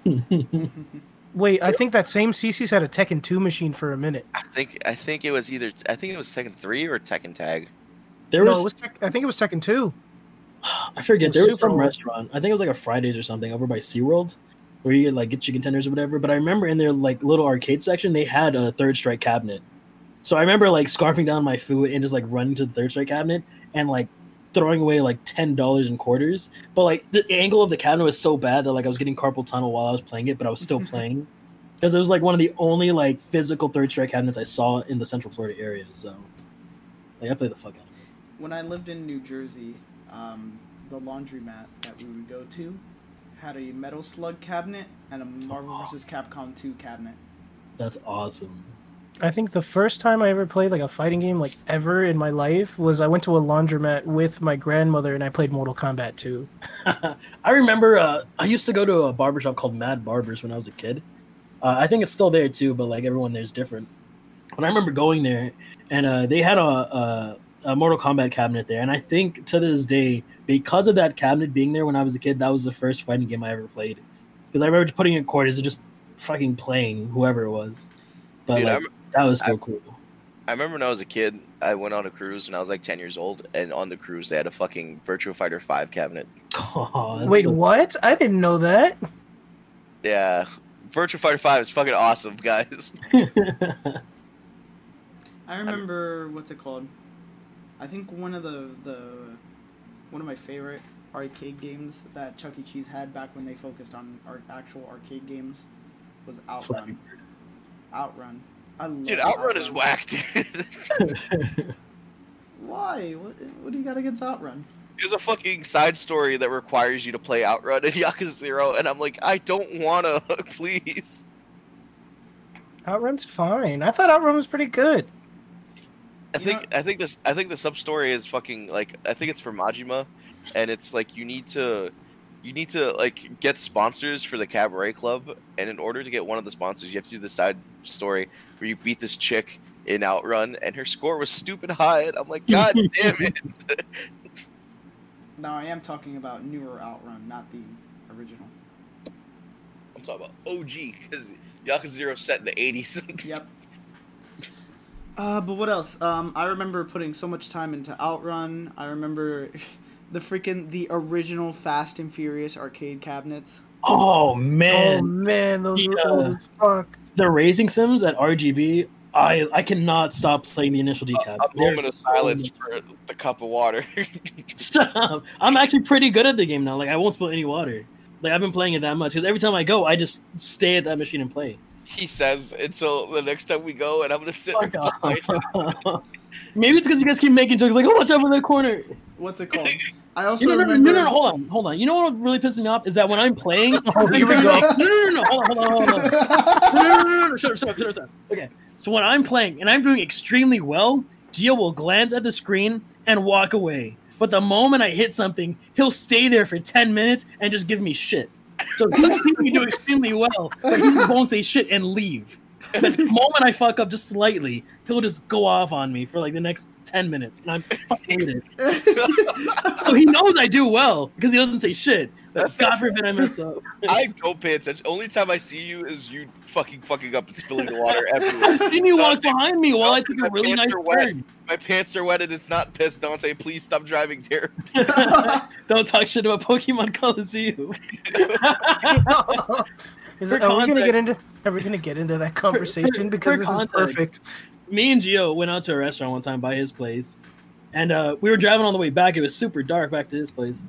Wait, I think that same CC's had a Tekken 2 machine for a minute. I think I think it was either I think it was Tekken three or Tekken Tag. there no, was, it was Tek- I think it was Tekken 2. I forget there was some old. restaurant. I think it was like a Fridays or something over by SeaWorld where you get like get chicken tenders or whatever. But I remember in their like little arcade section they had a Third Strike cabinet. So I remember like scarfing down my food and just like running to the Third Strike cabinet and like throwing away like ten dollars in quarters. But like the angle of the cabinet was so bad that like I was getting carpal tunnel while I was playing it, but I was still playing because it was like one of the only like physical Third Strike cabinets I saw in the Central Florida area. So like I played the fuck out of it. When I lived in New Jersey, um, the laundromat that we would go to had a Metal Slug cabinet and a Marvel vs. Capcom 2 cabinet. That's awesome. I think the first time I ever played like a fighting game like ever in my life was I went to a laundromat with my grandmother and I played Mortal Kombat 2. I remember uh, I used to go to a barbershop called Mad Barbers when I was a kid. Uh, I think it's still there too, but like everyone there's different. But I remember going there, and uh, they had a, a, a Mortal Kombat cabinet there, and I think to this day, because of that cabinet being there when I was a kid, that was the first fighting game I ever played. Because I remember putting in quarters and just fucking playing whoever it was. But Dude, like, that was still I- cool. I remember when I was a kid, I went on a cruise when I was like ten years old, and on the cruise they had a fucking Virtua Fighter five cabinet. Aw, that's Wait, so- what? I didn't know that. Yeah. Virtua Fighter five is fucking awesome, guys. I remember what's it called? I think one of the the one of my favorite arcade games that Chuck E. Cheese had back when they focused on art, actual arcade games was Flappy Outrun. Outrun. I love Dude, Outrun is whack, dude. Why? What, what do you got against Outrun? There's a fucking side story that requires you to play Outrun in Yakuza Zero, and I'm like, I don't wanna, please. Outrun's fine. I thought Outrun was pretty good. I You think I think this I think the sub story is fucking like I think it's for Majima, and it's like you need to you need to like get sponsors for the cabaret club, and in order to get one of the sponsors, you have to do the side story where you beat this chick in Outrun, and her score was stupid high, and I'm like, God damn it! Now I am talking about newer Outrun, not the original. I'm talking about OG because Yakuza Zero set in the 80s. Yep. Uh, but what else? Um, I remember putting so much time into Outrun. I remember the freaking the original Fast and Furious arcade cabinets. oh man! oh man, man, those were old as fuck. the racing sims at RGB. I I cannot stop playing the Initial D cabs. a They're moment of so silence for the cup of water. Stop. I'm actually pretty good at the game now. Like I won't spill any water. Like I've been playing it that much because every time I go, I just stay at that machine and play. He says until the next time we go, and I'm gonna sit Fuck there off. Maybe it's because you guys keep making jokes like, "Oh, watch out for that corner." What's it called? I also You know, no, no, remember. no, no, hold on, hold on. You know what really pisses me off is that when I'm playing, Oh, here we go. No, no, no, no, hold on, hold on, hold on. No, no, no, no, no, shut up, shut up, shut up, shut up. Okay, so when I'm playing and I'm doing extremely well, Gio will glance at the screen and walk away. But the moment I hit something, he'll stay there for 10 minutes and just give me shit. So he's me do extremely well, but he won't say shit and leave. But the moment I fuck up just slightly, he'll just go off on me for like the next ten minutes, and I'm fucking hate it. So he knows I do well because he doesn't say shit. But That's God forbid I mess up. I don't pay attention. Only time I see you is you fucking fucking up and spilling the water everywhere. I've seen you walk behind me while I Dante, took my a really pants nice are wet. turn. My pants are wet and it's not piss, Dante. Please stop driving there. Don't talk shit about Pokemon Colosseum. Is For it, are we gonna get into? Are we gonna get into that conversation for because this context. is perfect? me and Gio went out to a restaurant one time by his place, and uh, we were driving on the way back. It was super dark back to his place.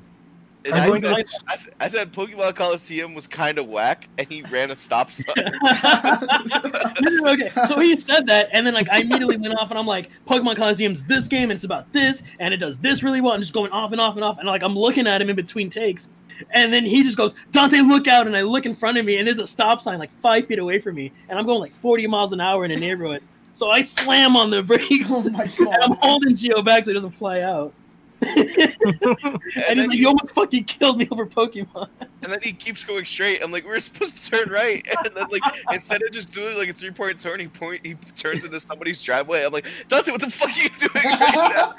And I'm I going said, to- I, said, I said Pokemon Colosseum was kind of whack, and he ran a stop sign. okay, so he said that, and then like I immediately went off, and I'm like, Pokemon Colosseum's this game, and it's about this, and it does this really well, and just going off and off and off, and like I'm looking at him in between takes, and then he just goes, Dante, look out, and I look in front of me, and there's a stop sign like five feet away from me, and I'm going like 40 miles an hour in a neighborhood, so I slam on the brakes, oh my and I'm holding Gio back so he doesn't fly out. and he's then like, he- you almost fucking killed me over Pokemon. And then he keeps going straight. I'm like, we're supposed to turn right. And then like instead of just doing like a three point turn, he point he turns into somebody's driveway. I'm like, Dante, what the fuck are you doing right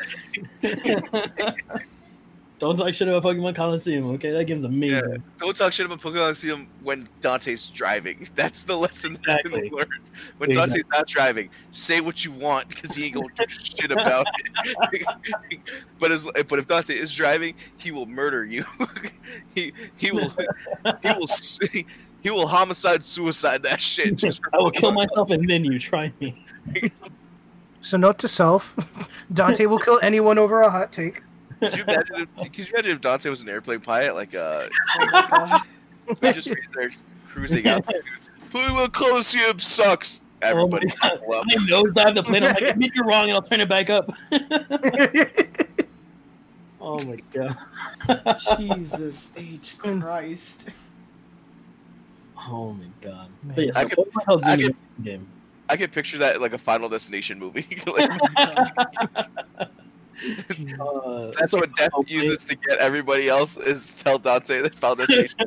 now? Don't talk shit about Pokemon Colosseum, okay? That game's amazing. Don't talk shit about Pokemon Colosseum when Dante's driving. That's the lesson that's Exactly. been learned. When Exactly. Dante's not driving, say what you want because he ain't gonna do shit about it. but as but if Dante is driving, he will murder you. he he will he will s- he will homicide suicide that shit. Just I will kill myself and then you try me. So note to self: Dante will kill anyone over a hot take. Could you imagine? If, could you imagine if Dante was an airplane pilot? Like uh, Oh my god. he just he's there cruising out. Pokemon Colosseum sucks. Everybody, Oh my God. I nosedive the plane. I'm like, admit you're wrong, and I'll turn it back up. oh my god. Jesus H Christ. Oh my god. Man. But yeah, so I could- Pokemon Colosseum I could- game. I can picture that like a Final Destination movie. Like, Uh, that's what Death okay. uses to get everybody else is tell Dante that Final Destination.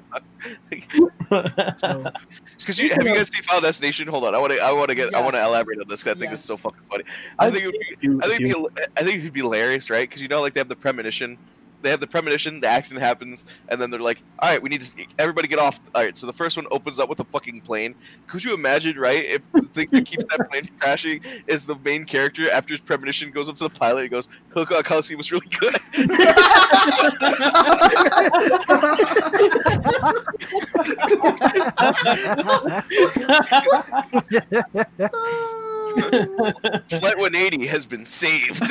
Because you have you guys seen Final Destination? Hold on, I want to I want to get I want to elaborate on this. 'cause I think it's so fucking funny. I I've think it would be I think, it'd be, I think it'd be hilarious, right? Because you know, like they have the premonition, they have the premonition, the accident happens, and then they're like, "All right, we need to everybody get off." All right, so the first one opens up with a fucking plane. Could you imagine, right? If the thing that keeps that plane from crashing is the main character after his premonition goes up to the pilot and goes, "Hook Colosseum was really good." Flight 180 has been saved.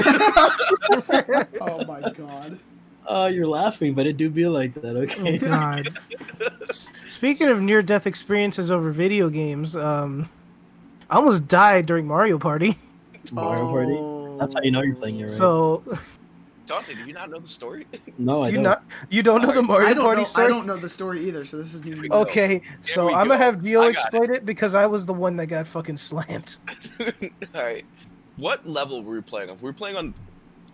oh my god. Oh, you're laughing, but it do be like that, oh okay? God. Speaking of near-death experiences over video games, um, I almost died during Mario Party. Mario Party. Oh. That's how you know you're playing it right. So, Dante, do you not know the story? No, I do you don't. not you don't know the Mario Party know. story? I don't know the story either, so this is new. to me. go. Okay, so I'm gonna have I Gio got explain it. because I was the one that got fucking slammed. All right. What level were we playing on? We were playing on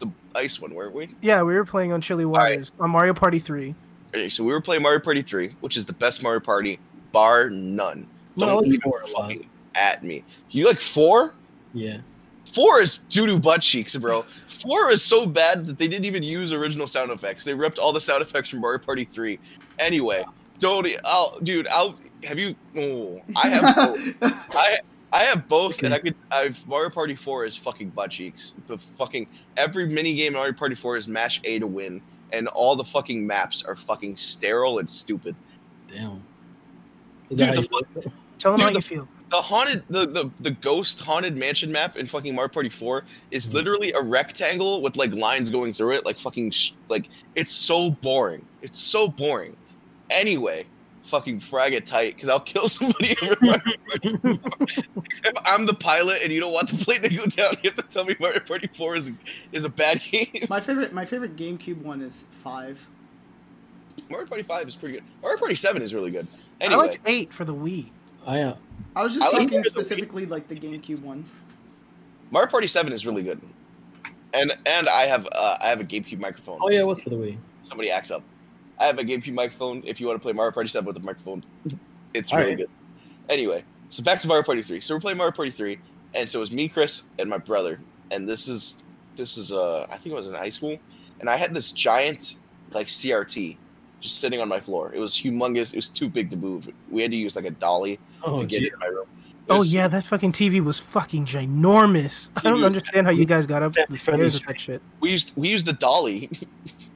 the ice one, weren't we? Yeah, we were playing on Chilly right. Waters on Mario Party 3. Okay, so we were playing Mario Party 3, which is the best Mario Party, bar none. No, Don't like even four fucking at me. You like four? Yeah. Four is doo doo butt cheeks, bro. Four is so bad that they didn't even use original sound effects. They ripped all the sound effects from Mario Party 3. Anyway, don't. I'll, dude. I'll. Have you? Oh, I have. I I have both, and I could. I've Mario Party 4 is fucking butt cheeks. The fucking every mini game in Mario Party 4 is mash A to win, and all the fucking maps are fucking sterile and stupid. Damn. Is Dude, that the you feel? Tell them Dude, how the- you feel. the haunted the, the the ghost haunted mansion map in fucking Mario Party 4 is Mhm. literally a rectangle with like lines going through it like fucking sh- like it's so boring it's so boring anyway fucking frag it tight because I'll kill somebody in Mario Party 4. if I'm the pilot and you don't want the plane to go down you have to tell me Mario Party 4 is is a bad game My favorite, my favorite GameCube one is five. Mario Party 5 is pretty good Mario Party 7 is really good I anyway liked 8 for the Wii. I uh, I was just I like talking the- specifically like the GameCube ones. Mario Party 7 is really good and and I have uh, I have a GameCube microphone oh yeah, it was for the Wii. somebody acts up. I have a GameCube microphone. If you want to play Mario Party 7 with a microphone, it's All really right. good. Anyway, So back to Mario Party 3. So we're playing Mario Party 3, and so it was me, Chris, and my brother. And this is this is uh I think it was in high school. And I had this giant like CRT just sitting on my floor. It was humongous. It was too big to move. We had to use like a dolly Oh, to get gee. it in my room. Oh yeah, that fucking TV was fucking ginormous. I don't understand how you guys got up the stairs with that shit. we used we used the dolly.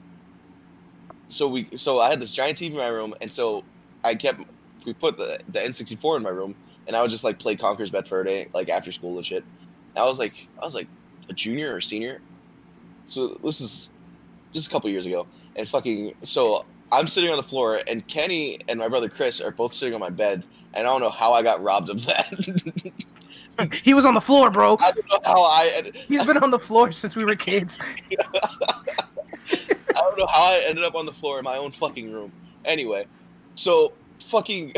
so we so I had this giant TV in my room, and so I kept we put the the N64 in my room, and I would just like play Conker's Bad Fur Day like after school and shit. I was like I was like a junior or senior, so this is just a couple years ago, and fucking so I'm sitting on the floor, and Kenny and my brother Chris are both sitting on my bed, and I don't know how I got robbed of that. He was on the floor, bro. I don't know how I. He's been on the floor since we were kids. I don't know how I ended up on the floor in my own fucking room. Anyway, so fucking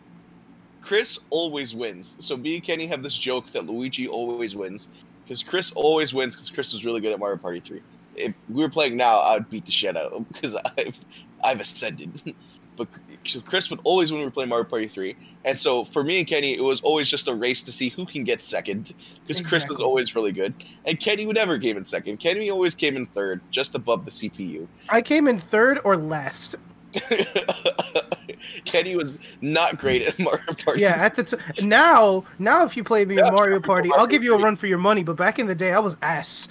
Chris always wins. So me and Kenny have this joke that Luigi always wins because Chris always wins because Chris was really good at Mario Party 3. If we were playing now, I would beat the shit out because I've I've ascended. But so Chris would always win when we were playing Mario Party 3. And so for me and Kenny, it was always just a race to see who can get second because Chris was always really good. And Kenny would never came in second. Kenny always came in third, just above the CPU. I came in third or last. Kenny was not great at Mario Party. Yeah, at the t- now, now if you play me Yeah, Mario Mario Party, Party I'll give you a run for your money. But back in the day, I was ass.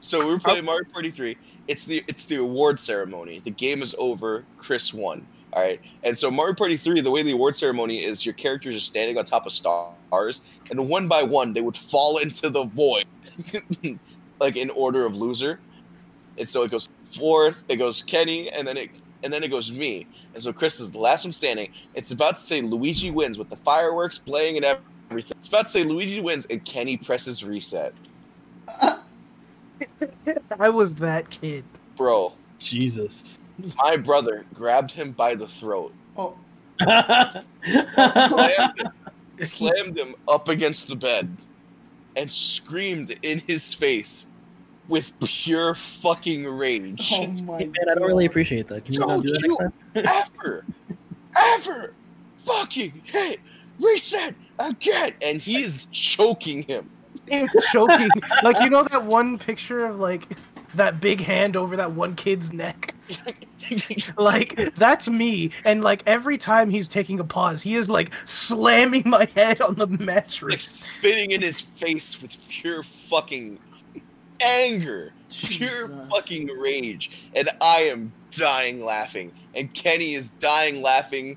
So we were playing Mario Party 3. It's the it's the award ceremony. The game is over. Chris won. All right. And so Mario Party 3, the way the award ceremony is your characters are standing on top of stars and one by one they would fall into the void. like in order of loser. And so it goes fourth, it goes Kenny, and then it and then it goes me. And so Chris is the last one standing. It's about to say Luigi wins with the fireworks playing and everything. It's about to say Luigi wins and Kenny presses reset. I was that kid. Bro, Jesus. My brother grabbed him by the throat, Oh, slammed, slammed him up against the bed, and screamed in his face with pure fucking rage. oh my Hey, man, I don't really appreciate that. Can you not Don't do that you- next time? ever, ever fucking hit reset again, and he is choking him. He choking. like you know that one picture of like that big hand over that one kid's neck. Like that's me. And like every time he's taking a pause, he is like slamming my head on the like mattress. spitting in his face with pure fucking anger, pure Jesus. fucking rage, and I am dying laughing, and Kenny is dying laughing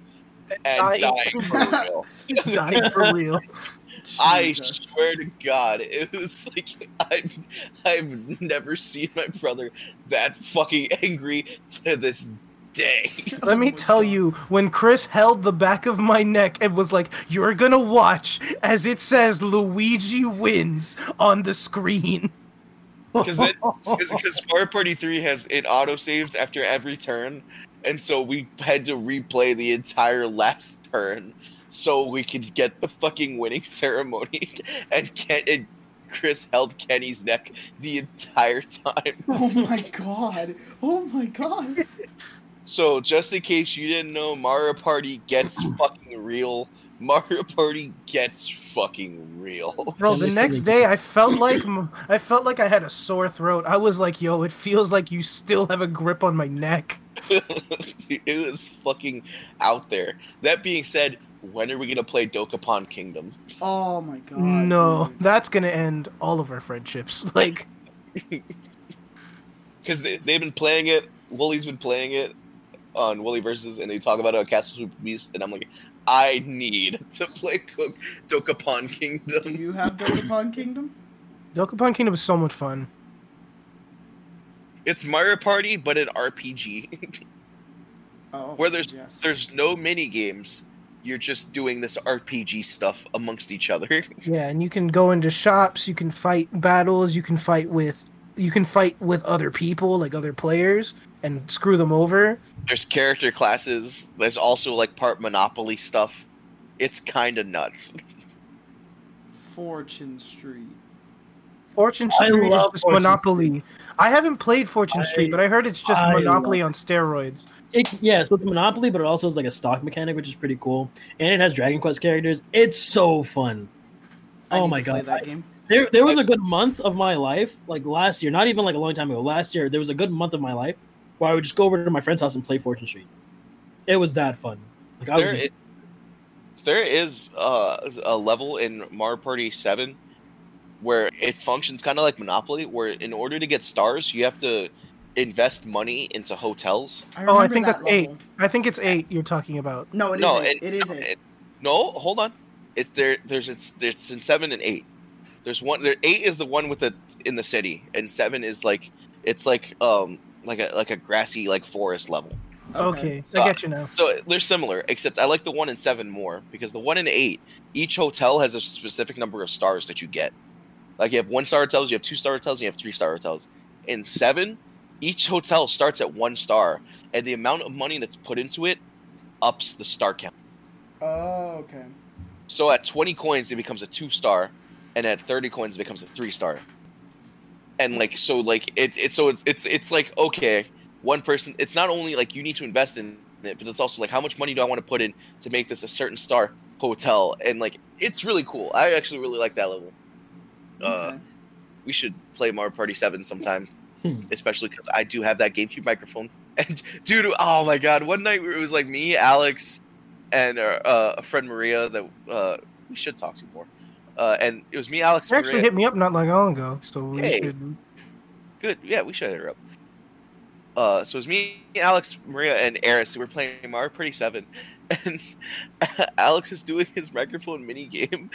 and Dying. dying for real. Dying for real. I swear to God, it was like I've I've never seen my brother that fucking angry to this day. Let me Oh tell you, when Chris held the back of my neck and was like, "You're gonna watch," as it says Luigi wins on the screen. Because it because Mario Party Three has it auto saves after every turn, and so we had to replay the entire last turn so we could get the fucking winning ceremony. And, Ken, and Chris held Kenny's neck the entire time. Oh my god. Oh my god. So just in case you didn't know, Mario Party gets fucking real. Mario Party gets fucking real. Bro, the next day I felt like I felt like I had a sore throat. I was like, "Yo, it feels like you still have a grip on my neck." it was fucking out there. That being said, when are we gonna play Dokapon Kingdom? Oh my god. no, dude. that's gonna end all of our friendships. Like, Because they, they've been playing it. Woolie's been playing it on Woolie versus, and they talk about it on Castle Super Beast, and I'm like, I need to play Cook Dokapon Kingdom. Do you have Dokapon Kingdom? Dokapon Kingdom is so much fun. It's Mario Party, but an RPG Oh. where there's yes. there's no mini games. You're just doing this RPG stuff amongst each other. Yeah, and you can go into shops, you can fight battles, you can fight with you can fight with other people, like other players, and screw them over. there's character classes. There's also like part Monopoly stuff. It's kind of nuts. Fortune Street. Fortune Street is love just Fortune Monopoly. I haven't played Fortune I- Street, but I heard it's just I Monopoly on steroids. It, yeah, so it's Monopoly, but it also has like a stock mechanic, which is pretty cool, and it has Dragon Quest characters. It's so fun. I Oh need my to play god! that I- game. There, there was a good month of my life, like last year, not even like a long time ago. Last year, there was a good month of my life where I would just go over to my friend's house and play Fortune Street. It was that fun. Like I was, There, i- there is uh, a level in Mario Party Seven where it functions kind of like Monopoly, where in order to get stars, you have to invest money into hotels. I Oh, I think that that's eight. I think it's eight you're talking about. No, it is no, eight. it- It is no, it- no, hold on. It's there. There's it's it's in seven and eight. There's one. There, eight is the one with the in the city, and seven is like it's like um like a like a grassy like forest level. Okay, So- I get you now. So they're similar, except I like the one in seven more because the one in eight, each hotel has a specific number of stars that you get. Like you have one star hotels, you have two star hotels, and you have three star hotels. In seven, each hotel starts at one star, and the amount of money that's put into it ups the star count. Oh, okay. So at 20 coins, it becomes a two star, and at 30 coins, it becomes a three star. And like so, like it, it's so it's it's it's like okay, one person. It's not only like you need to invest in it, but it's also like how much money do I want to put in to make this a certain star hotel, and like it's really cool. I actually really like that level. Uh, we should play Mario Party Seven sometime, Hmm. especially because I do have that GameCube microphone. And dude, oh my god, one night it was like me, Alex, and uh, uh, a friend Maria that uh, we should talk to more. Uh, and it was me, Alex, You actually Maria. hit me up not that long ago, so we Hey. should. Good, yeah, we should hit her up. Uh, so it was me, Alex, Maria, and Eris who were playing Mario Party Seven, and Alex is doing his microphone mini game,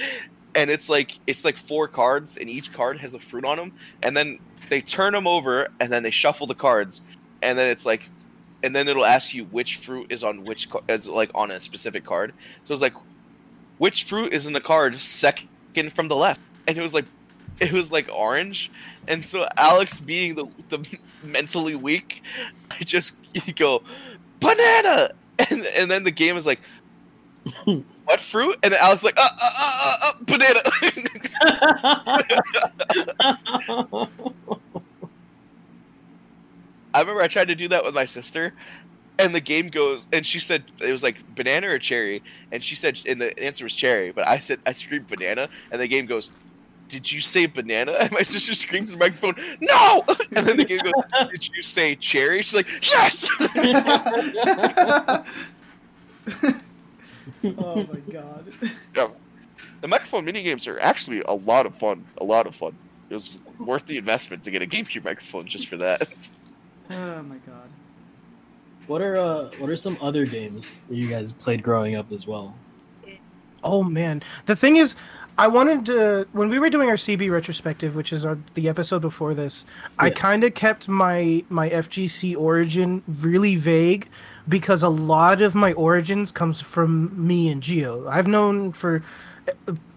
and it's like it's like four cards, and each card has a fruit on them, and then they turn them over, and then they shuffle the cards, and then it's like, and then it'll ask you which fruit is on which is like on a specific card. So it's like, which fruit is in the card second from the left, and it was like, it was like orange, and so Alex, being the the mentally weak, I just you go banana, and and then the game is like, what fruit? And then Alex like, uh, uh, uh, uh, uh banana. I remember I tried to do that with my sister, and the game goes, and she said it was like banana or cherry, and she said, and the answer was cherry, but I said I screamed banana, and the game goes. Did you say banana? And my sister screams in the microphone, "No!" And then the game goes, "Did you say cherry?" She's like, "Yes!" oh my god. The microphone mini games are actually a lot of fun. A lot of fun. It was worth the investment to get a GameCube microphone just for that. Oh my god. what are uh, what are some other games that you guys played growing up as well? Oh man, the thing is, I wanted to when we were doing our CB retrospective, which is our, the episode before this. I kind of kept my my FGC origin really vague because a lot of my origins comes from me and Gio. I've known for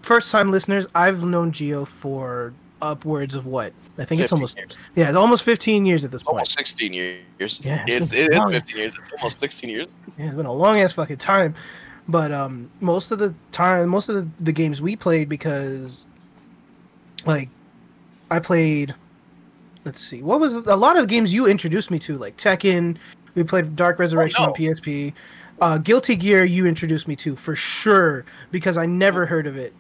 first time listeners, I've known Gio for upwards of what I think it's almost years. yeah, it's almost 15 years at this point. almost 16 years. Yeah, it's, it's it is 15 years. It's almost 16 years. Yeah, it's been a long ass fucking time. But um, most of the time, most of the, the games we played because, like, I played. Let's see, what was a lot of the games you introduced me to, like Tekken. We played Dark Resurrection no. on PSP. Uh, Guilty Gear, you introduced me to for sure because I never heard of it.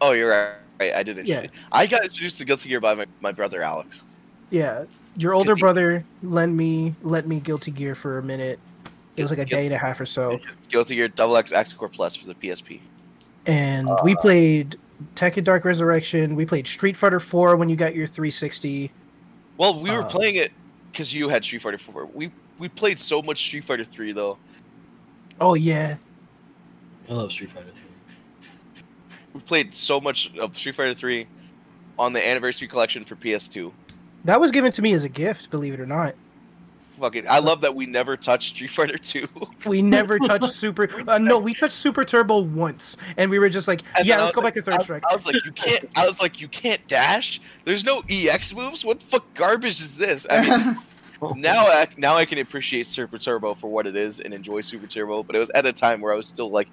Oh, you're right. I didn't. Yeah. I got introduced to Guilty Gear by my, my brother Alex. Yeah, your older he- brother lent me lent me Guilty Gear for a minute. It was like a Guilty- day and a half or so. Guilty Gear Double X Core Plus for the PSP. and Uh, we played Tekken Dark Resurrection. We played Street Fighter 4 when you got your 360. Well, we were Uh, playing it because you had Street Fighter 4. We we played so much Street Fighter 3 though. Oh yeah, I love Street Fighter 3. We played so much of Street Fighter 3 on the anniversary collection for PS2. that was given to me as a gift. Believe it or not, Fucking, I love that we never touched Street Fighter 2. we never touched Super. Uh, no, we touched Super Turbo once, and we were just like, And yeah, let's was go back to Third I, Strike. I was like, you can't. I was like, you can't dash. There's no EX moves. What the fuck garbage is this? I mean, now I, now I can appreciate Super Turbo for what it is and enjoy Super Turbo. But it was at a time where I was still like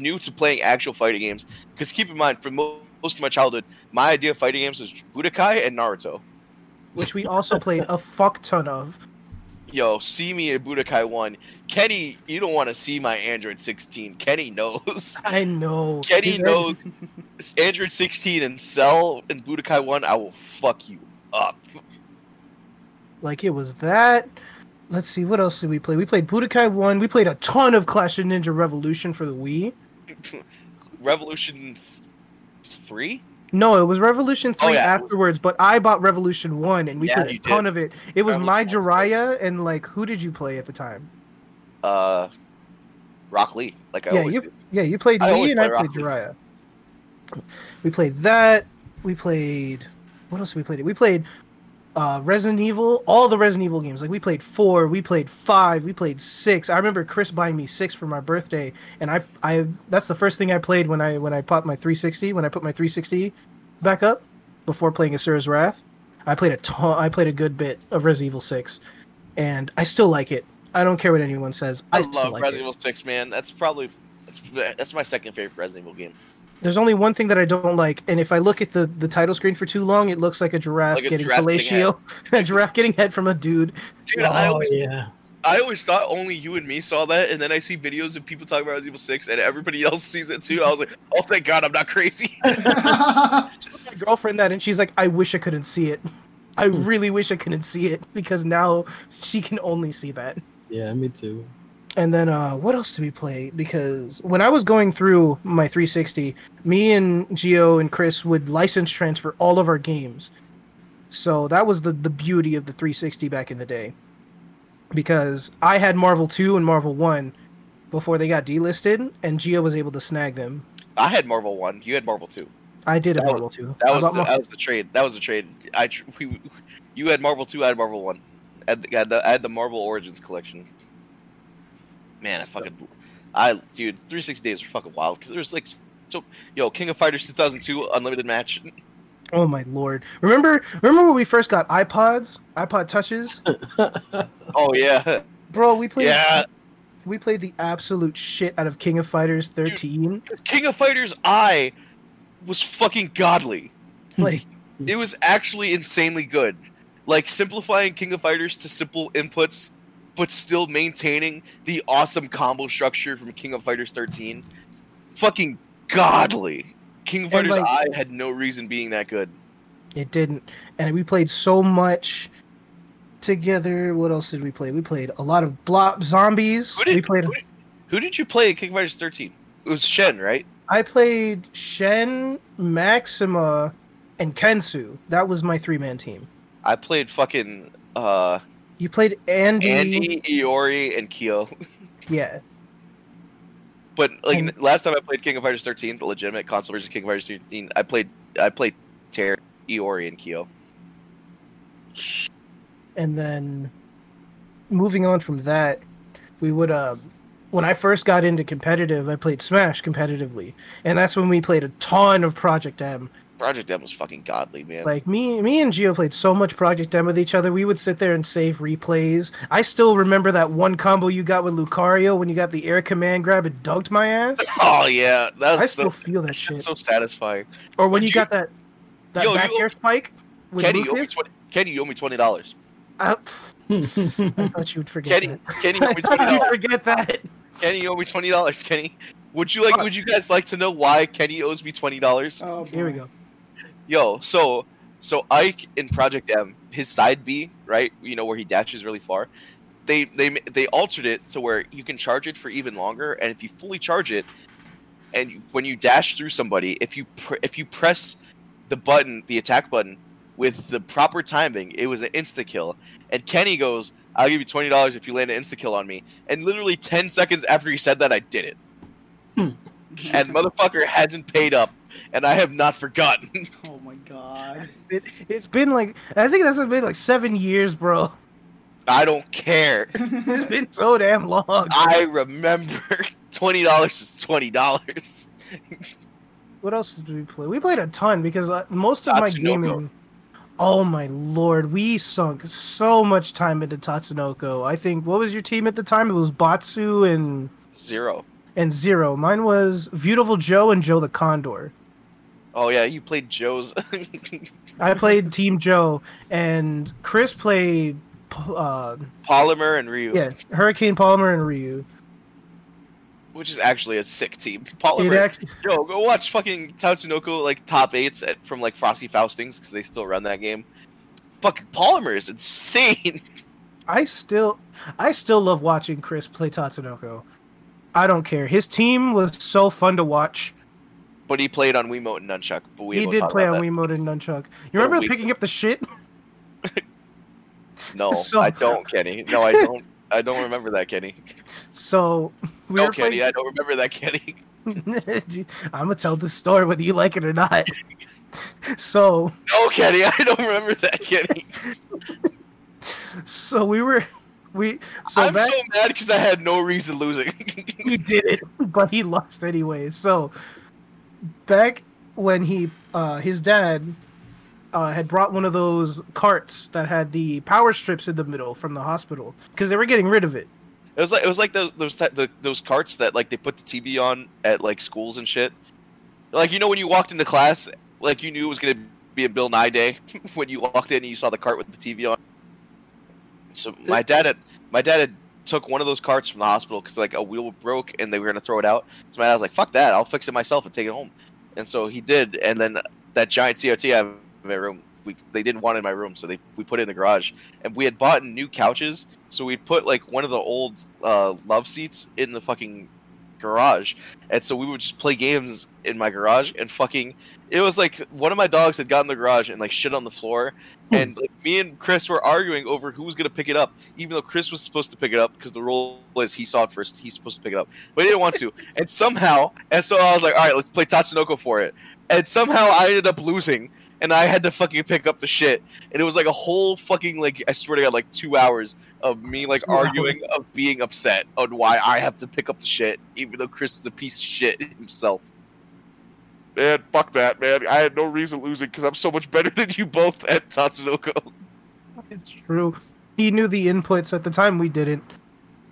new to playing actual fighting games. Because keep in mind, for mo- most of my childhood, my idea of fighting games was Budokai and Naruto. which we also played a fuck ton of. Yo, see me at Budokai 1. Kenny, you don't want to see my Android 16. Kenny knows. I know. Kenny He- knows. Android 16 and Cell and Budokai 1, I will fuck you up. Like it was that. Let's see, what else did we play? We played Budokai 1. We played a ton of Clash of Ninja Revolution for the Wii. Revolution 3? No, it was Revolution 3 Oh, yeah. afterwards, but I bought Revolution 1 and we Yeah, played a ton did. of it. It was my Revolution Jiraiya and like who did you play at the time? Uh, Rock Lee, like I Yeah, always you- do. Yeah, you played I Lee and I played Rock Jiraiya. We played that. We played what else did we played? We played uh, Resident Evil, all the Resident Evil games. Like we played four, we played five, we played six. I remember Chris buying me six for my birthday, and I, I that's the first thing I played when I when I popped my 360. When I put my 360 back up before playing Asura's Wrath, I played a ton. I played a good bit of Resident Evil six, and I still like it. I don't care what anyone says. I, I love like Resident it. Evil 6, man. That's probably that's, that's my second favorite Resident Evil game. There's only one thing that I don't like, and if I look at the, the title screen for too long, it looks like a giraffe Like a getting giraffe fellatio. a giraffe getting head from a dude. Dude, I oh always yeah. I always thought only you and me saw that, and then I see videos of people talking about Resident Evil 6, and everybody else sees it too. I was like, oh, thank God I'm not crazy. I told my girlfriend that, and she's like, I wish I couldn't see it. I Hmm. really wish I couldn't see it because now she can only see that. Yeah, me too. And then uh, what else did we play? Because when I was going through my 360, me and Gio and Chris would license transfer all of our games. So that was the the beauty of the 360 back in the day. Because I had Marvel 2 and Marvel 1 before they got delisted, and Gio was able to snag them. I had Marvel 1, you had Marvel 2. I did have That Marvel 2. That was the, Mar- that was the trade. That was the trade. I tr- we, you had Marvel 2, I had Marvel 1. I had, the, I had the, I had the Marvel Origins collection. Man, I fucking I dude, 360 days were fucking wild because there was like so yo, King of Fighters 2002 unlimited match. oh my lord! Remember, remember when we first got iPods, iPod touches, Oh yeah. bro? We played. Yeah. We played the absolute shit out of King of Fighters 13. King of Fighters I was fucking godly. Like, It was actually insanely good. Like simplifying King of Fighters to simple inputs, but still maintaining the awesome combo structure from King of Fighters 13. Fucking godly. King of Fighters like- I had no reason being that good. it didn't. And we played so much together. What else did we play? We played a lot of blob zombies. Who did, we played. who, did, who did you play at King of Fighters 13? It was Shen, right? I played Shen, Maxima, and Kensou. That was my three man team. I played fucking uh, You played Andy. Andy, Iori, and Kyo. Yeah. But like And- last time I played King of Fighters 13, the legitimate console version of King of Fighters 13, I played I played Terry, Iori, and Kyo. and then moving on from that we would uh when i first got into competitive i played smash competitively and that's when we played a ton of project m Project M was fucking godly, man. like me me and gio played so much project m with each other we would sit there and save replays i still remember that one combo you got with lucario when you got the air command grab and dunked my ass oh yeah, that was i so, still feel that shit's shit so satisfying. or when you you- got that that Yo, you back owe- air spike with Kenny, you owe me twenty. Kenny, you owe me twenty dollars. I, uh, I thought you would forget Kenny, that. Kenny, you owe I me twenty thought you'd dollars. forget that. Kenny, you owe me twenty dollars. Kenny, would you like? Would you guys like to know why Kenny owes me twenty dollars? Oh, Here we go. Yo, so so Ike in Project M, his side B, right? You know where he dashes really far. They they they altered it to where you can charge it for even longer, and if you fully charge it, and you, when you dash through somebody, if you pr- if you press the button, the attack button, with the proper timing, it was an insta kill. And Kenny goes, "I'll give you twenty dollars if you land an insta kill on me." And literally ten seconds after he said that, I did it. Hmm. And motherfucker hasn't paid up, and I have not forgotten. oh my god. It, it's been like I think that's been like seven years, bro. I don't care. It's been so damn long. I remember twenty dollars is twenty dollars. What else did we play? We played a ton because uh, most of my gaming. Oh my lord, we sunk so much time into Tatsunoko. I think what was your team at the time? It was Batsu and Zero. and Zero. Mine was Beautiful Joe and Joe the Condor. Oh yeah, you played Joe's. I played Team Joe, and Chris played uh, Polymar and Ryu. yeah Hurricane Polymar and Ryu. Which is actually a sick team. Polymar. actually, Yo, go watch fucking Tatsunoko like top eights at, from like Frosty Faustings because they still run that game. Fucking Polymar is insane. I still I still love watching Chris play Tatsunoko. I don't care. His team was so fun to watch. But he played on Wiimote and Nunchuck. But we he did play on that. Wiimote and Nunchuck. You remember picking up the shit? No, So- I don't, Kenny. No, I don't. I don't remember that, Kenny. So we no, Kenny, playing. I don't remember that, Kenny. I'm gonna tell the story whether you like it or not. so No, Kenny, I don't remember that, Kenny. so we were we so I'm back so mad because I had no reason losing. he did it, but he lost anyway. So back when he uh his dad uh, had brought one of those carts that had the power strips in the middle from the hospital because they were getting rid of it. It was like it was like those those the, those carts that like they put the TV on at like schools and shit. Like you know when you walked into class, like you knew it was gonna be a Bill Nye day when you walked in and you saw the cart with the TV on. So my dad had my dad had took one of those carts from the hospital because like a wheel broke and they were gonna throw it out. So my dad was like, "Fuck that! I'll fix it myself and take it home." And so he did. And then that giant CRT I have in my room, we they didn't want it in my room, so they we put it in the garage. And we had bought new couches, so we put like one of the old uh, love seats in the fucking garage, and so we would just play games in my garage and fucking. It was like one of my dogs had gotten in the garage and like shit on the floor, hmm. and like, me and Chris were arguing over who was gonna pick it up, even though Chris was supposed to pick it up because the rule is he saw it first, he's supposed to pick it up, but he didn't want to, and somehow, and so I was like, all right, let's play Tatsunoko for it, and somehow I ended up losing. And I had to fucking pick up the shit, and it was like a whole fucking like I swear to God, like two hours of me like arguing of being upset on why I have to pick up the shit, even though Chris is a piece of shit himself. Man, fuck that, man. I had no reason losing because I'm so much better than you both at Tatsunoko. It's true. He knew the inputs at the time we didn't.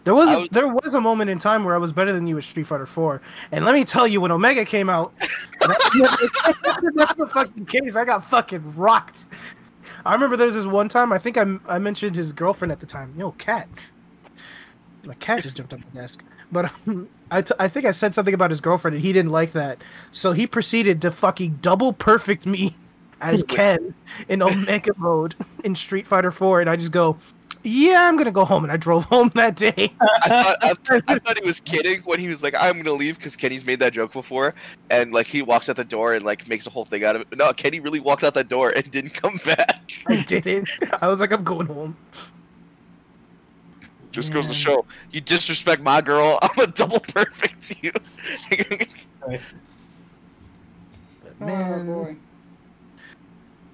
There was, was- there was a moment in time where I was better than you at Street Fighter 4. And let me tell you, when Omega came out, that- that's the fucking case. I got fucking rocked. I remember there was this one time. I think I, I mentioned his girlfriend at the time. Yo, cat. My cat just jumped up my desk. But um, I, t- I think I said something about his girlfriend, and he didn't like that. So he proceeded to fucking double perfect me as Ken in Omega mode in Street Fighter 4, and I just go, "Yeah, I'm gonna go home." And I drove home that day. I thought, I, I thought he was kidding when he was like, "I'm gonna leave" because Kenny's made that joke before, and like he walks out the door and like makes a whole thing out of it. No, Kenny really walked out that door and didn't come back. I didn't. I was like, "I'm going home." Just goes to show you disrespect my girl. I'm a double perfect to you. Oh, Man. Oh boy.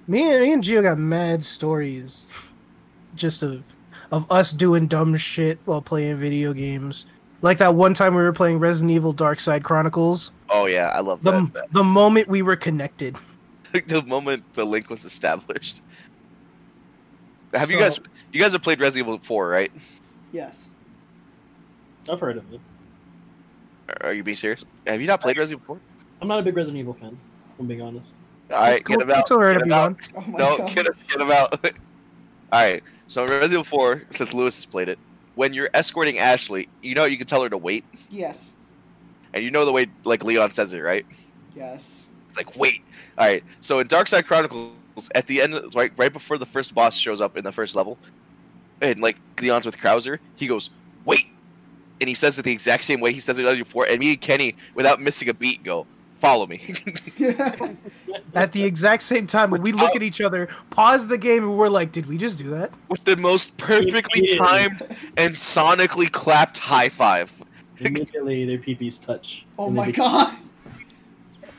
Me and, me and Gio got mad stories, just of of us doing dumb shit while playing video games. Like that one time we were playing Resident Evil Dark Side Chronicles. oh yeah, I love The that. the moment we were connected. the moment the link was established. Have you guys? You guys have played Resident Evil 4, right? Yes. I've heard of it. Are you being serious? Have you not played Resident Evil 4? I'm not a big Resident Evil fan, if I'm being honest. All right, Cool. get him out. It's alright Get if him out. Oh No, god. get him, get him out. All right. So in Resident Evil 4, since Lewis has played it, when you're escorting Ashley, you know you can tell her to wait, Yes. and you know the way like Leon says it, right? Yes. It's like wait. All right. So in Dark Side Chronicles, at the end, right right before the first boss shows up in the first level, and like Leon's with Krauser, he goes wait, and he says it the exact same way he says it before, and me and Kenny, without missing a beat, go follow me. At the exact same time, when we look at each other, pause the game, and we're like, "Did we just do that?" with the most perfectly timed and sonically clapped high five. Immediately, their peepees touch. oh my be- god.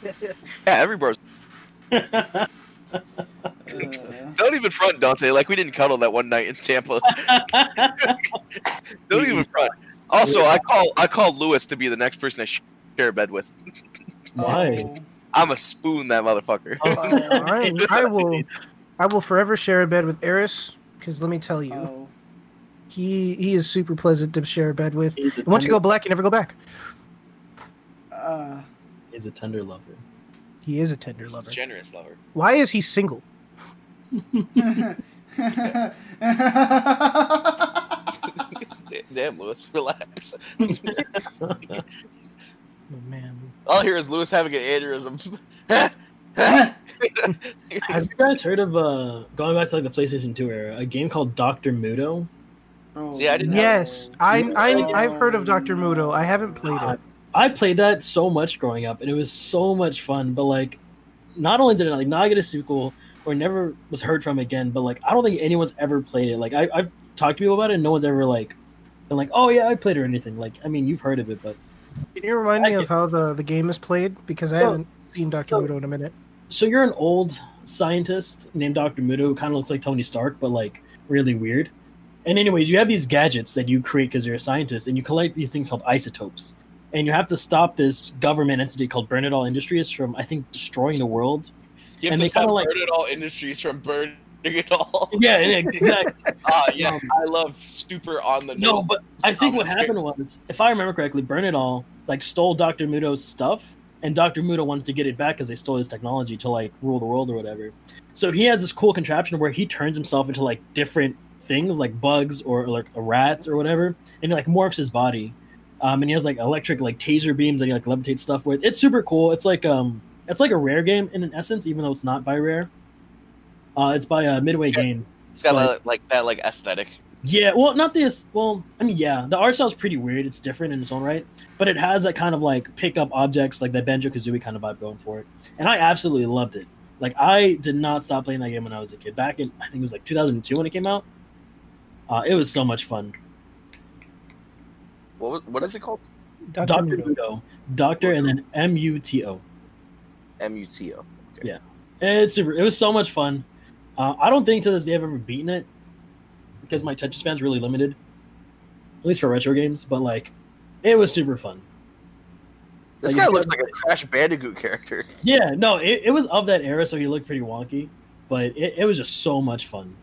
Yeah, every bros. Uh, Don't even front, Dante. Like we didn't cuddle that one night in Tampa. Don't even front. Also, I call I call Lewis to be the next person I share a bed with. Why? I'm a spoon that motherfucker. Oh. I, I will, I will forever share a bed with Eris, because let me tell you, Oh. he he is super pleasant to share a bed with. A And once you go black, you never go back. Uh, He's a tender lover. He is a tender lover. Generous lover. Why is he single? Damn, Lewis, relax. Oh, man. All I hear is Lewis having an aneurysm. Have you guys heard of uh going back to like the PlayStation 2 era, a game called Doctor Muto? Oh, See, I didn't Yes, I, I I've heard of Doctor Muto. I haven't played it. I played that so much growing up, and it was so much fun. But like, not only did it like not get a sequel or never was heard from again, but like I don't think anyone's ever played it. Like I, I've talked to people about it, and no one's ever like been like, "Oh yeah, I played it" or anything. Like I mean, you've heard of it, but Can you remind me I of how the, the game is played? Because I haven't seen Doctor so- Muto in a minute. so you're an old scientist named Doctor Muto, who kind of looks like Tony Stark, but like really weird. And anyways, you have these gadgets that you create because you're a scientist, and you collect these things called isotopes. And you have to stop this government entity called Burn It All Industries from, I think, destroying the world. You have And to they stop kinda like- burning all industries from burning it all. Yeah, yeah exactly. Ah, yeah, Um, I love super on the No, but I think what happened was, if I remember correctly, Burn It All like stole Doctor Muto's stuff, and Doctor Muto wanted to get it back because they stole his technology to like rule the world or whatever. So he has this cool contraption where he turns himself into like different things, like bugs or, like rats or whatever, and he like morphs his body. Um, and he has like electric like taser beams that he like levitates stuff with. It's super cool. It's like um, it's like a rare game in an essence, even though it's not by Rare. Uh, it's by a Midway Yeah. game. it's got but- a, like that like aesthetic. Yeah, well, not this. Well, I mean, yeah, the art style is pretty weird. It's different in its own right, but it has that kind of like pick up objects, like that Banjo Kazooie kind of vibe going for it. And I absolutely loved it. Like, I did not stop playing that game when I was a kid. Back in, I think it was like 2002 when it came out. Uh, it was so much fun. What what is it called? Doctor Doctor Muto, Doctor, and then M U T O. M U T O. Yeah, it's super. It was so much fun. Uh, I don't think to this day I've ever beaten it because my attention span's really limited, at least for retro games. But like, it was super fun. This Like, guy looks like a Crash Bandicoot character. Yeah, no, it, it was of that era, so he looked pretty wonky, but it, it was just so much fun.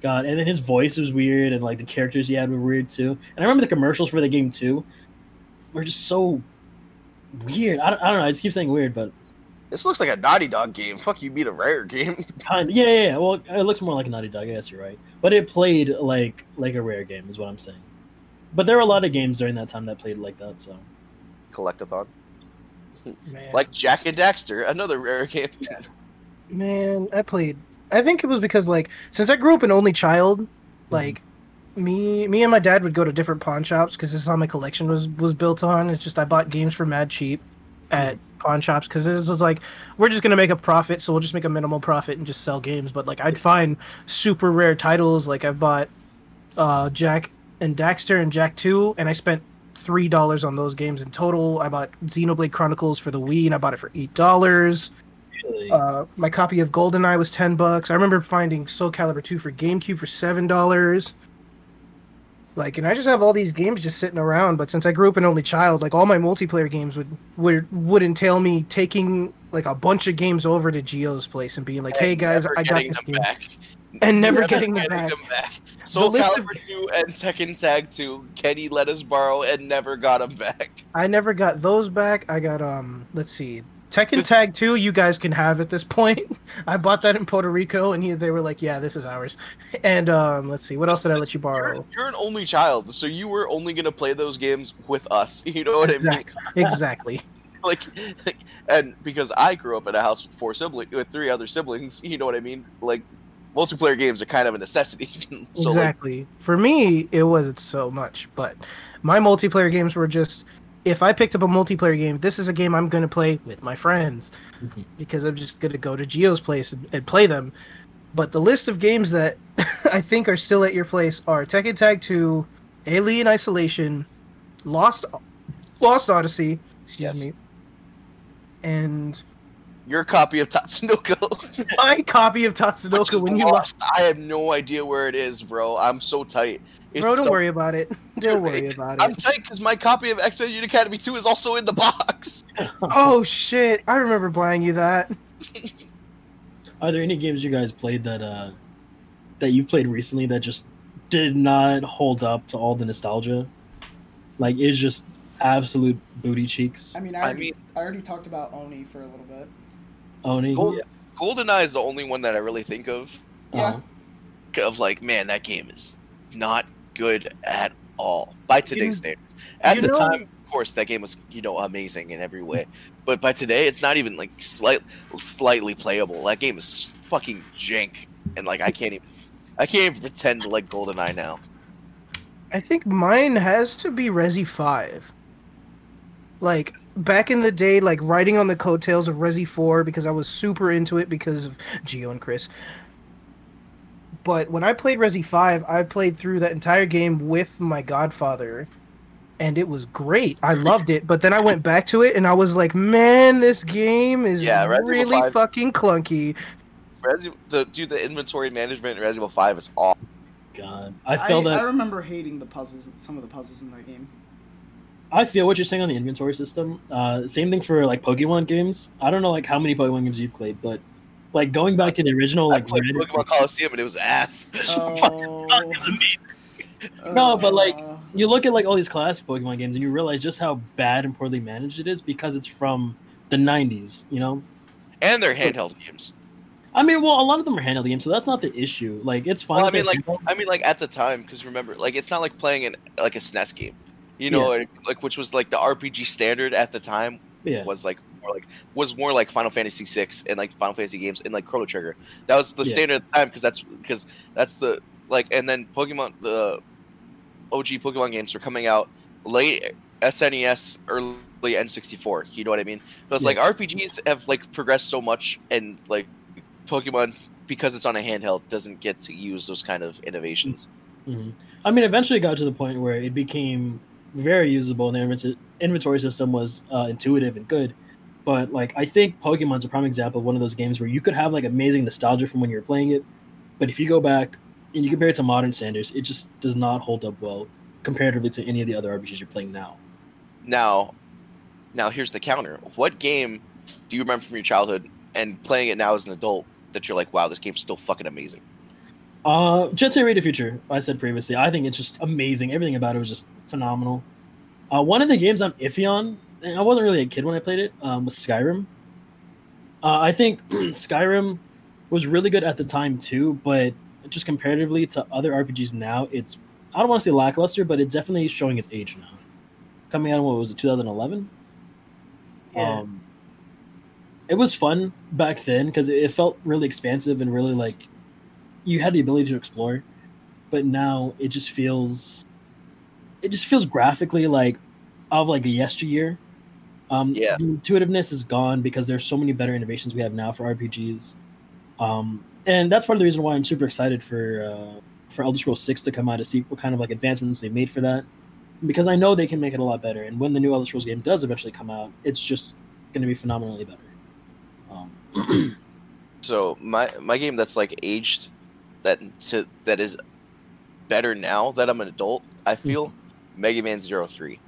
God, and then his voice was weird, and like the characters he had were weird too. And I remember the commercials for the game too were just so weird. I don't, I don't know. I just keep saying weird, but This looks like a Naughty Dog game. Fuck, you beat a rare game. kind yeah, yeah, yeah. Well, it looks more like a Naughty Dog. I guess you're right, but it played like like a rare game, is what I'm saying. But there were a lot of games during that time that played like that. So Collectathon. Man. Like Jak and Daxter, another rare game. Man, I played. I think it was because like since I grew up an only child, mm-hmm. like me, me and my dad would go to different pawn shops because this is how my collection was was built on. It's just I bought games for mad cheap at pawn shops because it was like we're just gonna make a profit, so we'll just make a minimal profit and just sell games. But like I'd find super rare titles. Like I bought uh, Jak and Daxter and Jak Two, and I spent three dollars on those games in total. I bought Xenoblade Chronicles for the Wii, and I bought it for eight dollars. really, Uh, my copy of GoldenEye was ten bucks. I remember finding Soul Calibur two for GameCube for seven dollars. Like, and I just have all these games just sitting around. But since I grew up an only child, like all my multiplayer games would would would entail me taking like a bunch of games over to Gio's place and being like, "Hey guys, I got this game," back. and never Never getting them back. back. Soul of- Calibur 2 and Tekken Tag 2, Kenny let us borrow and never got them back. I never got those back. I got um, let's see, Tekken Just- Tag Two. You guys can have at this point. I bought that in Puerto Rico, and he, they were like, "Yeah, this is ours." And um, let's see, what else did I let you borrow? You're, you're an only child, so you were only gonna play those games with us. You know what I mean? Exactly. exactly. Like, and because I grew up in a house with four siblings, with three other siblings, you know what I mean? Like, multiplayer games are kind of a necessity. so, like, exactly. For me, it wasn't so much, but my multiplayer games were just if I picked up a multiplayer game, this is a game I'm going to play with my friends Mhm. because I'm just going to go to Gio's place and, and play them. But the list of games that I think are still at your place are Tekken Tag 2, Alien Isolation, Lost Lost Odyssey, excuse Yes. me, and your copy of Tatsunoko. my copy of Tatsunoko when you lost. lost. I have no idea where it is, bro. I'm so tight. It's Bro, don't so- worry about it. Don't worry about it. I'm it. tight because my copy of Expedition Academy 2 is also in the box. Oh shit! I remember buying you that. Are there any games you guys played that uh that you've played recently that just did not hold up to all the nostalgia? Like it's just absolute booty cheeks. I mean, I, I already, mean- I already talked about Oni for a little bit. Oni. Gold- yeah. GoldenEye is the only one that I really think of Yeah. Uh, of like, man, that game is not good at all by today's You- standards. At the know- time, of course, that game was you know amazing in every way, but by today, it's not even like slight, slightly playable. That game is fucking jank, and like I can't even, I can't even pretend to like GoldenEye now. I think mine has to be Resi 5. Like, back in the day, like, riding on the coattails of Resi 4 because I was super into it because of Gio and Chris. But when I played Resi 5, I played through that entire game with my godfather, and it was great. I loved it. But then I went back to it, and I was like, man, this game is Yeah, really 5 fucking clunky. Resi- the dude, the inventory management in Resident Evil Five is awful. God, I I, feel that. I remember hating the puzzles, some of the puzzles in that game. I feel what you're saying on the inventory system. Uh, same thing for like Pokemon games. I don't know like how many Pokemon games you've played, but like going back to the original I like played Red- Pokemon Colosseum and it was ass. Oh, It's amazing. No, but, like, You look at like all these classic Pokemon games and you realize just how bad and poorly managed it is because it's from the 90s. You know, and they're handheld games. I mean, well, a lot of them are handheld games, so that's not the issue. Like, it's fine. Well, I mean, like, handheld. I mean, like at the time, because remember, like, it's not like playing an like a SNES game, you know, like, like which was like the RPG standard at the time yeah, was like more like was more like Final Fantasy VI and like Final Fantasy games and like Chrono Trigger. That was the Yeah. standard at the time because that's because that's the like, and then Pokemon the OG Pokemon games were coming out late SNES, early N64. You know what I mean? But it's Yeah. like RPGs have like progressed so much, and like Pokemon because it's on a handheld doesn't get to use those kind of innovations. Mhm. I mean, eventually it got to the point where it became very usable, and the inventory- inventory system was uh, intuitive and good. But like, I think Pokemon's a prime example of one of those games where you could have like amazing nostalgia from when you were playing it, but if you go back and you compare it to modern standards, it just does not hold up well comparatively to any of the other RPGs you're playing now. Now, now here's the counter. What game do you remember from your childhood and playing it now as an adult that you're like, wow, this game's still fucking amazing? Uh, Jet Set Radio Future. I said previously, I think it's just amazing. Everything about it was just phenomenal. Uh, one of the games I'm iffy on, I wasn't really a kid when I played it, um, was Skyrim. Uh, I think Skyrim was really good at the time too, but just comparatively to other RPGs now, it's I don't want to say lackluster, but it's definitely showing its age now. Coming out in what was it, 2011? Yeah. Um, it was fun back then because it, it felt really expansive and really like you had the ability to explore. But now it just feels, it just feels graphically like of like a yesteryear. Um, Yeah. intuitiveness is gone because there's so many better innovations we have now for RPGs. Um, and that's part of the reason why I'm super excited for uh, for Elder Scrolls Six to come out to see what kind of like advancements they made for that, because I know they can make it a lot better. And when the new Elder Scrolls game does eventually come out, it's just going to be phenomenally better. Um, So my my game that's like aged that to that is better now that I'm an adult. I feel Mega Man Zero Three.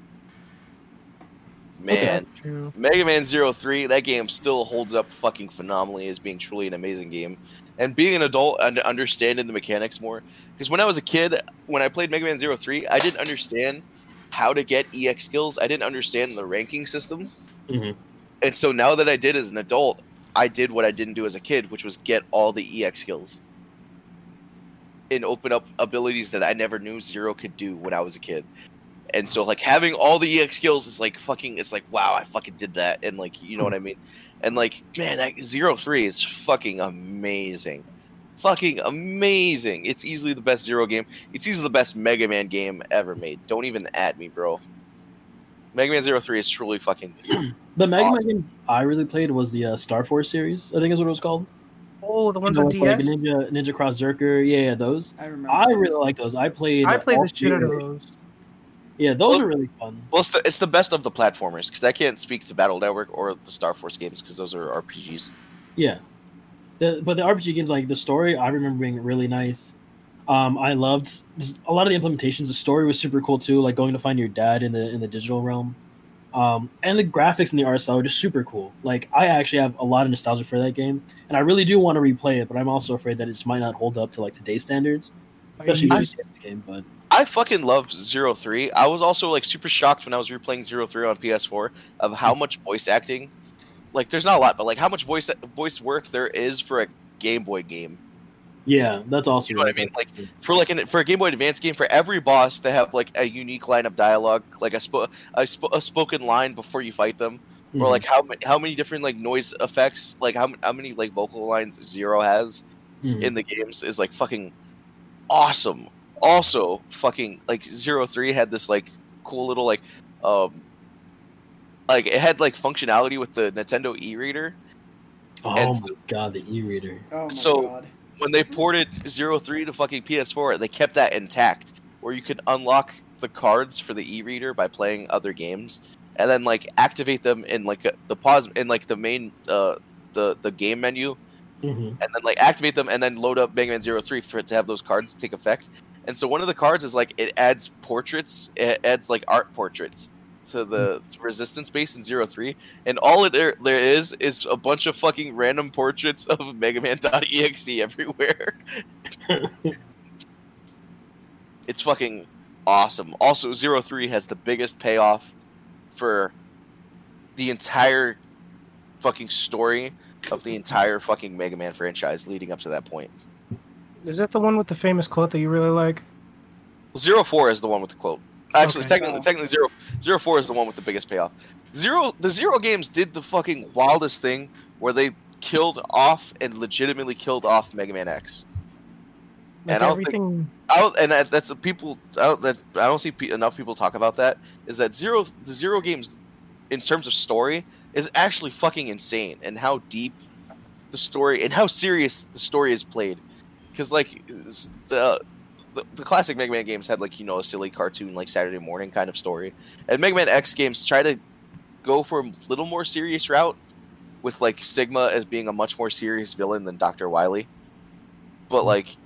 Man, True. Mega Man Zero Three, that game still holds up fucking phenomenally as being truly an amazing game. And being an adult and understanding the mechanics more, because when I was a kid, when I played Mega Man Zero Three, I didn't understand how to get EX skills. I didn't understand the ranking system. Mhm. And so now that I did as an adult, I did what I didn't do as a kid, which was get all the EX skills and open up abilities that I never knew Zero could do when I was a kid. And so like having all the EX skills is like fucking it's like wow, I fucking did that and like you know what I mean? And like man, that zero three is fucking amazing. Fucking amazing. It's easily the best Zero game. It's easily the best Mega Man game ever made. Don't even at me, bro. Mega Man Zero Three is truly fucking the Mega Man games I really played was the uh, Star Force series. I think is what it was called. Oh, the ones You know, on like, like DS. Ninja Ninja Cross Zerker. Yeah, yeah, those. I remember. I those. really like those. I played. I played the shit out of those. Yeah, those Well- are really fun. Well, it's the, it's the best of the platformers because I can't speak to Battle Network or the Star Force games because those are RPGs. Yeah, the, but the RPG games like the story, I remember being really nice. Um, I loved a lot of the implementations. The story was super cool too, like going to find your dad in the in the digital realm. Um, and the graphics and the art style are just super cool. Like I actually have a lot of nostalgia for that game, and I really do want to replay it. But I'm also afraid that it just might not hold up to like today's standards, especially I- this game. But I fucking love Zero Three. I was also like super shocked when I was replaying Zero Three on PS4 of how much voice acting. Like, there's not a lot, but like how much voice voice work there is for a Game Boy game. Yeah, that's awesome. You know what I mean? Like for like an, for a Game Boy Advance game, for every boss to have like a unique line of dialogue, like a spo- a, sp- a spoken line before you fight them, Mhm. or like how many how many different like noise effects, like how how many like vocal lines Zero has Mhm. in the games is like fucking awesome. Also, fucking like Zero Three had this like cool little like um like it had like functionality with the Nintendo e-reader. oh and my so- god, the e-reader. Oh my So- god. When they ported Zero Three to fucking PS4, they kept that intact, where you could unlock the cards for the e-reader by playing other games, and then like activate them in like a, the pause in like the main uh the the game menu hmm and then like activate them and then load up Mega Man Zero Three for it to have those cards take effect. And so one of the cards is like it adds portraits, it adds like art portraits to the hmm. resistance base in Zero Three, and all it there there is is a bunch of fucking random portraits of Mega Man.exe everywhere. it's fucking awesome. Also, Zero Three has the biggest payoff for the entire fucking story of the entire fucking Mega Man franchise leading up to that point. Is that the one with the famous quote that you really like? Zero Four is the one with the quote. Actually, Okay. technically, Oh. technically zero zero four is the one with the biggest payoff. Zero the Zero games did the fucking wildest thing where they killed off and legitimately killed off Mega Man X. Like And I don't think- everything. I don't, and that's a people I don't, that I don't see pe- enough people talk about that. Is that zero the zero games, in terms of story, is actually fucking insane, and how deep the story and how serious the story is played. Because like the, the the classic Mega Man games had like you know a silly cartoon like Saturday morning kind of story, and Mega Man X games try to go for a little more serious route, with like Sigma as being a much more serious villain than Doctor Wily. But mm-hmm. like,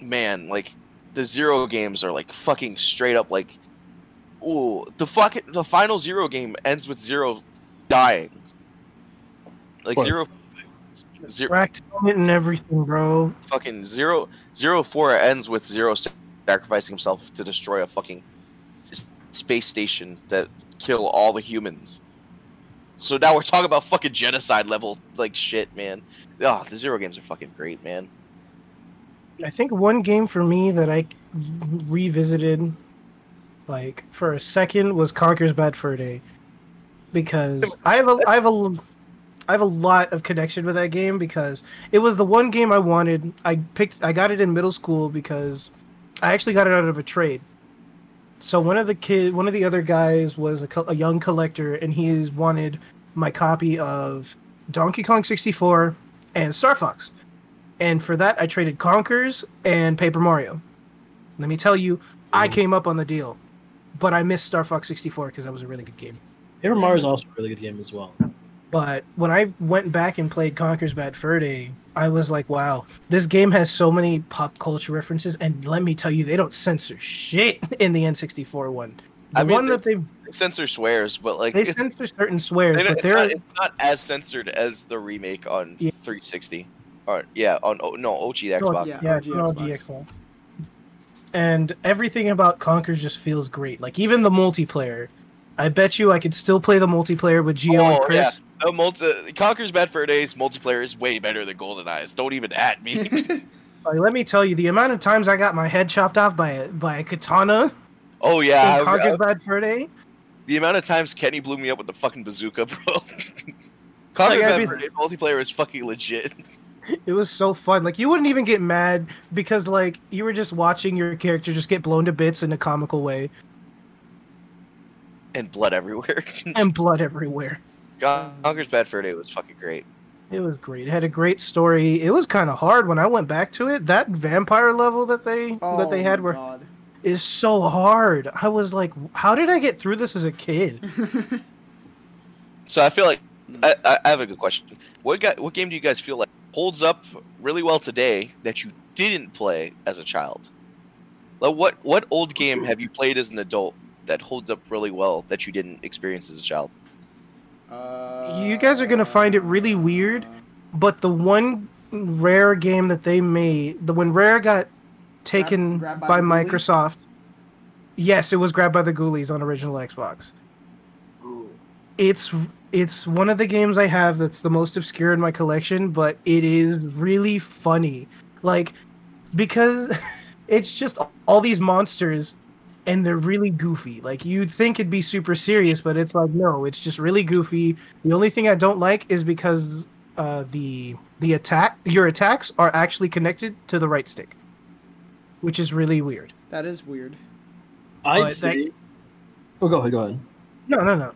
man, like the Zero games are like fucking straight up like, ooh, the fucking the final Zero game ends with Zero dying. Like What? Zero, Zero, Racked it and everything, bro. fucking Zero Zero Four ends with Zero sacrificing himself to destroy a fucking space station that kill all the humans. So now we're talking about fucking genocide level like shit, man. Oh, the Zero games are fucking great, man. I think one game for me that I revisited, like for a second, was Conker's Bad Fur Day, because I have a I have a I have a lot of connection with that game because it was the one game I wanted. I picked I got it in middle school because I actually got it out of a trade. So one of the kid, one of the other guys was a, co- a young collector, and he's wanted my copy of Donkey Kong 64 and Star Fox. And for that, I traded Conkers and Paper Mario. Let me tell you, I Mm. came up on the deal, but I missed Star Fox 64 because that was a really good game. Paper Mario is also a really good game as well. But when I went back and played Conker's Bad Fur Day, I was like, wow, this game has so many pop culture references, and let me tell you, they don't censor shit in the N64 one. The I mean, one that they They censor swears, but like they censor certain swears, but it's, they're not, it's not as censored as the remake on Yeah. 360. Or yeah, on oh, no OG No, Xbox. yeah. yeah, OG no, Xbox. Xbox. And everything about Conkers just feels great. Like even the multiplayer. I bet you I could still play the multiplayer with Gio and Oh, Chris. The multi- Conker's Bad Fur Days multiplayer is way better than Golden Eyes. Don't even at me. Like, let me tell you, the amount of times I got my head chopped off by a by a katana oh in yeah, I- uh, Conker's I- Bad Fur Day. the amount of times Kenny blew me up with the fucking bazooka, bro. Like, Conker's I Bad mean- Fur Days multiplayer is fucking legit. It was so fun. Like you wouldn't even get mad because like you were just watching your character just get blown to bits in a comical way and blood everywhere. and blood everywhere. Conker's Bad Fur Day was fucking great. It was great. It had a great story. It was kind of hard when I went back to it. That vampire level that they oh that they oh had my were God. is so hard. I was like, how did I get through this as a kid? So I feel like I, I I have a good question. What guy, what game do you guys feel like holds up really well today that you didn't play as a child? Like what what old game have you played as an adult that holds up really well that you didn't experience as a child? Uh, You guys are gonna find it really weird. But the one rare game that they made, the when Rare got taken Grab- grabbed by by the ghoulies? Microsoft, Yes, it was grabbed by the Ghoulies on original Xbox. Ooh. It's it's one of the games I have that's the most obscure in my collection, but it is really funny. Like because it's just all these monsters and they're really goofy. Like you'd think it'd be super serious, but it's like no, it's just really goofy. The only thing I don't like is because uh, the the attack your attacks are actually connected to the right stick, which is really weird. That is weird. I'd But say. Oh, go ahead. Go ahead. No, no, no.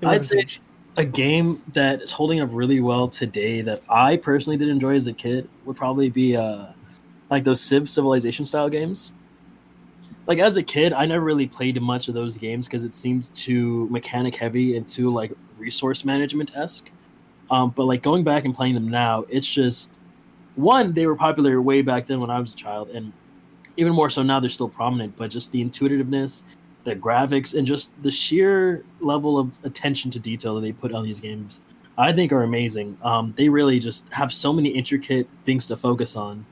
It I'd wasn't say a game that is holding up really well today that I personally did enjoy as a kid would probably be uh like those Civ Civilization style games. Like as a kid, I never really played much of those games because it seems too mechanic heavy and too like resource management esque. Um, but like going back and playing them now, it's just one they were popular way back then when I was a child, and even more so now they're still prominent. But just the intuitiveness the graphics and just the sheer level of attention to detail that they put on these games i think are amazing um, they really just have so many intricate things to focus on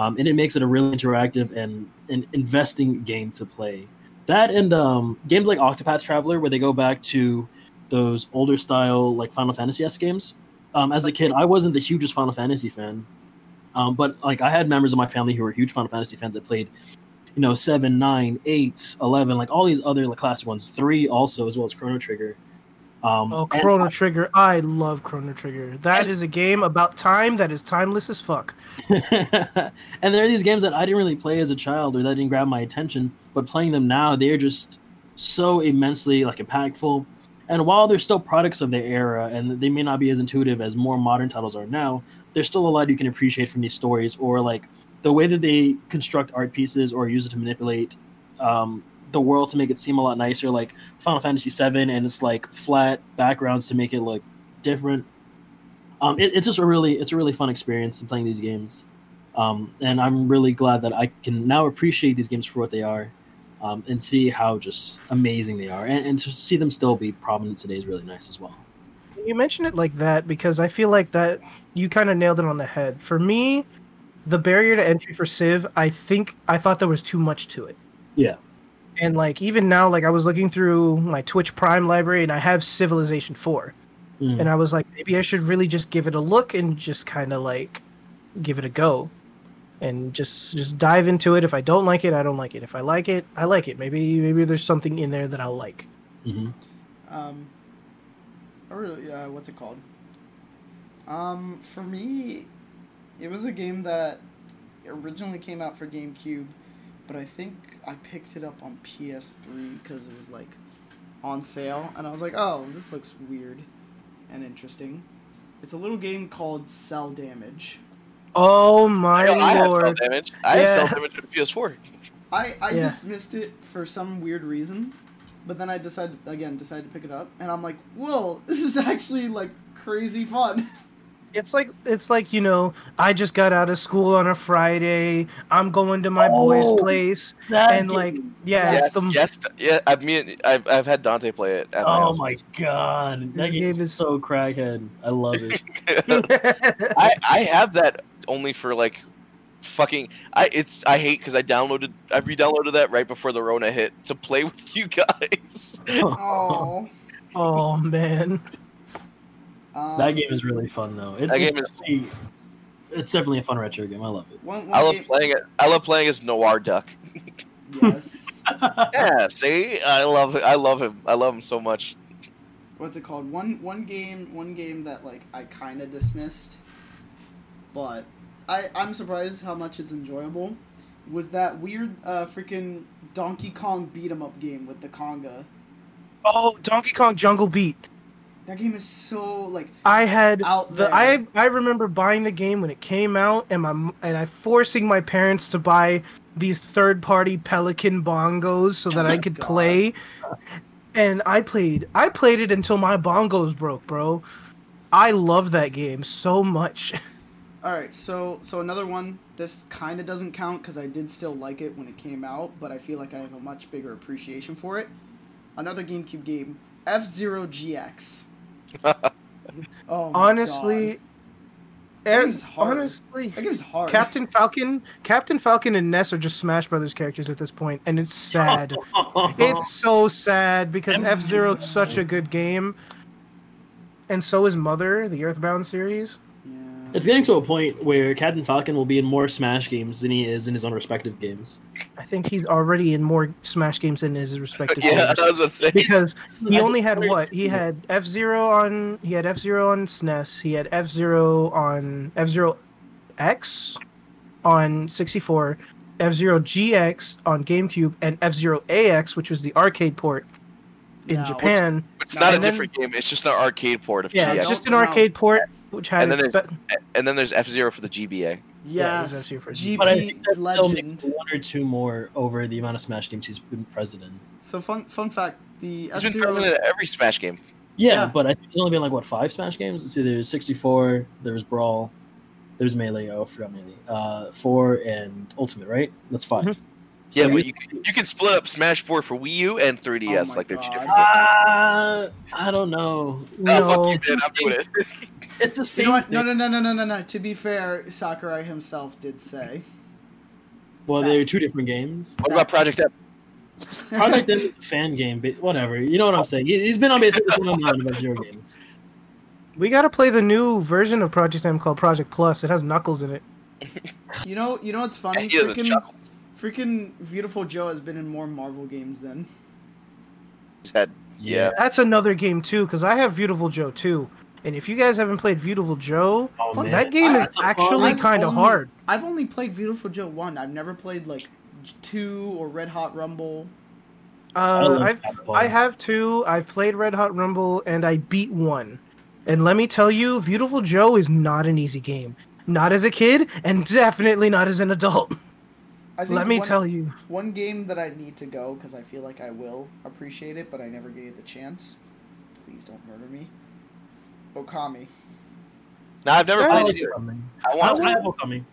um, and it makes it a really interactive and an investing game to play. That and um, games like octopath traveler where they go back to those older style like final fantasy s games. Um, as a kid i wasn't the hugest final fantasy fan. Um, but like i had members of my family who were huge final fantasy fans that played you know, seven, nine, eight, eleven, like all these other like classic ones, three also as well as Chrono Trigger. Um, Oh, Chrono Trigger! I love Chrono Trigger. That And- is a game about time that is timeless as fuck. and there are these games that I didn't really play as a child or that didn't grab my attention, but playing them now, they're just so immensely like impactful. And while they're still products of their era and they may not be as intuitive as more modern titles are now, there's still a lot you can appreciate from these stories or like the way that they construct art pieces or use it to manipulate um, the world to make it seem a lot nicer, like Final Fantasy VII, and it's like flat backgrounds to make it look different. Um, it, it's just a really it's a really fun experience in playing these games, um, and I'm really glad that I can now appreciate these games for what they are, um, and see how just amazing they are, and, and to see them still be prominent today is really nice as well. You mention it like that because I feel like that you kind of nailed it on the head. For me, the barrier to entry for Civ, I think I thought there was too much to it. Yeah. And like even now, like I was looking through my Twitch Prime library and I have Civilization 4. Mm. And I was like, maybe I should really just give it a look and just kind of like give it a go. And just just dive into it. If I don't like it, I don't like it. If I like it, I like it. Maybe maybe there's something in there that I'll like. Mhm. Um, or uh, what's it called? Um, for me, it was a game that originally came out for GameCube, but I think I picked it up on PS3 because it was like on sale, and I was like, oh, this looks weird and interesting. It's a little game called Cel Damage. Oh my I, know, I have Cel damage. I have Yeah. self damage on PS4. I, I Yeah. dismissed it for some weird reason, but then I decided again decided to pick it up, and I'm like, whoa, this is actually like crazy fun. It's like it's like you know I just got out of school on a Friday. I'm going to my boy's Oh, place, and game- like yeah, Yes. it's the, Yes, yeah. I've me, I've, I've had Dante play it. At my Oh my once. god, that This game game is is- so crackhead. I love it. I I have that only for like fucking I it's I hate because I downloaded I re-downloaded that right before the Rona hit to play with you guys. Oh, oh man, um, that game is really fun though. It, That it's, game is- definitely, it's definitely a fun retro game. I love it. One, one I love game, playing it. I love playing as Noir Duck. Yes. Yeah, see, I love I love him. I love him so much. What's it called? One one game one game that like I kind of dismissed, but I I'm surprised how much it's enjoyable. Was that weird uh freaking Donkey Kong beat 'em up game with the conga? oh Donkey Kong Jungle Beat. That game is so like I had Out the there. I I remember buying the game when it came out, and my and I forcing my parents to buy these third party Pelican bongos so that Oh I could God. play. And I played I played it until my bongos broke, bro. I love that game so much. All right, so so another one. This kind of doesn't count because I did still like it when it came out, but I feel like I have a much bigger appreciation for it. Another GameCube game, F Zero GX. Oh, honestly, And honestly, hard. Captain Falcon, Captain Falcon, and Ness are just Smash Brothers characters at this point, and it's sad. it's so sad because F Zero is such a good game, and so is Mother, the Earthbound series. Yeah. It's getting to a point where Captain Falcon will be in more Smash games than he is in his own respective games. I think he's already in more Smash games than his respective games. yeah, games. I was about to say. because he only had what he had F Zero on he had F Zero on SNES, he had F Zero on F Zero X on 64, F Zero GX on GameCube, and F Zero AX, which was the arcade port in No. Japan. It's No, not a then- different game. It's just an arcade port of Yeah, GX. it's just an arcade port which had And then its there's- and then there's F Zero for the GBA. Yeah, Yes. actually for- GP But I think that still makes Legend. one or two more over the amount of Smash games he's been president. So fun fun fact: the He's F been president of every Smash game. Yeah, Yeah. but I think there's only been like what five Smash games. It's there's 64, there was Brawl, there's Melee. Oh, I forgot Melee. Uh, four and Ultimate, right? That's 5 Mhm. Yeah, So but you- you can, you can split up Smash Four for Wii U and 3DS Oh like they're two different games. Uh, I don't know. Oh, no. fuck you, man! I'm doing it. It's the You same know what? thing. No, no, no, no, no, no, no. To be fair, Sakurai himself did say. Well, they're two different games. what about Project M? Project M is a fan game, but whatever. You know what I'm saying? He- He's been on basically the same amount of Zero games. We got to play the new version of Project M called Project Plus. It has Knuckles in it. You know, you know what's funny? He doesn't Freaking, chuckle. Freaking Viewtiful Joe has been in more Marvel games than. He's had yeah. That's another game too, because I have Viewtiful Joe too. And if you guys haven't played Viewtiful Joe, Oh, that game is actually kind of hard. I've only played Viewtiful Joe one. I've never played like two or Red Hot Rumble. I Uh, love I've. I have two. I've played Red Hot Rumble and I beat one. And let me tell you, Viewtiful Joe is not an easy game. Not as a kid, and definitely not as an adult. I think Let me one, tell you. one game that I need to go because I feel like I will appreciate it, but I never gave it the chance. Please don't murder me. Okami. No, I've never I played it I I want to. have Okami.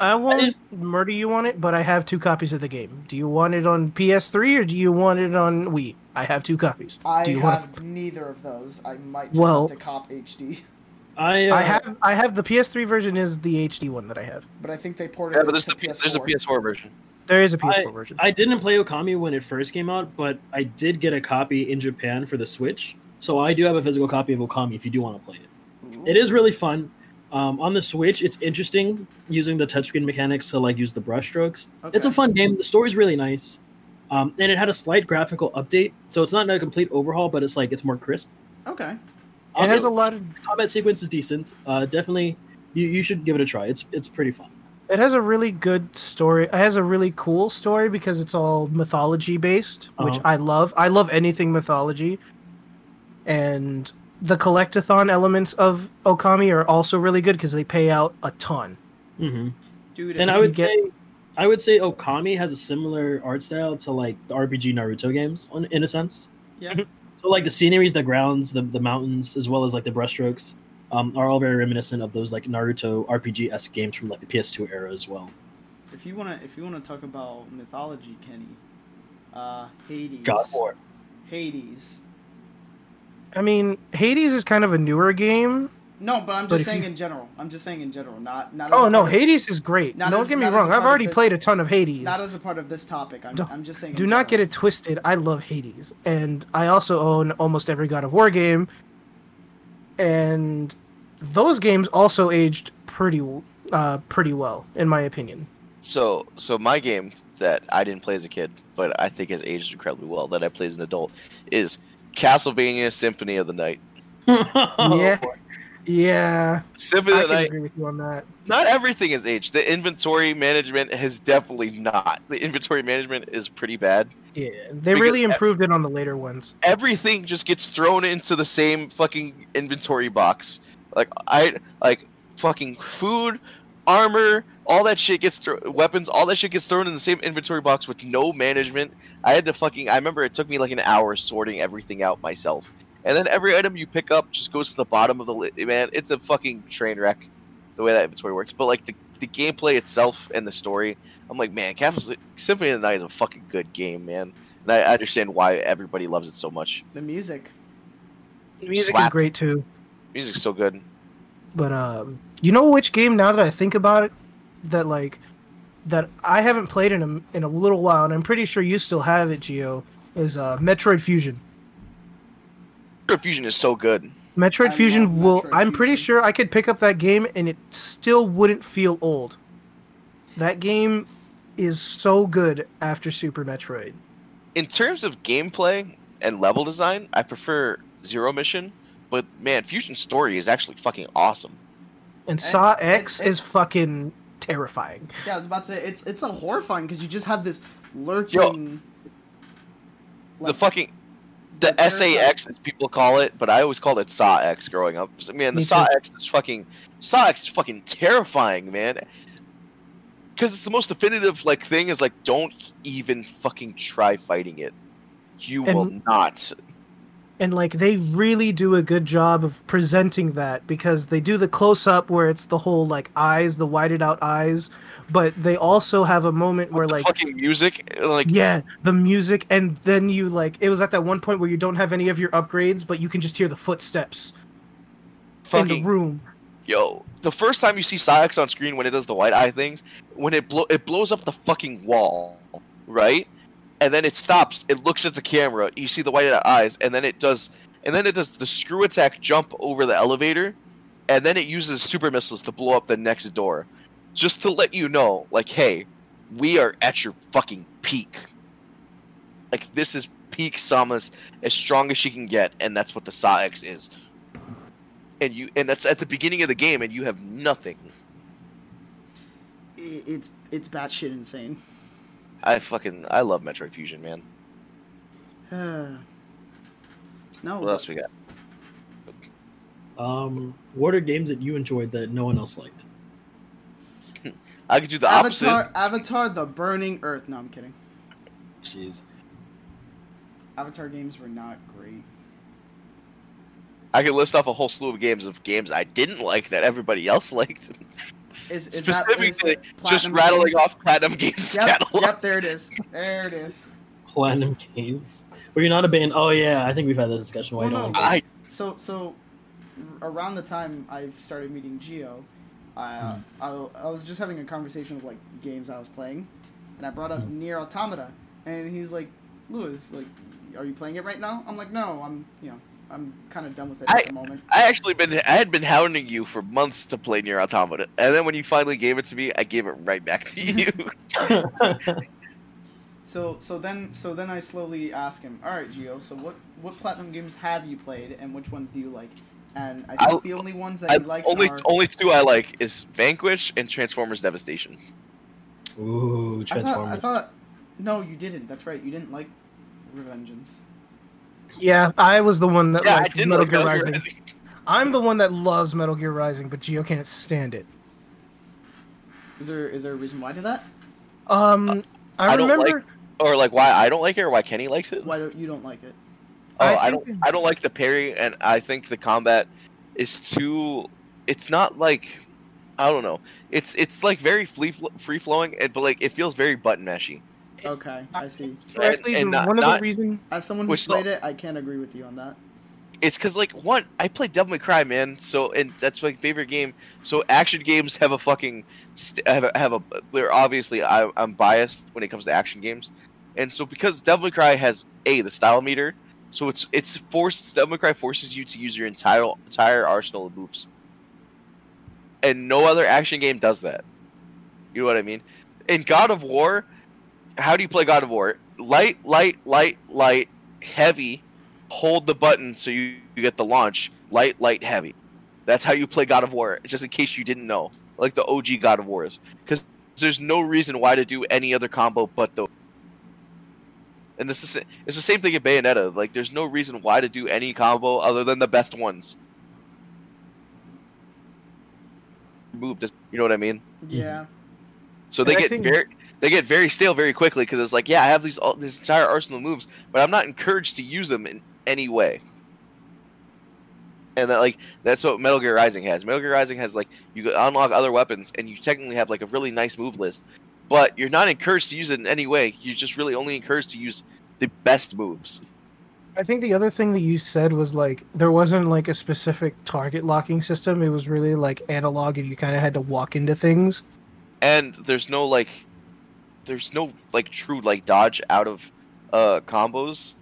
I won't didn't- murder you on it, but I have two copies of the game. Do you want it on PS3 or do you want it on Wii? I have two copies. I do you have want? neither of those. I might just Well- have to cop HD, I, uh, I have. I have the PS3 version is the HD one that I have. but I think they ported Yeah, it but there's the PS4. there's a PS4 version. There is a PS4 version. I didn't play Okami when it first came out, but I did get a copy in Japan for the Switch. So I do have a physical copy of Okami if you do want to play it. Ooh. It is really fun. Um, on the Switch, it's interesting using the touchscreen mechanics to like use the brush strokes. It's a fun game. The story's really nice, um, and it had a slight graphical update, so it's not a complete overhaul, but it's like it's more crisp. Okay. It Also, has a lot of. combat sequence is decent. Uh, definitely, you, you should give it a try. It's it's pretty fun. It has a really good story. It has a really cool story because it's all mythology based, which Uh-huh. I love. I love anything mythology, and the collectathon elements of Okami are also really good because they pay out a ton. hmm Dude, And I would get- say, I would say Okami has a similar art style to like the RPG Naruto games, on- in a sense. Yeah. So like the sceneries, the grounds, the the mountains, as well as like the brushstrokes, um, are all very reminiscent of those like Naruto RPG esque games from like the PS2 era as well. If you wanna, if you wanna talk about mythology, Kenny, uh, Hades. God of War. Hades. I mean, Hades is kind of a newer game. No, but I'm just if saying you- in general. I'm just saying in general, not not. As Oh no, of- Hades is great. Not Don't as- get me not as a wrong. I've already this- played a ton of Hades. Not as a part of this topic. I'm, I'm just saying. Do in not get it twisted. I love Hades, and I also own almost every God of War game, and those games also aged pretty, uh, pretty well, in my opinion. So, so my game that I didn't play as a kid, but I think has aged incredibly well, that I play as an adult, is Castlevania Symphony of the Night. Yeah. Yeah, Symphony I of the can Night. agree with you on that. Not everything is aged. The inventory management has definitely not. The inventory management is pretty bad. Yeah, they really improved it on the later ones. Everything just gets thrown into the same fucking inventory box. Like I like fucking food, armor, all that shit gets thrown. Weapons, all that shit gets thrown in the same inventory box with no management. I had to fucking. I remember it took me like an hour sorting everything out myself. And then every item you pick up just goes to the bottom of the list. Man, it's a fucking train wreck the way that inventory works. But like the, the gameplay itself and the story, I'm like, man, Castle Symphony of the Night is a fucking good game, man. And I I understand why everybody loves it so much. The music. The music is great too. Music's so good. But um, you know which game now that I think about it, that like that I haven't played in a in a little while, and I'm pretty sure you still have it, Gio, is uh, Metroid Fusion. Metroid Fusion is so good. Metroid I Fusion will. Metroid I'm pretty Fusion. sure I could pick up that game and it still wouldn't feel old. That game is so good after Super Metroid. In terms of gameplay and level design, I prefer Zero Mission, but man, Fusion Story is actually fucking awesome. And Saw it's- X it's- is fucking terrifying. Yeah, I was about to say it's it's a horrifying because you just have this lurking. the like, fucking the SAX as people call it, but I always called it SAW X growing up. So, man, the Me SAW. X is fucking SAW X is fucking terrifying, man. Because it's the most definitive like thing is like don't even fucking try fighting it. You will not. and like they really do a good job of presenting that because they do the close up where it's the whole like eyes the whited out eyes but they also have a moment where like fucking music, like yeah the music and then you like it was at that one point where you don't have any of your upgrades but you can just hear the footsteps in the room yo. The first time you see SAW X on screen when it does the white eye things, when it blow it blows up the fucking wall, right? And then it stops. It looks at the camera. You see the white eyes, and then it does, and then it does the screw attack jump over the elevator, and then it uses super missiles to blow up the next door, just to let you know, like, hey, we are at your fucking peak. Like this is peak Samus, as strong as she can get, and that's what the SAW X is. And you, and that's at the beginning of the game, and you have nothing. i- it's it's batshit insane. I fucking, I love Metroid Fusion, man. no, What else we got? Um, what are games that you enjoyed that no one else liked? I could do the opposite. Avatar, Avatar: The Burning Earth. No, I'm kidding. Jeez. Avatar games were not great. I could list off a whole slew of games of games I didn't like that everybody else liked. Is, is Specifically, that, is Just rattling Games? off Platinum Games Yep, catalog. yep, there it is. There it is. Platinum Games. Were you not a band? Oh yeah, I think we've had this discussion. Why Well, you no. don't like I So, so around the time I've started meeting Gio, I, uh, I, I was just having a conversation of like games I was playing, and I brought up Hmm. NieR Automata, and he's like, "Lewis, like, are you playing it right now?" I'm like, "No, I'm, you know, I'm kind of done with it I- at the moment." I actually been I had been hounding you for months to play NieR Automata, and then when you finally gave it to me, I gave it right back to you. So, so then, so then I slowly ask him, "All right, Gio, so what, what platinum games have you played, and which ones do you like?" And I think I- the only ones that I, he likes only are only two I like is Vanquish and Transformers Devastation. Ooh, I thought, Transformers. I thought, no, you didn't. That's right, you didn't like Revengeance. yeah i was the one that Yeah, I liked didn't metal like gear Metal Gear rising Rising. i'm the one that loves metal gear rising but gio can't stand it Is there is there a reason why to that? um i, I don't like- remember Or like why I don't like it, or why Kenny likes it. Why don't you don't like it? Oh, I I, don't. I don't like the parry, and I think the combat is too. It's not like I don't know. It's it's like very free free flowing, but like it feels very button mashy. Okay, I see. correctly and the- not- one of the reasons As someone who Which played it, I can't agree with you on that. It's because like one, I played Devil May Cry, man. So and that's my favorite game. So action games have a fucking st- have a, have a. They're obviously I, I'm biased when it comes to action games, and so because Devil May Cry has a the style meter, so it's it's forced. Devil Cry forces you to use your entire entire arsenal of moves, and no other action game does that. You know what I mean? In God of War, how do you play God of War? Light, light, light, light, heavy. Hold the button so you, you get the launch. Light, light, heavy. That's how you play God of War. Just in case you didn't know, like the OG God of Wars, because there's no reason why to do any other combo but the. And this is it's the same thing in Bayonetta. Like, there's no reason why to do any combo other than the best ones. Move, just you know what I mean. Yeah. So they And get think- very they get very stale very quickly because it's like, yeah, I have these all, this entire arsenal of moves, but I'm not encouraged to use them in any way. And that like that's what Metal Gear Rising has. Metal Gear Rising has like you unlock other weapons and you technically have like a really nice move list, but you're not encouraged to use it in any way. You're just really only encouraged to use the best moves. I think the other thing that you said was like there wasn't like a specific target locking system. It was really like analog, and you kind of had to walk into things. and there's no like there's no like true like dodge out of uh combos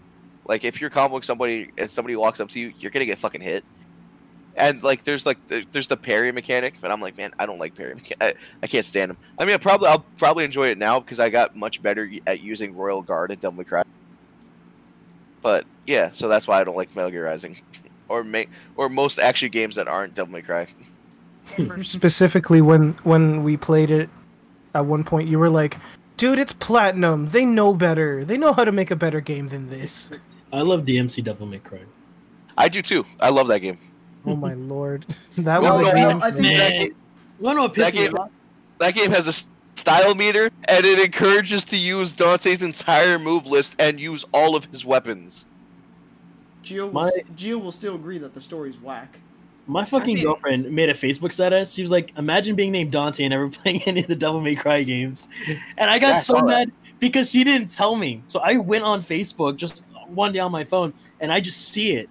like if you're comboing somebody and somebody walks up to you you're gonna get fucking hit and like there's like there's the parry mechanic but i'm like man i don't like parry mecha- I, I can't stand them i mean i probably i'll probably enjoy it now because i got much better at using royal guard and devil may cry but yeah so that's why i don't like metal gear rising or make or most actually games that aren't devil may cry Specifically, when when we played it, at one point you were like, "Dude, it's platinum. They know better. They know how to make a better game than this." I love DMC Devil May Cry. i do too i love that game Oh my lord, that Well, was no, a no, game. I think that game- You wanna know what That game- that game has a style meter and it encourages to use Dante's entire move list and use all of his weapons. Gio will, My- Gio will still agree that the story's whack. My fucking I mean- girlfriend made a Facebook status. She was like, "Imagine being named Dante and never playing any of the Devil May Cry games." And I got Yeah, I so that. mad because she didn't tell me. So I went on Facebook just one day on my phone, and I just see it.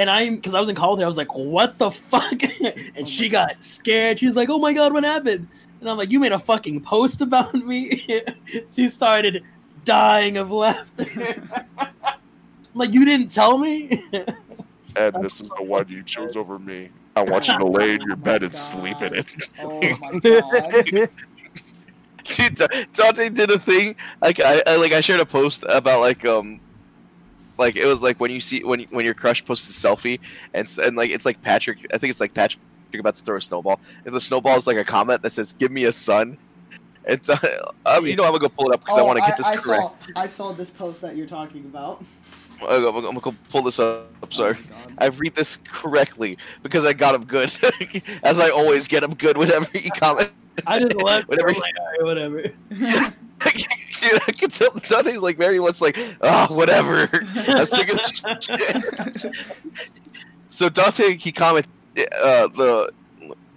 And I'm because I was in call with her. I was like, "What the fuck?" and Oh she my got scared. She was like, "Oh my god, what happened?" And I'm like, "You made a fucking post about me." she started dying of laughter. I'm like, "You didn't tell me." And this is the one you chose over me. I want you to lay in Oh your my bed and sleep in it. Oh my god. Dude, Dante did a thing like I, I like I shared a post about like um like it was like when you see when when your crush posts a selfie and and like it's like Patrick I think it's like Patrick about to throw a snowball and the snowball is like a comment that says give me a son. It's uh, um, you know I'm gonna go pull it up because I Oh, want to get this I correct. Saw, I saw this post that you're talking about. I'm gonna, I'm gonna go pull this up. I'm sorry. Oh my God. I read this correctly because I got him good, as I always get him good whenever he comments. I just left. Whatever. Like, all right, whatever. Dude, I can tell Dante's like very much like, oh, whatever. I'm sick of so Dante, he comments, uh, the.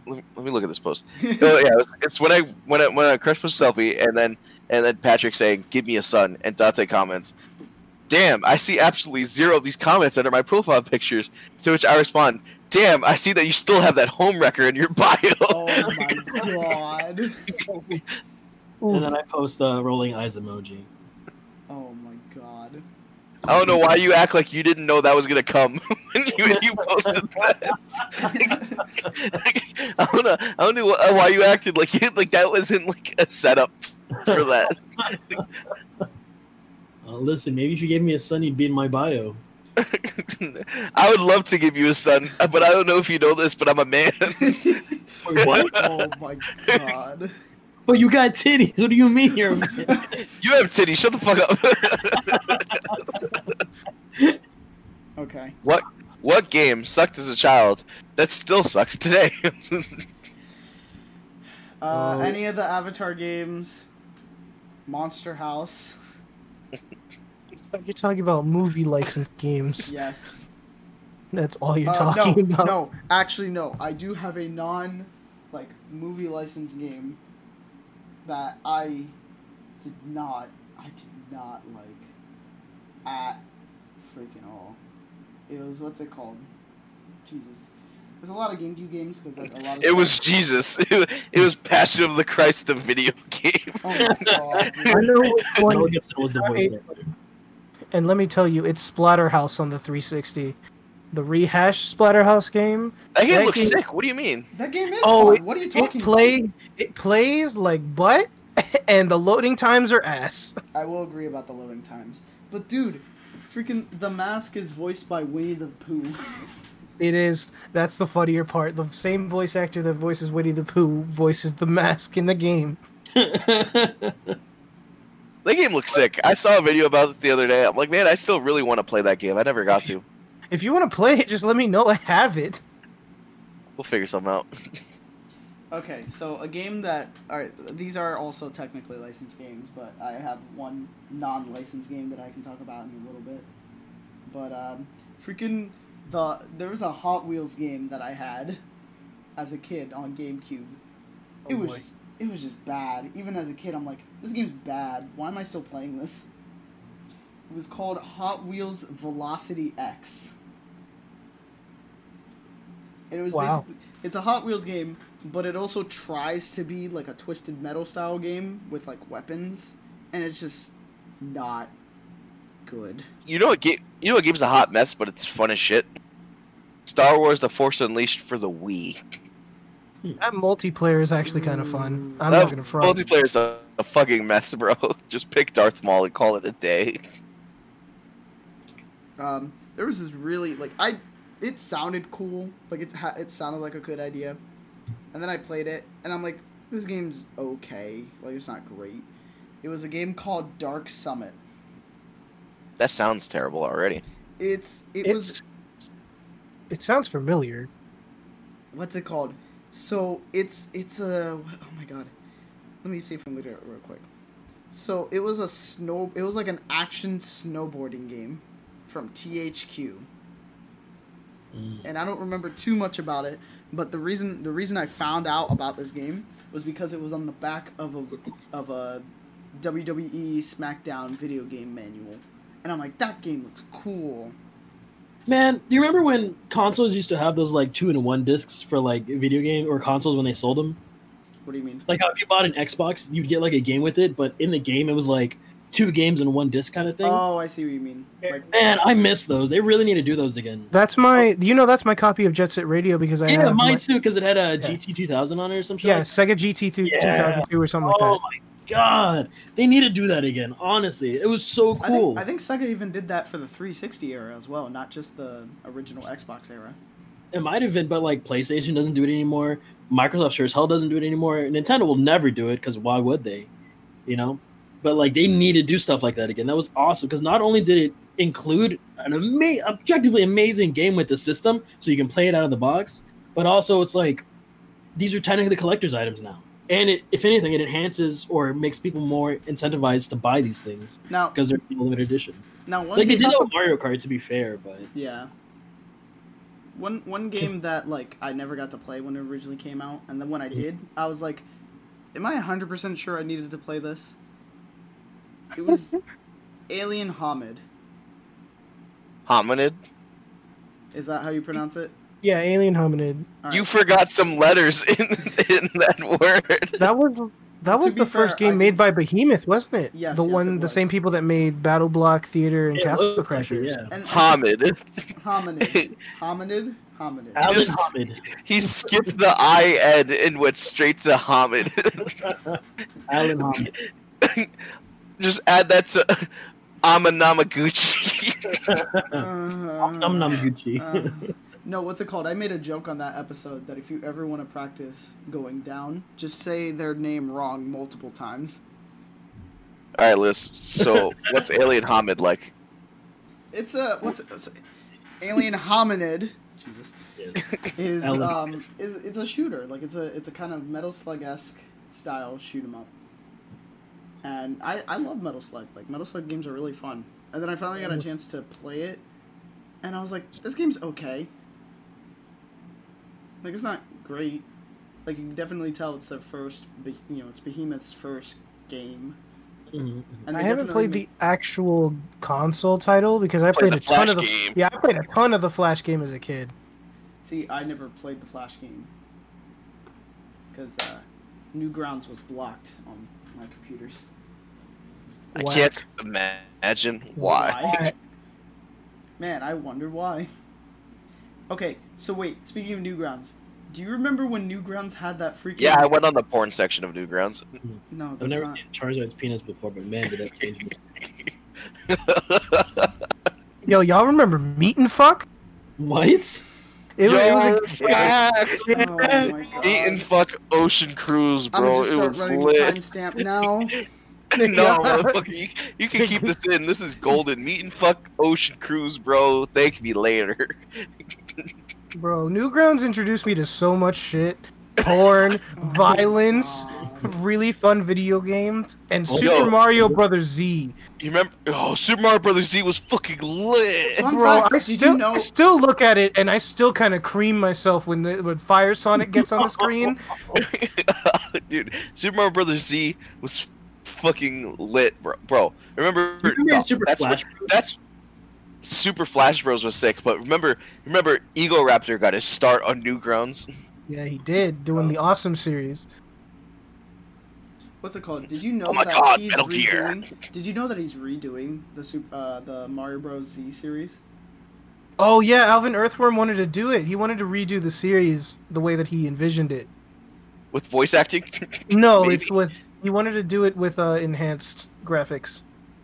Let me, let me look at this post. Oh yeah, it was, it's when I when I when I crush posts a selfie and then and then Patrick saying, "Give me a son," and Dante comments, "Damn, I see absolutely zero of these comments under my profile pictures." To which I respond, "Damn, I see that you still have that home wrecker in your bio." oh my god. And then I post the rolling eyes emoji. Oh my god. I don't know why you act like you didn't know that was gonna come when you, when you posted that. I don't know. I don't know why you acted like you, like that wasn't like a setup for that. Uh, listen, maybe if you gave me a son, you'd be in my bio. I would love to give you a son, but I don't know if you know this, but I'm a man. Wait, what? oh my god. But you got titties. What do you mean you're a man? you have titties. Shut the fuck up. Okay. what what game sucked as a child that still sucks today? Uh, Oh. Any of the Avatar games? Monster House? You're talking about movie license games. Yes. That's all you're Uh, talking no, about. no. Actually, no. I do have a non, like, movie license game that I did not, I did not like at freaking all. It was what's it called? Jesus. There's a lot of GameCube games because like a lot of. it was Jesus. It was, it was Passion of the Christ, the video game. Oh my god. I know which one, was the voice and let me tell you, it's Splatterhouse on the 360. The rehash Splatterhouse game. That game That looks game- sick. What do you mean? That game is Oh, fun. What are you talking It talking play it plays like butt, and the loading times are ass. I will agree about the loading times. But dude, freaking the mask is voiced by Winnie the Pooh. It is. That's the funnier part. The same voice actor that voices Winnie the Pooh voices the mask in the game. That game looks sick. I saw a video about it the other day. I'm like, man, I still really want to play that game. I never got to. If you want to play it, just let me know. I have it. We'll figure something out. Okay, so a game that alright, these are also technically licensed games, but I have one non-licensed game that I can talk about in a little bit. But um, freaking the there was a Hot Wheels game that I had as a kid on GameCube. It Oh, was boy. just, it was just bad. Even as a kid, I'm like, this game's bad. Why am I still playing this? It was called Hot Wheels Velocity X. And it was Wow. basically it's a Hot Wheels game, but it also tries to be like a twisted metal style game with like weapons, and it's just not good. You know what game? You know what game's a hot mess, but it's fun as shit. Star Wars: The Force Unleashed for the Wii. That multiplayer is actually kind of fun. I'm That not gonna front. Multiplayer's a, a fucking mess, bro. Just pick Darth Maul and call it a day. Um, there was this really like I, it sounded cool, like it ha- it sounded like a good idea, and then I played it, and I'm like, this game's okay, like it's not great. It was a game called Dark Summit. That sounds terrible already. It's it It's, was It sounds familiar. what's it called? So it's it's a oh my god, let me see if I can look at it real quick. So it was a snow. It was like an action snowboarding game from THQ. Mm. and I don't remember too much about it. But the reason the reason I found out about this game was because it was on the back of a of a WWE SmackDown video game manual, and I'm like, that game looks cool. Man, do you remember when consoles used to have those like two in one discs for like video game or consoles when they sold them? What do you mean? Like if you bought an Xbox, you'd get like a game with it, but in the game it was like two games in one disc kind of thing. Oh, I see what you mean. Like, Man, I miss those. They really need to do those again. That's my. You know, that's my copy of Jet Set Radio because I yeah, have mine my- too, because it had a GT 2000 on it or some shit. Yeah, like Sega GT th- Yeah. 2002 or something like that. Oh my god, they need to do that again. Honestly, it was so I cool. think I think Sega even did that for the 360 era as well, not just the original Xbox era. It might have been, but like PlayStation doesn't do it anymore. Microsoft sure as hell doesn't do it anymore. Nintendo will never do it because why would they? You know, but like they need to do stuff like that again. That was awesome because not only did it include an ama- objectively amazing game with the system, so you can play it out of the box, but also it's like these are technically the collector's items now. And it, if anything, it enhances or makes people more incentivized to buy these things Now, because they're limited edition. now one Like they did with Mario Kart, to be fair, but yeah. One one game that like I never got to play when it originally came out, and then when I mm. did, I was like, "Am I hundred percent sure I needed to play this?" It was Alien Homid. Hominid. Is that how you pronounce it? Yeah, Alien Hominid. All You forgot some letters in in that word. That was that was be the first game I- made by Behemoth, wasn't it? Yes, the yes, one, it the same people that made Battle Block Theater and it Castle looks like it, Crashers. yeah. And, Homid. hominid, hominid, hominid. Alan Just- Hamid. He skipped the I N and went straight to Hamid. Alan Hamid. Just add that to Amanamaguchi. Uh, Num Num Gucci. uh, no, what's it called? I made a joke on that episode that if you ever want to practice going down, just say their name wrong multiple times. All right, Liz. So, what's Alien Hamid like? It's a what's it, it's- alien hominid. Jesus Yes. is um is it's a shooter like it's a it's a kind of Metal Slug esque style shoot 'em up. And I I love Metal Slug. Like Metal Slug games are really fun. And then I finally got a chance to play it, and I was like, this game's okay. Like it's not great. Like you can definitely tell it's their first, be- you know, it's Behemoth's first game. Mhm. And I haven't played made- the actual console title because I Played played, the a ton of the game. yeah I played a ton of the Flash game as a kid. See, I never played the Flash game because uh, Newgrounds was blocked on my computers. I Whack. can't imagine why. Man, I wonder why. Okay, so wait. Speaking of Newgrounds, do you remember when Newgrounds had that freaking? Yeah, I went on the porn section of Newgrounds. Mm-hmm. No, I've never not. seen Charizard's penis before, but man, did that change me. Yo, y'all remember Meat and Fuck? What? It, was- it Yo, was a, facts. Oh my god. Eat and fuck Ocean Cruise, I'm bro. It just was start running the lit. timestamp now. no, motherfucker, you, you can keep this in. This is golden. Meet and fuck Ocean Cruise, bro. Thank me later. bro. Newgrounds introduced me to so much shit, porn, violence, really fun video games, and Super yo. Mario Brothers Z. You remember? Oh, Super Mario Brothers Z was fucking lit. Fun Bro, fact, I did you still, know- I still look at it and I still kind of cream myself when the, when Fire Sonic gets on the screen. Dude, Super Mario Brothers Z was fucking lit, bro. bro remember, You remember no, Super that's Flash? What, that's Super Flash Bros was sick, but remember, remember, Ego Raptor got his start on Newgrounds. Yeah, he did doing the awesome series. What's it called? Did you know Oh my that God, he's Metal Gear. redoing? Did you know that he's redoing the super, uh, the Mario Bros. Z series? Oh yeah, Alvin Earthworm wanted to do it. He wanted to redo the series the way that he envisioned it. with voice acting. No, Maybe. it's with he wanted to do it with uh, enhanced graphics.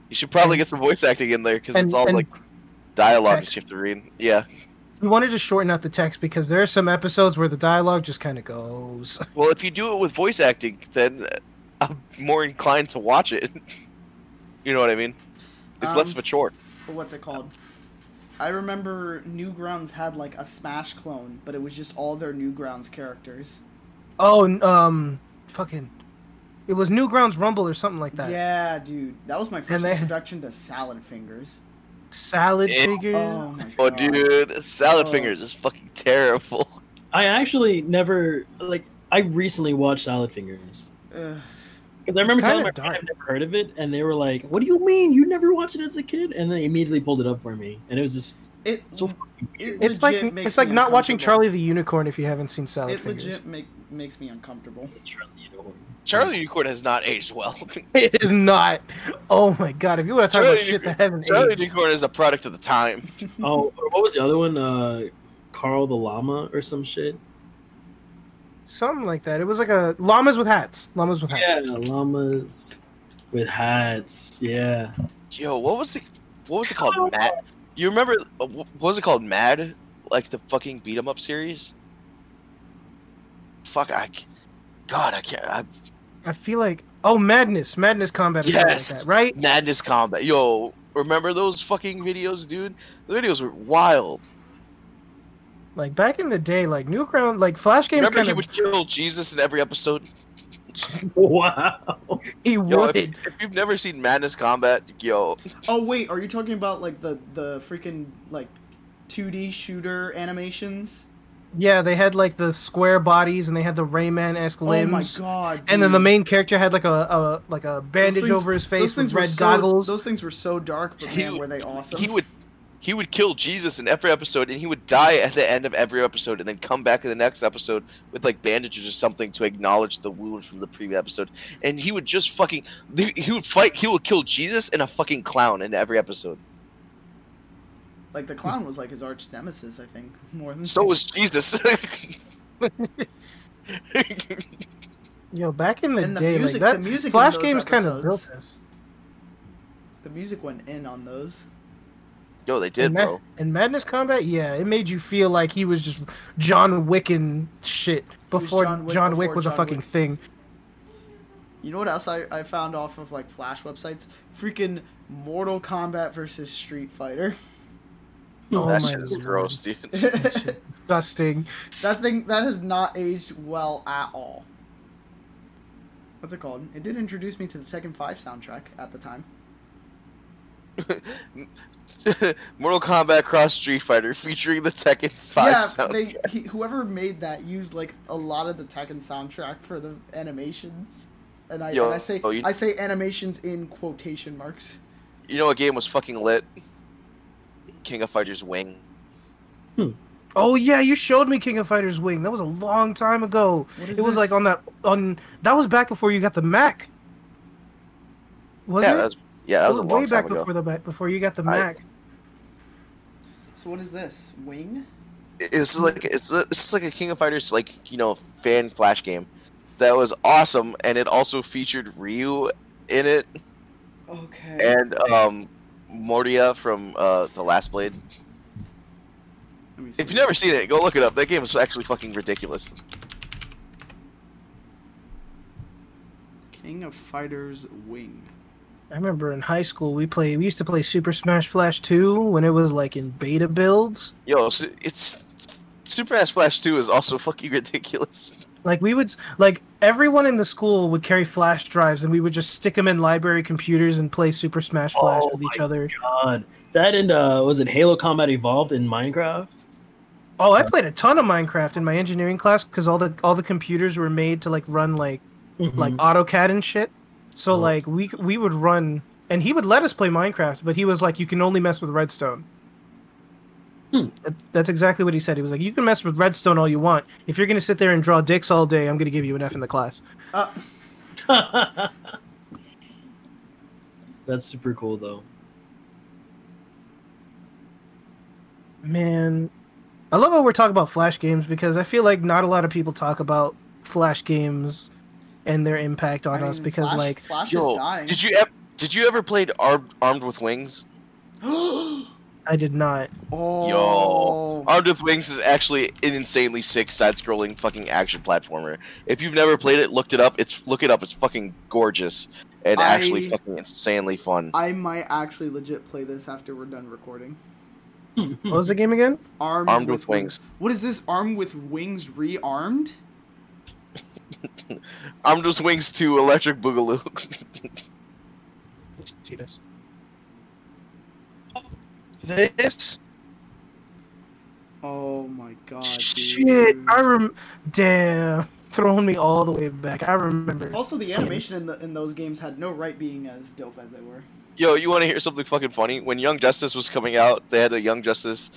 You should probably get some voice acting in there because it's all like dialogue that you have to read. Yeah. He wanted to shorten out the text because there are some episodes where the dialogue just kind of goes. Well, if you do it with voice acting, then I'm more inclined to watch it. you know what I mean? It's less Um, mature. But what's it called? I remember Newgrounds had like a Smash clone, but it was just all their Newgrounds characters. Oh, um, fucking, it was Newgrounds Rumble or something like that. Yeah, dude, that was my first they- introduction to Salad Fingers. Salad Eh. figures. Oh my Oh, dude, Salad Oh. Fingers is fucking terrible. I actually never like. I recently watched Salad Fingers Ugh. because I remember telling my dark. friend I've never heard of it, and they were like, "What do you mean you never watched it as a kid?" And they immediately pulled it up for me, and it was just It so. it. It's like it's like not watching. Charlie the Unicorn if you haven't seen Salad It Fingers. legit make makes me uncomfortable. Charlie Unicorn. Charlie Unicorn has not aged well. It is not. Oh my god! If you want to talk about Charlie shit that hasn't Charlie aged, Unicorn is a product of the time. Oh, what was the other one? Uh, Carl the Llama or some shit. something like that. It was like a llamas with hats. Llamas with hats. Yeah, llamas with hats. Yeah. Yo, what was it? What was it called? Mad. You remember? uh, What was it called? Mad, like the fucking beat 'em up series. Fuck, I. God, I can't. I, I feel like oh madness, madness combat. Yes. like that, right? Madness Combat. Yo, remember those fucking videos, dude? The videos were wild. Like back in the day, like Newground, like Flash games Remember kind he would kill Jesus in every episode. Wow. he Yo, would. if, if you've never seen Madness Combat, yo, Oh wait, are you talking about like the the freaking like 2D shooter animations? Yeah, they had like the square bodies and they had the Rayman esque limbs. Oh my god! And then the main character had like a, a like a bandage things- over his face with red so, goggles. Those things were so dark, but He man, were they awesome? he would he would kill Jesus in every episode, and he would die at the end of every episode, and then come back in the next episode with like bandages or something to acknowledge the wound from the previous episode. And he would just fucking he would fight. He would kill Jesus and a fucking clown in every episode. Like the clown was like his arch nemesis, I think, more than So was Jesus. Yo, back in the And the day, music- like the that, music Flash games kind of built episodes- this. the music went in on those. Yo, they did, and, bro. and Madness Combat, yeah, it made you feel like he was just John Wick and shit before John John Wick Wick, before was a John fucking Wick. thing. You know what else I, I found off of like Flash websites? Freaking Mortal Kombat versus Street Fighter. Oh that my shit is lord. gross, dude. Disgusting. That thing that has not aged well at all. What's it called? It did introduce me to the Tekken 5 soundtrack at the time. Mortal Kombat Cross Street Fighter featuring the Tekken 5 yeah, soundtrack. they he, whoever made that used like a lot of the Tekken soundtrack for the animations. And I, Yo, and I say oh, you- I say animations in quotation marks. You know what game was fucking lit? King of Fighters Wing. Oh yeah, you showed me King of Fighters Wing. That was a long time ago. What is It was like on that on that was back before you got the Mac. Was yeah, it? that was yeah, that was a way long back ago. before the Mac before you got the I- Mac. So what is this? Wing? It's like it's a, it's like a King of Fighters like you know fan flash game that was awesome, and it also featured Ryu in it Okay. and um Mordia from uh the Last Blade. Let me see. If you've never seen it, go look it up. That game is actually fucking ridiculous. King of Fighters Wing. I remember in high school we play we used to play Super Smash Flash 2 when it was like in beta builds. Yo, so it's Super Smash Flash Two is also fucking ridiculous. Like we would like everyone in the school would carry flash drives and we would just stick them in library computers and play Super Smash Flash Oh with each my other. God, that and uh, was it Halo Combat Evolved in Minecraft? Oh, I played a ton of Minecraft in my engineering class because all the all the computers were made to like run like Mhm. like AutoCAD and shit. So Oh. like we we would run, and he would let us play Minecraft, but he was like, you can only mess with redstone. Hmm. That's exactly what he said. He was like, you can mess with redstone all you want. If you're gonna sit there and draw dicks all day, I'm gonna give you an F in the class. Uh, That's super cool though. Man, I love how we're talking about Flash games because I feel like not a lot of people talk about Flash games and their impact on I us because Flash, like Flash is Yo, dying. did you ever did you ever played Armed Armed with Wings? I did not. oh, Yo, Armed with Wings is actually an insanely sick side-scrolling fucking action platformer. If you've never played it, looked it up. It's look it up. It's fucking gorgeous and actually fucking insanely fun. I might actually legit play this after we're done recording. What was the game again? Armed, Armed with Wings. What is this? Armed with Wings rearmed? Armed Armed with Wings 2 Electric Boogaloo. See this. This Oh my god, shit! dude. I rem. Damn, throwing me all the way back. I remember. Also, the animation in the in those games had no right being as dope as they were. Yo, you want to hear something fucking funny? When Young Justice was coming out, they had a Young Justice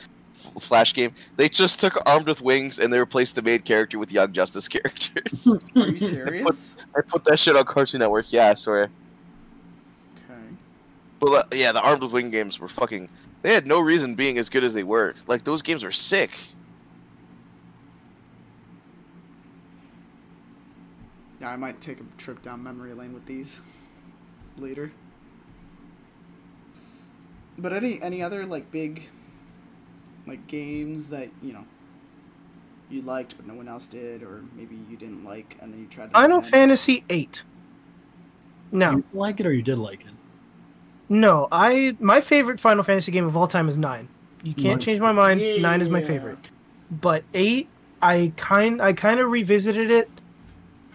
f- Flash game. They just took Armed with Wings and they replaced the main character with Young Justice characters. Are you serious? I put that shit on Cartoon Network. Yeah, I swear. okay. But uh, yeah, the Armed with Wing games were fucking. They had no reason being as good as they were. Like those games were sick. Yeah, I might take a trip down memory lane with these later. But any any other like big like games that you know you liked but no one else did, or maybe you didn't like and then you tried to Final? Fantasy VIII. No, You like it or you did like it? No. I my favorite Final Fantasy game of all time is nine. You can't change my mind. Yeah. Nine is my favorite. But eight, I kind I kind of revisited it,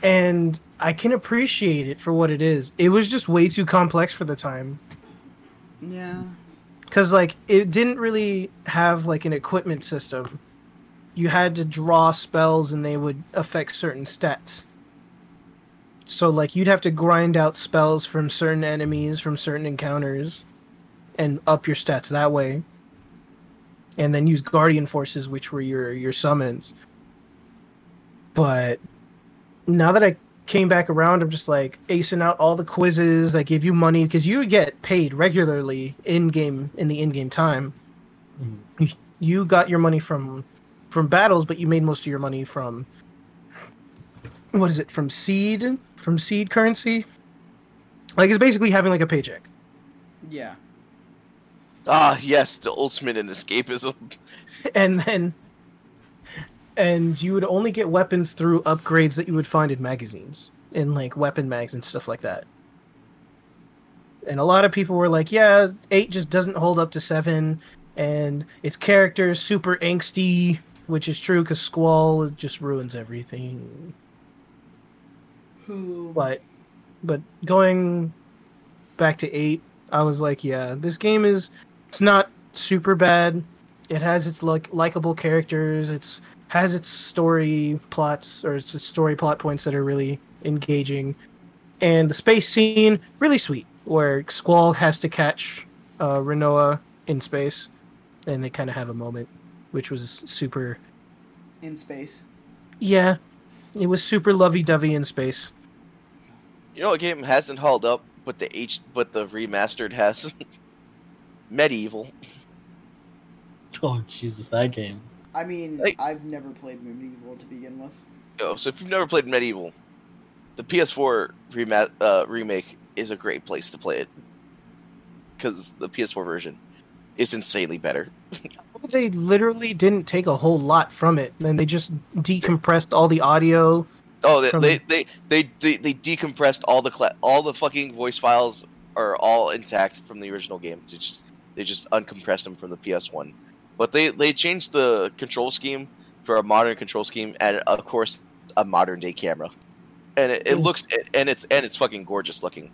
and I can appreciate it for what it is. It was just way too complex for the time. Yeah. because like it didn't really have like an equipment system you had to draw spells and they would affect certain stats so like you'd have to grind out spells from certain enemies from certain encounters and up your stats that way. And then use guardian forces which were your your summons. But now that i came back around i'm just like acing out all the quizzes that give you money because you get paid regularly in game in the in-game time. Mhm. you got your money from from battles but you made most of your money from what is it from seed from seed currency like it's basically having like a paycheck Yeah. Ah, yes, the ultimate in escapism. and then and you would only get weapons through upgrades that you would find in magazines in like weapon mags and stuff like that and a lot of people were like yeah 8 just doesn't hold up to 7 and its characters super angsty which is true because squall just ruins everything but but going back to 8 i was like yeah this game is it's not super bad. It has its like likable characters. It's has its story plots or its story plot points that are really engaging. And the space scene really sweet where squall has to catch uh, Rinoa in space and they kind of have a moment which was super In space. yeah. It was super lovey-dovey in space You know what game hasn't held up, but the H, but the remastered has. MediEvil. Oh Jesus, that game. I mean, Like- I've never played MediEvil to begin with. Yo, so if you've never played MediEvil, the PS4 rema- uh, remake is a great place to play it. Because the PS4 version is insanely better. they literally didn't take a whole lot from it and they just decompressed all the audio Oh, they From- they, they, they, they, they decompressed all the cla- all the fucking voice files are all intact from the original game. They just they just uncompressed them from the PS1. But they they changed the control scheme for a modern control scheme and of course a modern day camera. And it, it Mm. looks and it's and it's fucking gorgeous looking.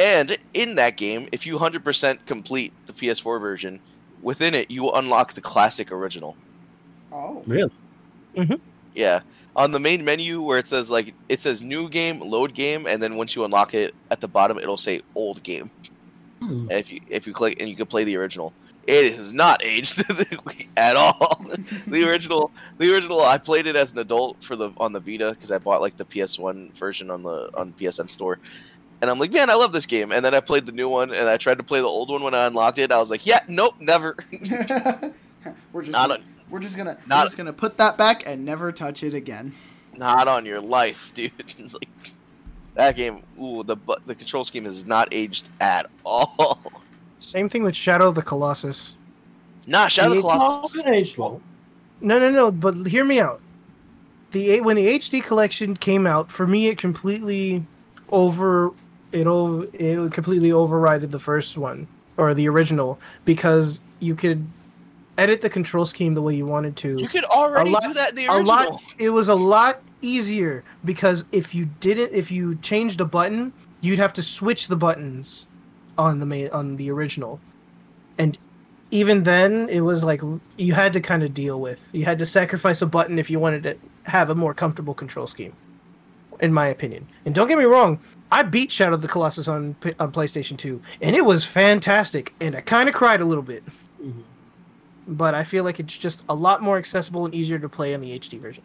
And in that game, if you 100% complete the PS4 version, within it you will unlock the classic original. Oh. Really? Yeah. On the main menu where it says like it says new game, load game, and then once you unlock it at the bottom, it'll say old game. Hmm. And if you if you click and you can play the original, it is not aged at all. the original, the original, I played it as an adult for the on the Vita because I bought like the PS1 version on the on PSN store. And I'm like, man, I love this game. And then I played the new one, and I tried to play the old one when I unlocked it. I was like, yeah, nope, never. we're just Not we're just gonna not- we're just gonna put that back and never touch it again. Not on your life, dude. like that game. Ooh, the bu- the control scheme is not aged at all. Same thing with Shadow of the Colossus. nah, Shadow of the The- Colossus. It's been aged well. No, no, no. But hear me out. The when the HD collection came out, for me, it completely over it over it completely overrided the first one or the original because you could edit the control scheme the way you wanted to. You could already lot- do that in the a lot. It was a lot easier because if you didn't, if you changed a button, you'd have to switch the buttons on the main on the original, and even then, it was like you had to kind of deal with. You had to sacrifice a button if you wanted to have a more comfortable control scheme, in my opinion. And don't get me wrong, I beat Shadow of the Colossus on on PlayStation 2, and it was fantastic. And I kind of cried a little bit, Mhm. But I feel like it's just a lot more accessible and easier to play on the HD version.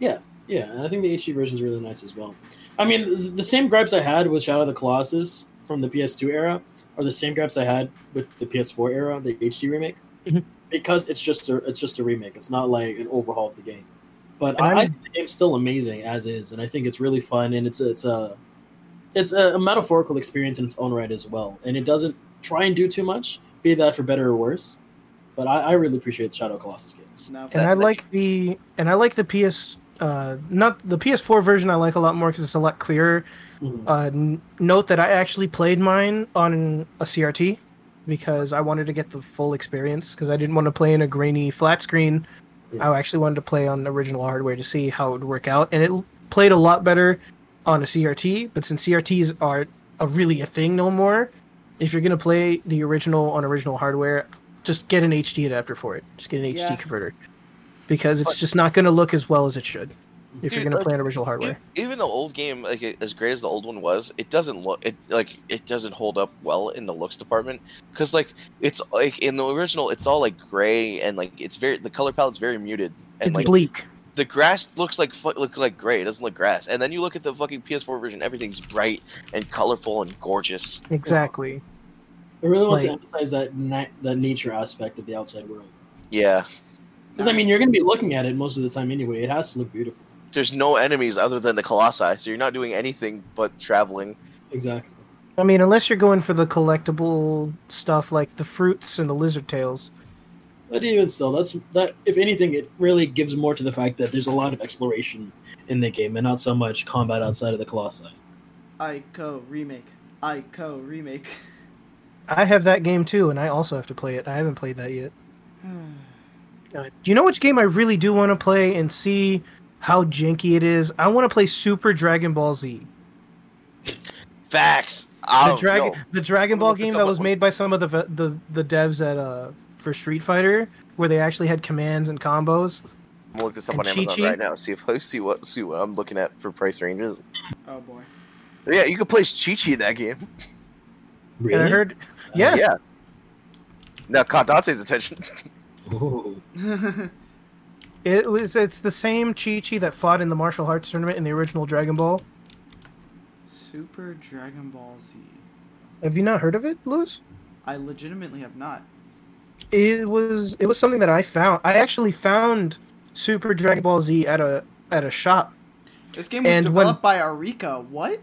Yeah, yeah, and I think the HD version is really nice as well. I mean, the same gripes I had with Shadow of the Colossus from the PS2 era are the same gripes I had with the PS4 era, the HD remake, Mhm. because it's just a it's just a remake. It's not like an overhaul of the game. But I, I think the game's still amazing as is, and I think it's really fun, and it's a, it's a it's a metaphorical experience in its own right as well, and it doesn't try and do too much, be that for better or worse. But I, I really appreciate Shadow Colossus games. No, and I like the and I like the PS uh not the PS4 version I like a lot more because it's a lot clearer. Mhm. Uh, n- note that I actually played mine on a CRT because I wanted to get the full experience because I didn't want to play in a grainy flat screen. Yeah. I actually wanted to play on original hardware to see how it would work out, and it l- played a lot better on a CRT. But since CRTs aren't a really a thing no more, if you're gonna play the original on original hardware, just get an HD adapter for it. Just get an HD Yeah. converter because it's But- just not gonna look as well as it should if you're gonna like, play on original hardware. Even the old game, like as great as the old one was, it doesn't look it like it doesn't hold up well in the looks department because like it's like in the original, it's all like gray and like it's very the color palette's very muted and It's like bleak. the grass looks like look like gray. It doesn't look grass. And then you look at the fucking PS4 version, everything's bright and colorful and gorgeous. Exactly. It really wants to emphasize that na- that nature aspect of the outside world. Yeah, Because I mean, you're going to be looking at it most of the time anyway. It has to look beautiful. there's no enemies other than the colossi, so you're not doing anything but traveling. Exactly. I mean, unless you're going for the collectible stuff like the fruits and the lizard tails. But even still, that's that. If anything, it really gives more to the fact that there's a lot of exploration in the game, and not so much combat outside of the colossi. Ico remake. Ico remake. I have that game too, and I also have to play it. I haven't played that yet. Uh, do you know which game I really do want to play and see how janky it is? I want to play Super Dragon Ball Z. Facts. The Oh, Dragon, yo. the Dragon Ball game that was made by some of the the the devs at uh for Street Fighter, where they actually had commands and combos. I'm looking this up on Amazon Chi-Chi? right now. See if I see what see what I'm looking at for price ranges. Oh boy. Yeah, you could play Chi Chi in that game. Really? And I heard, yeah, Yeah. Now caught Dante's attention. It was. It's the same Chi Chi that fought in the martial arts tournament in the original Dragon Ball. Super Dragon Ball Z. Have you not heard of it, Louis? I legitimately have not. It was it was something that I found. I actually found Super Dragon Ball Z at a at a shop. This game was And when- developed by Arika. What?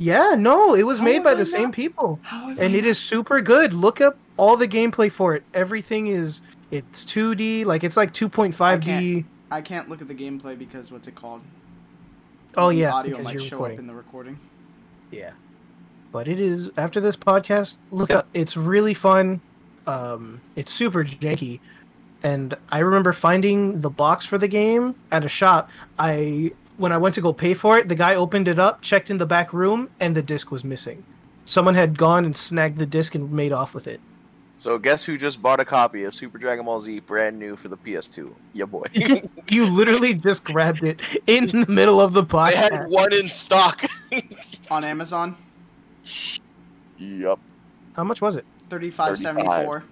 Yeah, no, it was How made by I the same people. And it is super good. Look up all the gameplay for it. Everything is it's 2D, like it's like 2.5D. I can't look at the gameplay because what's it called? Oh The yeah, audio might you're show recording. up in the recording. Yeah. But it is after this podcast, look up it's really fun. Um it's super janky. And I remember finding the box for the game at a shop. I when I went to go pay for it, the guy opened it up, checked in the back room, and the disc was missing. Someone had gone and snagged the disc and made off with it. So guess who just bought a copy of Super Dragon Ball Z brand new for the PS2? Yeah, boy. You literally just grabbed it in the middle of the I had podcast. one in stock. On Amazon, Yep. How much was it? thirty-five seventy-four.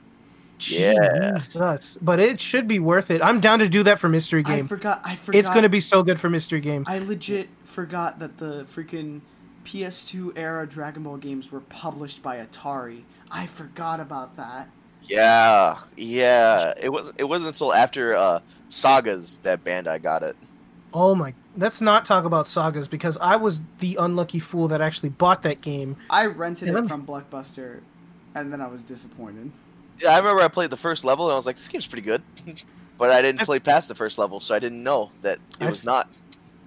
Yeah. Jesus. But it should be worth it. I'm down to do that for mystery I game. forgot. I forgot. It's gonna be so good for mystery game. I legit forgot that the freaking PS2 era Dragon Ball games were published by Atari. I forgot about that. yeah, yeah. It was. It wasn't until after uh, Sagas that Bandai got it. Oh my! Let's not talk about sagas because I was the unlucky fool that actually bought that game. I rented Yeah, let it me- from Blockbuster, and then I was disappointed. Yeah, I remember I played the first level and I was like, "This game's pretty good," but I didn't I- play past the first level, so I didn't know that it I- was not.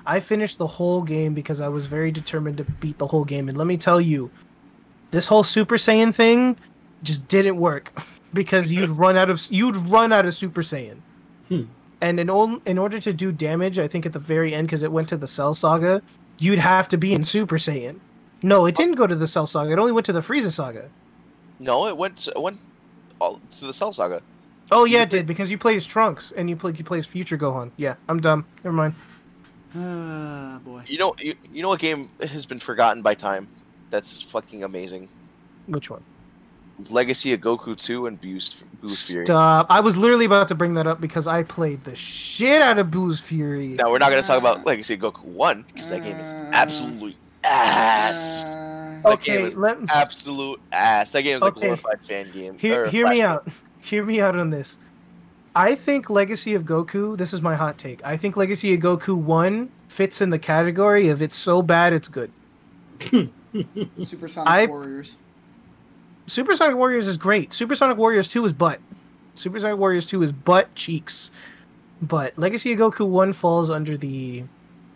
I finished the whole game because I was very determined to beat the whole game. And let me tell you, this whole Super Saiyan thing just didn't work because you'd run out of you'd run out of Super Saiyan. Hmm. And in, ol- in order to do damage, I think at the very end, because it went to the Cell Saga, you'd have to be in Super Saiyan. No, it didn't go to the Cell Saga. It only went to the Frieza Saga. No, it went. It went all to the Cell Saga. Oh yeah, it did because you played as Trunks and you played you played as Future Gohan. Yeah, I'm dumb. Never mind. Ah, boy. You know, you, you know what game has been forgotten by time? That's fucking amazing. Which one? Legacy of Goku 2 and Buu's Buu's Fury. Stop. I was literally about to bring that up because I played the shit out of Buu's Fury. Now we're not going to talk about ah. Legacy of Goku 1 because that game is ah. absolutely ass. Ah. That okay, game is let Absolute ass. That game is a glorified fan game. hear, hear me flashback. out. Hear me out on this. I think Legacy of Goku, this is my hot take. I think Legacy of Goku 1 fits in the category of it's so bad it's good. Supersonic I- Warriors. Super Sonic Warriors is great. Super Sonic Warriors 2 is butt. Super Sonic Warriors 2 is butt cheeks. But Legacy of Goku 1 falls under the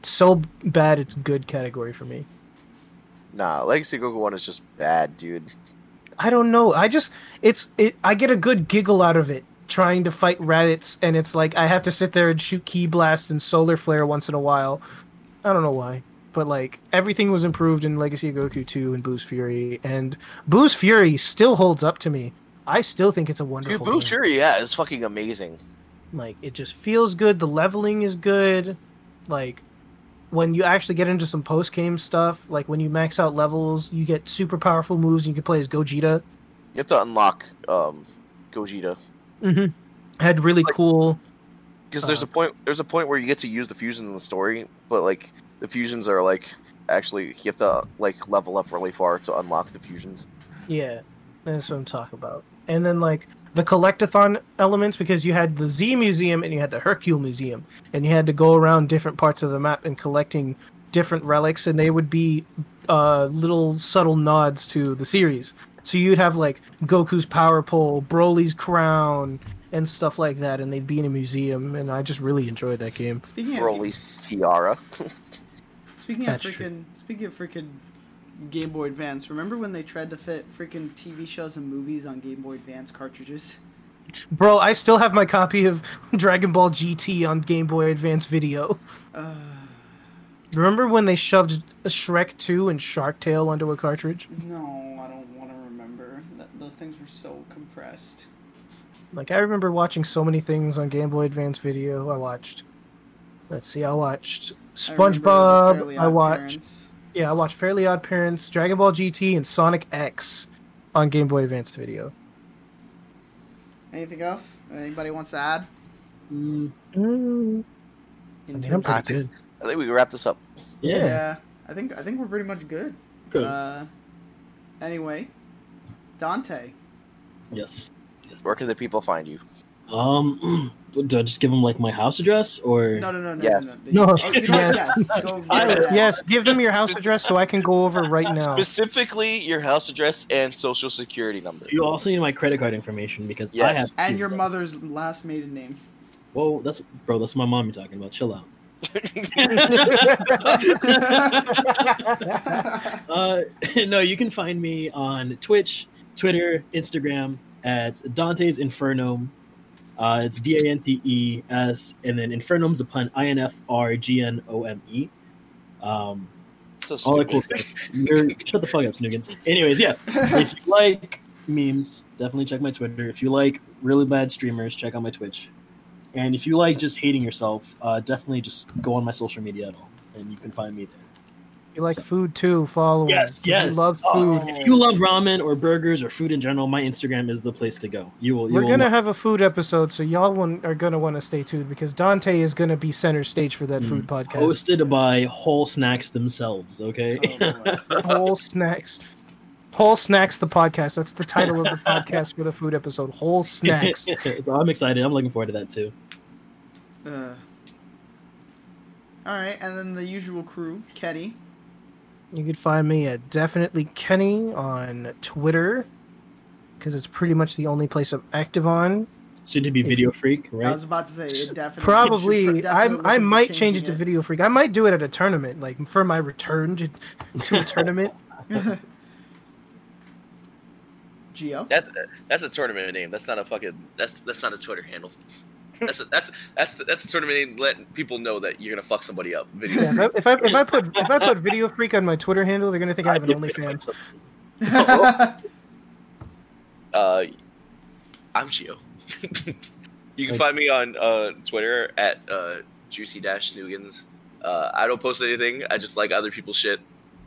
so bad it's good category for me. Nah, Legacy Goku 1 is just bad, dude. I don't know. I just it's it. I get a good giggle out of it trying to fight Raditz, and it's like I have to sit there and shoot ki blast and solar flare once in a while. I don't know why, but like everything was improved in Legacy of Goku 2 and Buu's Fury, and Buu's Fury still holds up to me. I still think it's a Dude, wonderful Buu's game. Fury, yeah, it's fucking amazing. Like it just feels good. The leveling is good. Like when you actually get into some post game stuff, like when you max out levels, you get super powerful moves. And you can play as Gogeta. You have to unlock um, Gogeta. Mm-hmm. Had really Like- cool. Because there's a point there's a point where you get to use the fusions in the story, but like the fusions are like actually you have to like level up really far to unlock the fusions. Yeah, that's what I'm talking about. And then like the collectathon elements because you had the Z Museum and you had the Hercule Museum, and you had to go around different parts of the map and collecting different relics, and they would be uh, little subtle nods to the series. So you'd have like Goku's power pole, Broly's crown, and stuff like that, and they'd be in a museum, and I just really enjoyed that game. Speaking of Broly's tiara. speaking of That's true. freaking speaking of freaking Game Boy Advance, remember when they tried to fit freaking TV shows and movies on Game Boy Advance cartridges? Bro, I still have my copy of Dragon Ball GT on Game Boy Advance Video. Uh, Remember when they shoved Shrek 2 and Shark Tale onto a cartridge? no, I don't want to remember. That, those things were so compressed. Like, I remember watching so many things on Game Boy Advance Video. I watched. Let's see, I watched I SpongeBob. Fairly I watched. Parents. Yeah, I watched Fairly Odd Parents, Dragon Ball GT, and Sonic X on Game Boy Advance Video. Anything else? Anybody wants to add? Mm, Mm, I In I'm terms I think, good. I think we can wrap this up. yeah, yeah, I think I think we're pretty much good. good. Uh, anyway, Dante. yes. yes. Where can the people find you? Um, do I just give them like my house address or? No, no, no, no, Yes. no. No, Oh, you know yes. yes. Yes. Yes, give them your house address so I can go over right now. Specifically, your house address and social security number. You also need my credit card information because I have. And your mother's last maiden name. Whoa, that's bro. That's my mom you're talking about. Chill out. uh, no, you can find me on Twitch, Twitter, Instagram at Dante's Infernum. Uh, it's D A N T E S, and then Infernum's a pun. I N F R G N O M E. Um, so all that stupid. cool stuff. You're, shut the fuck up, Snoogans. Anyways, yeah. if you like memes, definitely check my Twitter. If you like really bad streamers, check out my Twitch. And if you like just hating yourself, uh, definitely just go on my social media at all, and you can find me there. You like So- food too? Follow. Yes, us. If you yes. love Oh, food. if you love ramen or burgers or food in general, my Instagram is the place to go. You will. You We're will gonna love- have a food episode, so y'all want, are gonna want to stay tuned because Dante is gonna be center stage for that Mm. food podcast. hosted by Whole Snacks themselves. Okay. Oh. Whole snacks. Whole snacks the podcast. That's the title of the podcast for the food episode. Whole snacks. so I'm excited. I'm looking forward to that too. Uh, all right, and then the usual crew, Ketty. You could find me at definitely Kenny on Twitter because it's pretty much the only place I'm active on. Soon to be Video Freak, right? I was about to say it definitely. Probably, you should I definitely I look into might change it to Video Freak. I might do it at a tournament, like for my return to, to a tournament. Geo. That's that's a tournament name. That's not a fucking. That's that's not a Twitter handle. That's a, that's that's that's a tournament. Letting people know that you're gonna fuck somebody up. Video. Yeah, if, I, if I if I put if I put Video Freak on my Twitter handle, they're gonna think I have an OnlyFans. Uh, I'm Gio. you can find me on uh, Twitter at uh, juicy dash Nugans. Uh, I don't post anything. I just like other people's shit.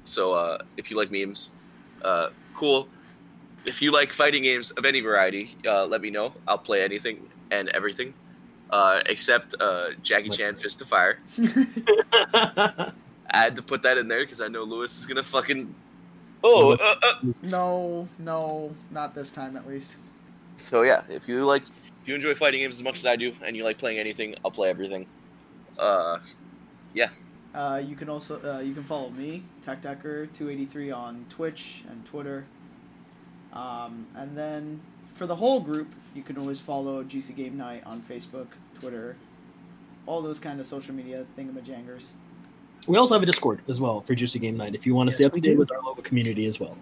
So uh, if you like memes, uh, cool. If you like fighting games of any variety, uh, let me know. I'll play anything and everything, uh, except uh, Jackie Chan Fist of Fire. I had to put that in there because I know Lewis is gonna fucking. Oh, uh, uh, no, no, not this time at least. So yeah, if you like, if you enjoy fighting games as much as I do, and you like playing anything, I'll play everything. Uh, yeah. Uh, you can also uh, you can follow me Tech Decker two eighty three on Twitch and Twitter. Um, and then for the whole group, you can always follow GC Game Night on Facebook, Twitter, all those kind of social media thingamajangers. we also have a Discord as well for Juicy Game Night if you want to Yes, stay up to date with our local community as well.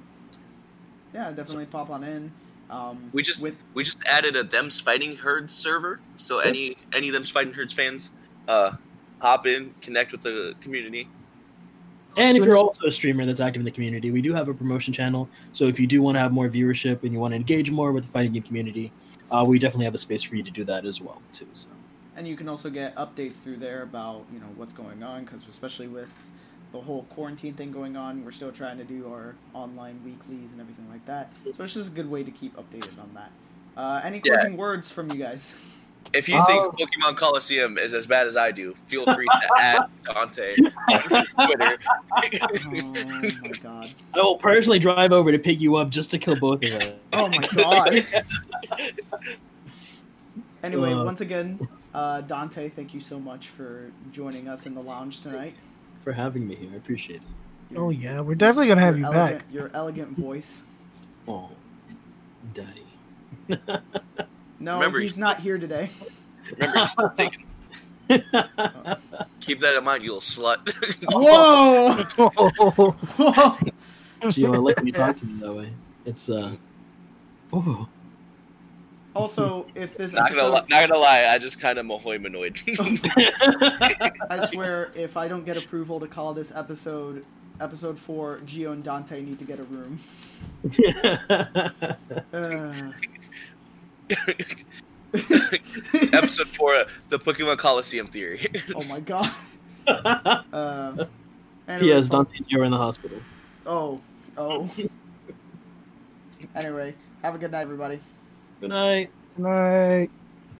Yeah, definitely pop on in. Um, we just with we just added a Them's Fighting Herds server, so any any Them's Fighting Herds fans, uh, hop in, connect with the community. And if you're also a streamer that's active in the community, we do have a promotion channel. So if you do want to have more viewership and you want to engage more with the fighting game community, uh, we definitely have a space for you to do that as well too. So and you can also get updates through there about you know what's going on because especially with the whole quarantine thing going on we're still trying to do our online weeklies and everything like that so it's just a good way to keep updated on that uh, any Yeah. closing words from you guys If you Oh. think Pokemon Colosseum is as bad as I do, feel free to add Dante on Twitter. oh my god I will personally drive over to pick you up just to kill both of us. oh my god anyway Uh. once again uh, dante thank you so much for joining us in the lounge tonight for having me here. I appreciate it. Oh yeah, we're definitely gonna have your you back. your elegant voice Oh, daddy. No Remember, he's he's- not here today Remember, he's still taking. Keep that in mind, you little slut. whoa Whoa! Gio, I like when you talk to me that way. It's uh. Oh, Also, if this not gonna, episode, li- not gonna lie, I just kind of mahoimanoid. I swear, if I don't get approval to call this episode episode four, Gio and Dante need to get a room. Uh, Episode four, uh, the Pokemon Colosseum theory. oh my god. Uh, anyway, P.S. Dante and Gio are in the hospital. Oh, oh. anyway, have a good night, everybody. Good night. Good night.